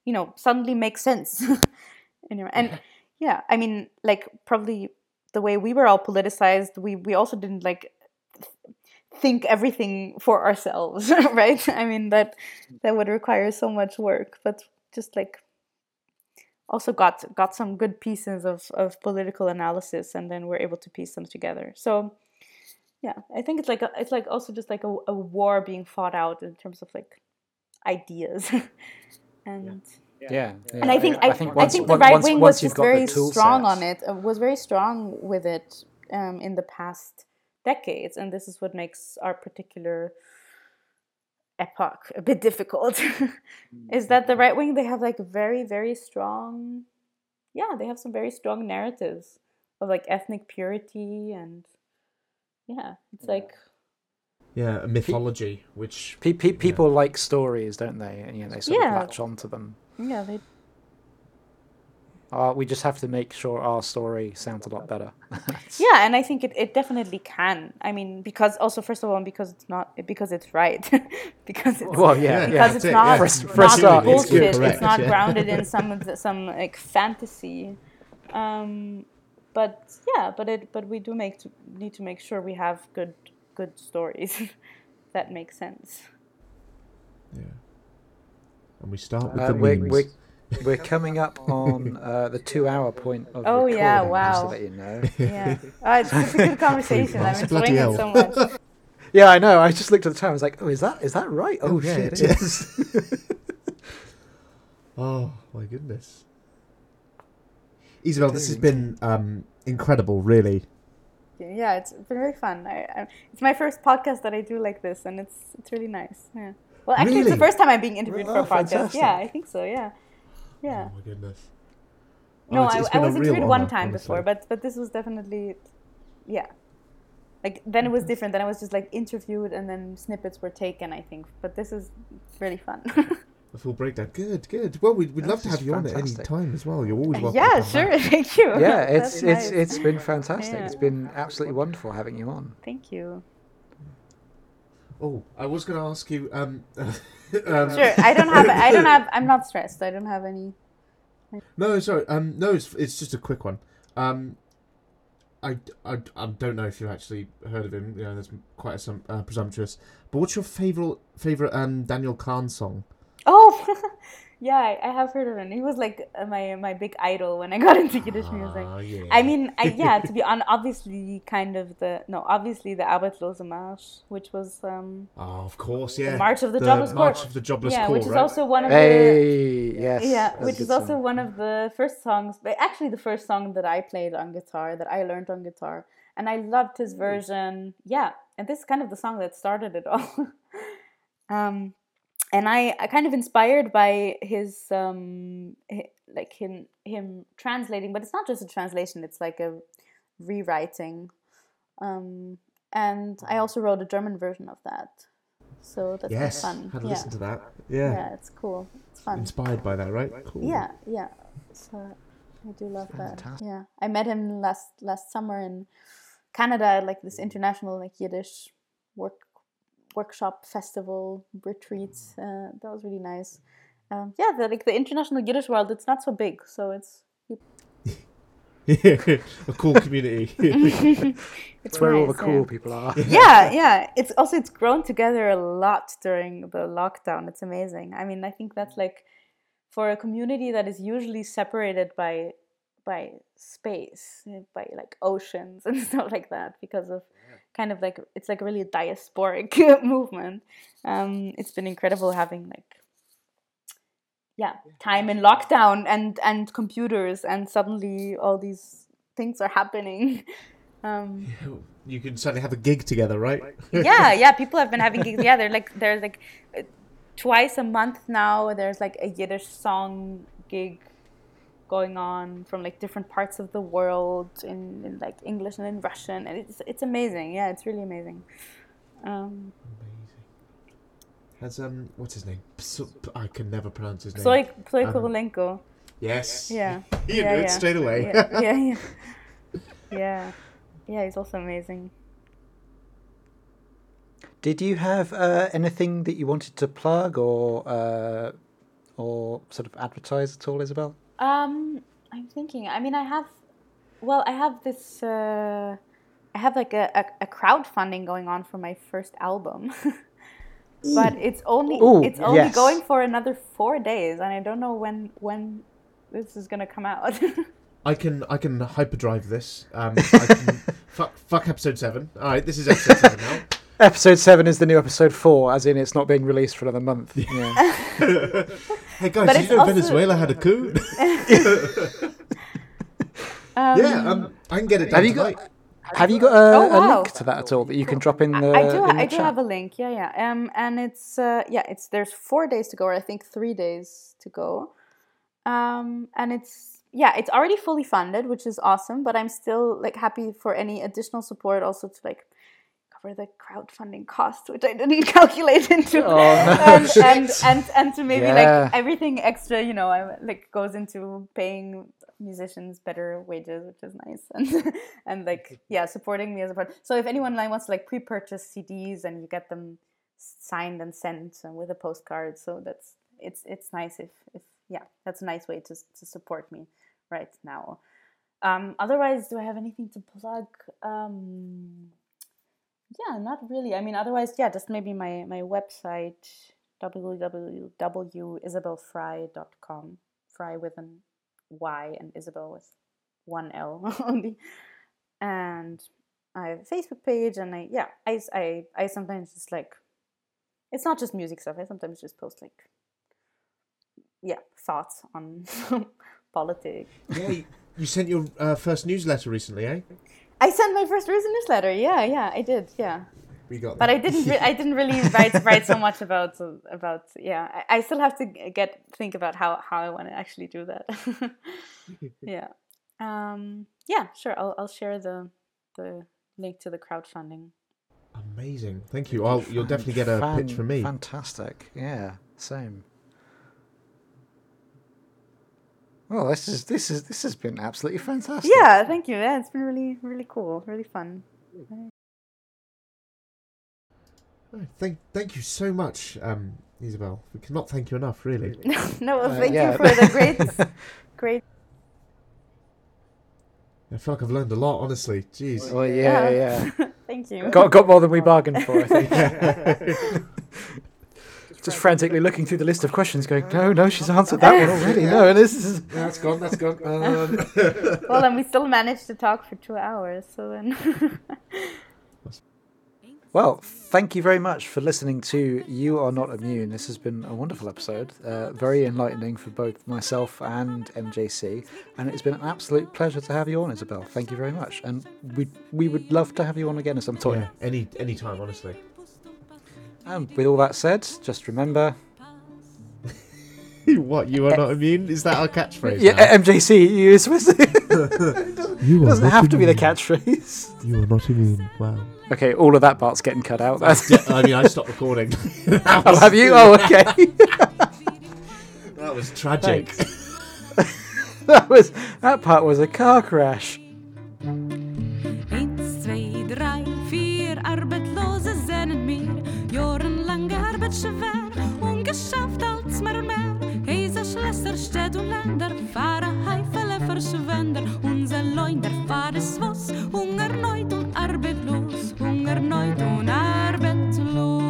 you know suddenly make sense. your, and yeah, I mean, like probably the way we were all politicized, we we also didn't like think everything for ourselves right i mean that that would require so much work but just like also got got some good pieces of of political analysis and then we're able to piece them together so yeah i think it's like a, it's like also just like a, a war being fought out in terms of like ideas and yeah, and I think I, I think, once- the right once- wing once was just very strong sets- on it. Uh, was very strong with it um, in the past decades, and this is what makes our particular epoch a bit difficult. is that the right wing? They have like very very strong, yeah, they have some very strong narratives of like ethnic purity and yeah, it's like Yeah, a mythology, which Pe- pe- people like stories, don't they? And you know, they sort Yeah. of latch onto them. yeah they Uh, we just have to make sure our story sounds a lot better. Yeah, and I think it, it definitely can. I mean, because also first of all, because it's not because it's right, because it's well, yeah, Yeah, yeah. because that's it's it, not, yeah. For- it's for not start, bullshit. It's, correct, not yeah. grounded in some of the, some like fantasy. Um, but yeah, but it but we do make to, need to make sure we have good good stories that make sense. yeah. and we start with Uh, the we're, memes. we're, we're coming up on uh, the two-hour point of Oh, yeah, recording, just to wow. let you know. Yeah. Oh, it's such a good conversation. I'm enjoying it so much. Yeah, I know. I just looked at the time. I was like, "Oh, is that is that right? Oh, Oh, yeah, shit, is." Oh my goodness. Isabel, this has been um, incredible, really. Yeah, it's been very fun. I, I, it's my first podcast that I do like this, and it's it's really nice. Yeah. Well, actually, it's the first time I'm being interviewed Oh, for a podcast. fantastic. Yeah, I think so. Yeah. Yeah. Oh my goodness. no, Oh, it's- I, it's I been was real interviewed one time honestly. before, but but this was definitely, yeah. Like then it was different. Then I was just like interviewed, and then snippets were taken. I think, but this is really fun. A full breakdown. Good, good. Well, we'd, we'd love to have is you on at any time as well. You're always welcome. yeah, sure. Thank you. yeah, That's it's nice. it's it's been fantastic. Yeah. It's been absolutely wonderful having you on. Thank you. Oh, I was going to ask you. Um, um, Sure. I don't have. I don't have. I'm not stressed. I don't have any. No, sorry. Um, no, it's it's just a quick one. Um, I, I, I don't know if you've actually heard of him. You know, that's quite some uh, presumptuous. But what's your favorite favorite um Daniel Kahn song? Oh, yeah, I, I have heard of him. He was like uh, my my big idol when I got into Yiddish music. Ah, yeah. I mean, I, yeah, to be honest, obviously, kind of the no, obviously the Arbeitslose Marsch, which was um Oh, of course, yeah. March of the Jobless March Poor. of the Jobless yeah, Poor, which is right? also one of the Hey, yes. yeah, which is also song. one of the first songs, but actually the first song that I played on guitar, that I learned on guitar, and I loved his version. Yeah, and this is kind of the song that started it all. um, and I, I kind of inspired by his um, hi- like him him translating, but it's not just a translation; it's like a rewriting. Um, and I also wrote a German version of that, so that's yes, fun. had a yeah. listen to that. Yeah. yeah, it's cool. It's fun. inspired by that, right? Cool. Yeah, yeah. So I do love that. Yeah, I met him last last summer in Canada like this international like Yiddish work workshop festival retreat. Uh, that was really nice. Um, yeah, the, like the international Yiddish world, it's not so big, so it's a cool community. it's It's where all the cool yeah. people are. yeah, yeah. It's also it's grown together a lot during the lockdown. It's amazing. I mean, I think that's like for a community that is usually separated by by space, eh, by like oceans and stuff like that, because of kind of like it's like really a diasporic movement. Um, it's been incredible having like yeah time in lockdown and and computers and suddenly all these things are happening. Um, you can suddenly have a gig together, right? yeah, yeah. People have been having gigs. Yeah, they're like there's like twice a month now. There's like a Yiddish song gig going on from like different parts of the world in, in like English and in Russian, and it's it's amazing. Yeah, it's really amazing. Um, Has um, what's his name? Pso- I can never pronounce his name. Ploy Ploy Um, Korolenko. Yes. Yeah, You yeah, knew it straight away. Yeah, yeah, yeah, yeah. Yeah, he's also amazing. Did you have uh, anything that you wanted to plug or uh, or sort of advertise at all, Isabel? Um, I'm thinking. I mean, I have. Well, I have this. Uh, I have like a, a, a crowdfunding going on for my first album, but it's only Ooh, it's only yes. going for another four days, and I don't know when when this is gonna come out. I can I can hyperdrive this. Um, I can, fuck fuck episode seven. All right, this is episode seven now. Episode seven is the new episode four, as in it's not being released for another month. Yeah. Hey guys, But did it's you know also- Venezuela had a coup? um, yeah, um, I can get it done have you got tonight. Have you got a, Oh, a wow. link to that at all that you can drop in the? I do. in the I do chat? have a link. Yeah, yeah. Um, and it's uh, yeah, it's there's four days to go, or I think three days to go. Um, and it's yeah, it's already fully funded, which is awesome. But I'm still like happy for any additional support, also to like cover the crowdfunding cost, which I didn't calculate into, Oh, no. and, and and and to maybe Yeah. like everything extra, you know, I like goes into paying musicians better wages, which is nice, and and like yeah, supporting me as a part. So if anyone like wants to like pre-purchase CDs and you get them signed and sent uh, with a postcard, so that's it's it's nice if if yeah, that's a nice way to to support me right now. Um, otherwise, do I have anything to plug? Um, yeah, not really. I mean, otherwise, yeah, just maybe my my website www.isabelfrey.com. Frey with an Y and Isabel with one L only. And I have a Facebook page, and I yeah, I, I I sometimes just like it's not just music stuff. I sometimes just post like yeah thoughts on politics. Yeah, you, you sent your uh, first newsletter recently, eh? I sent my first recent newsletter. Yeah, yeah, I did. Yeah. We got but that. I didn't. Re- I didn't really write write so much about about. Yeah, I, I still have to get think about how how I want to actually do that. yeah, um, yeah, sure. I'll I'll share the the link to the crowdfunding. Amazing, thank you. I'll, you'll definitely get a Fan- pitch from me. Fantastic. Yeah, same. Well, this is this is this has been absolutely fantastic. Yeah, thank you. Yeah, it's been really really cool, really fun. Oh, Thank, thank you so much, um, Isabel. We cannot thank you enough, really. no, well, Uh, thank yeah. you for the great great. I feel like I've learned a lot, honestly. Jeez. Well, yeah, Yeah. yeah. Thank you. got got more than we bargained for, I think. Just frantically looking through the list of questions, going, no, no, she's answered that one already. No, and this is. Yeah, that's gone. That's gone. Um, Well, and we still managed to talk for two hours. So then. Well, thank you very much for listening to You Are Not Immune. This has been a wonderful episode, uh, very enlightening for both myself and MJC, and it's been an absolute pleasure to have you on, Isabel. Thank you very much, and we we would love to have you on again at some yeah, point. any any time, honestly. And with all that said, just remember, what? You are not immune? Is that our catchphrase? yeah, now? MJC, you supposed to. it you doesn't have to be the catchphrase. You are not immune. Wow. Okay, all of that part's getting cut out. That's, Yeah, I mean, I stopped recording. that, oh, I'll have you. Oh, okay. that was tragic. that was that part was a car crash. Schlösser, Städte und Länder, fahren Heifele Verschwender. Unser Leun, der Fahrt ist was, hungerneut und arbeitslos. Hungerneut und arbeitslos.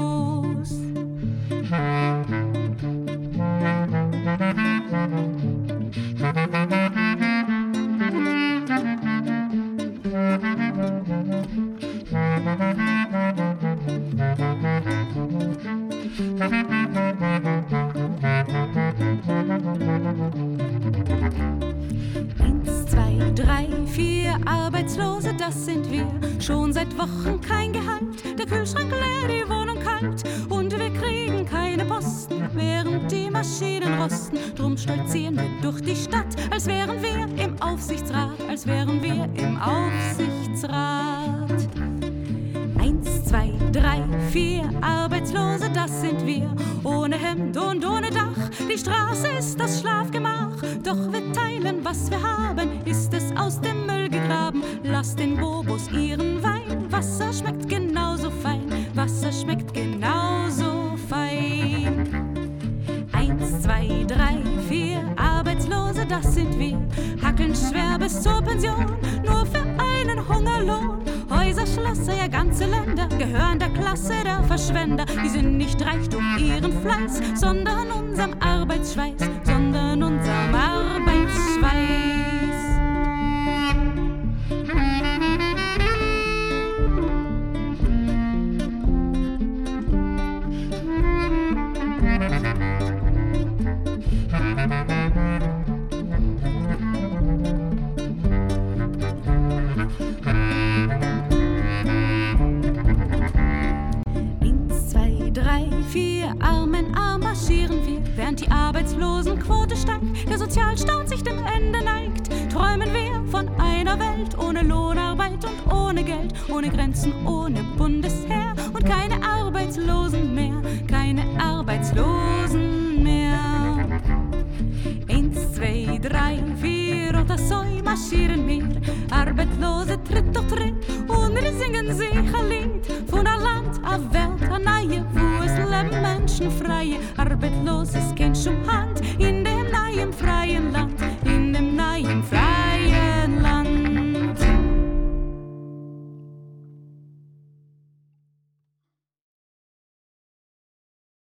Eins, zwei, drei, vier Arbeitslose, das sind wir. Schon seit Wochen kein Gehalt, der Kühlschrank leer, die Wohnung kalt. Und wir kriegen keine Posten, während die Maschinen rosten. Drum stolzieren wir durch die Stadt, als wären wir im Aufsichtsrat, als wären wir im Aufsichtsrat. Eins, zwei, drei, vier Arbeitslose, das sind wir. Ohne Hemd und ohne Dach, die Straße ist das Schlafgemach. Doch wir teilen, was wir haben, ist es aus dem Müll gegraben. Lass den Bobos ihren Wein, Wasser schmeckt genauso fein, Wasser schmeckt genauso fein. Eins, zwei, drei, vier Arbeitslose, das sind wir. Hackeln schwer bis zur Pension, nur für einen Hungerlohn. Häuser, Schlösser, ja ganze Länder gehören der Klasse der Verschwender. Die sind nicht reich durch ihren Fleiß, sondern unserem Arbeitsschweiß, sondern unserem Arbeitsschweiß. Vier, Arm in Arm marschieren wir, während die Arbeitslosenquote steigt, der Sozialstaat sich dem Ende neigt. Träumen wir von einer Welt ohne Lohnarbeit und ohne Geld, ohne Grenzen, ohne Bundesheer und keine Arbeitslosen mehr, keine Arbeitslosen mehr. Eins, zwei, drei, vier und das Soi marschieren wir. Arbeitslose Tritt durch Tritt und wir singen sich ein Lied. Von a Land, a Welt, menschenfreie, arbeitsloses Kind um Hand in dem neuen freien Land.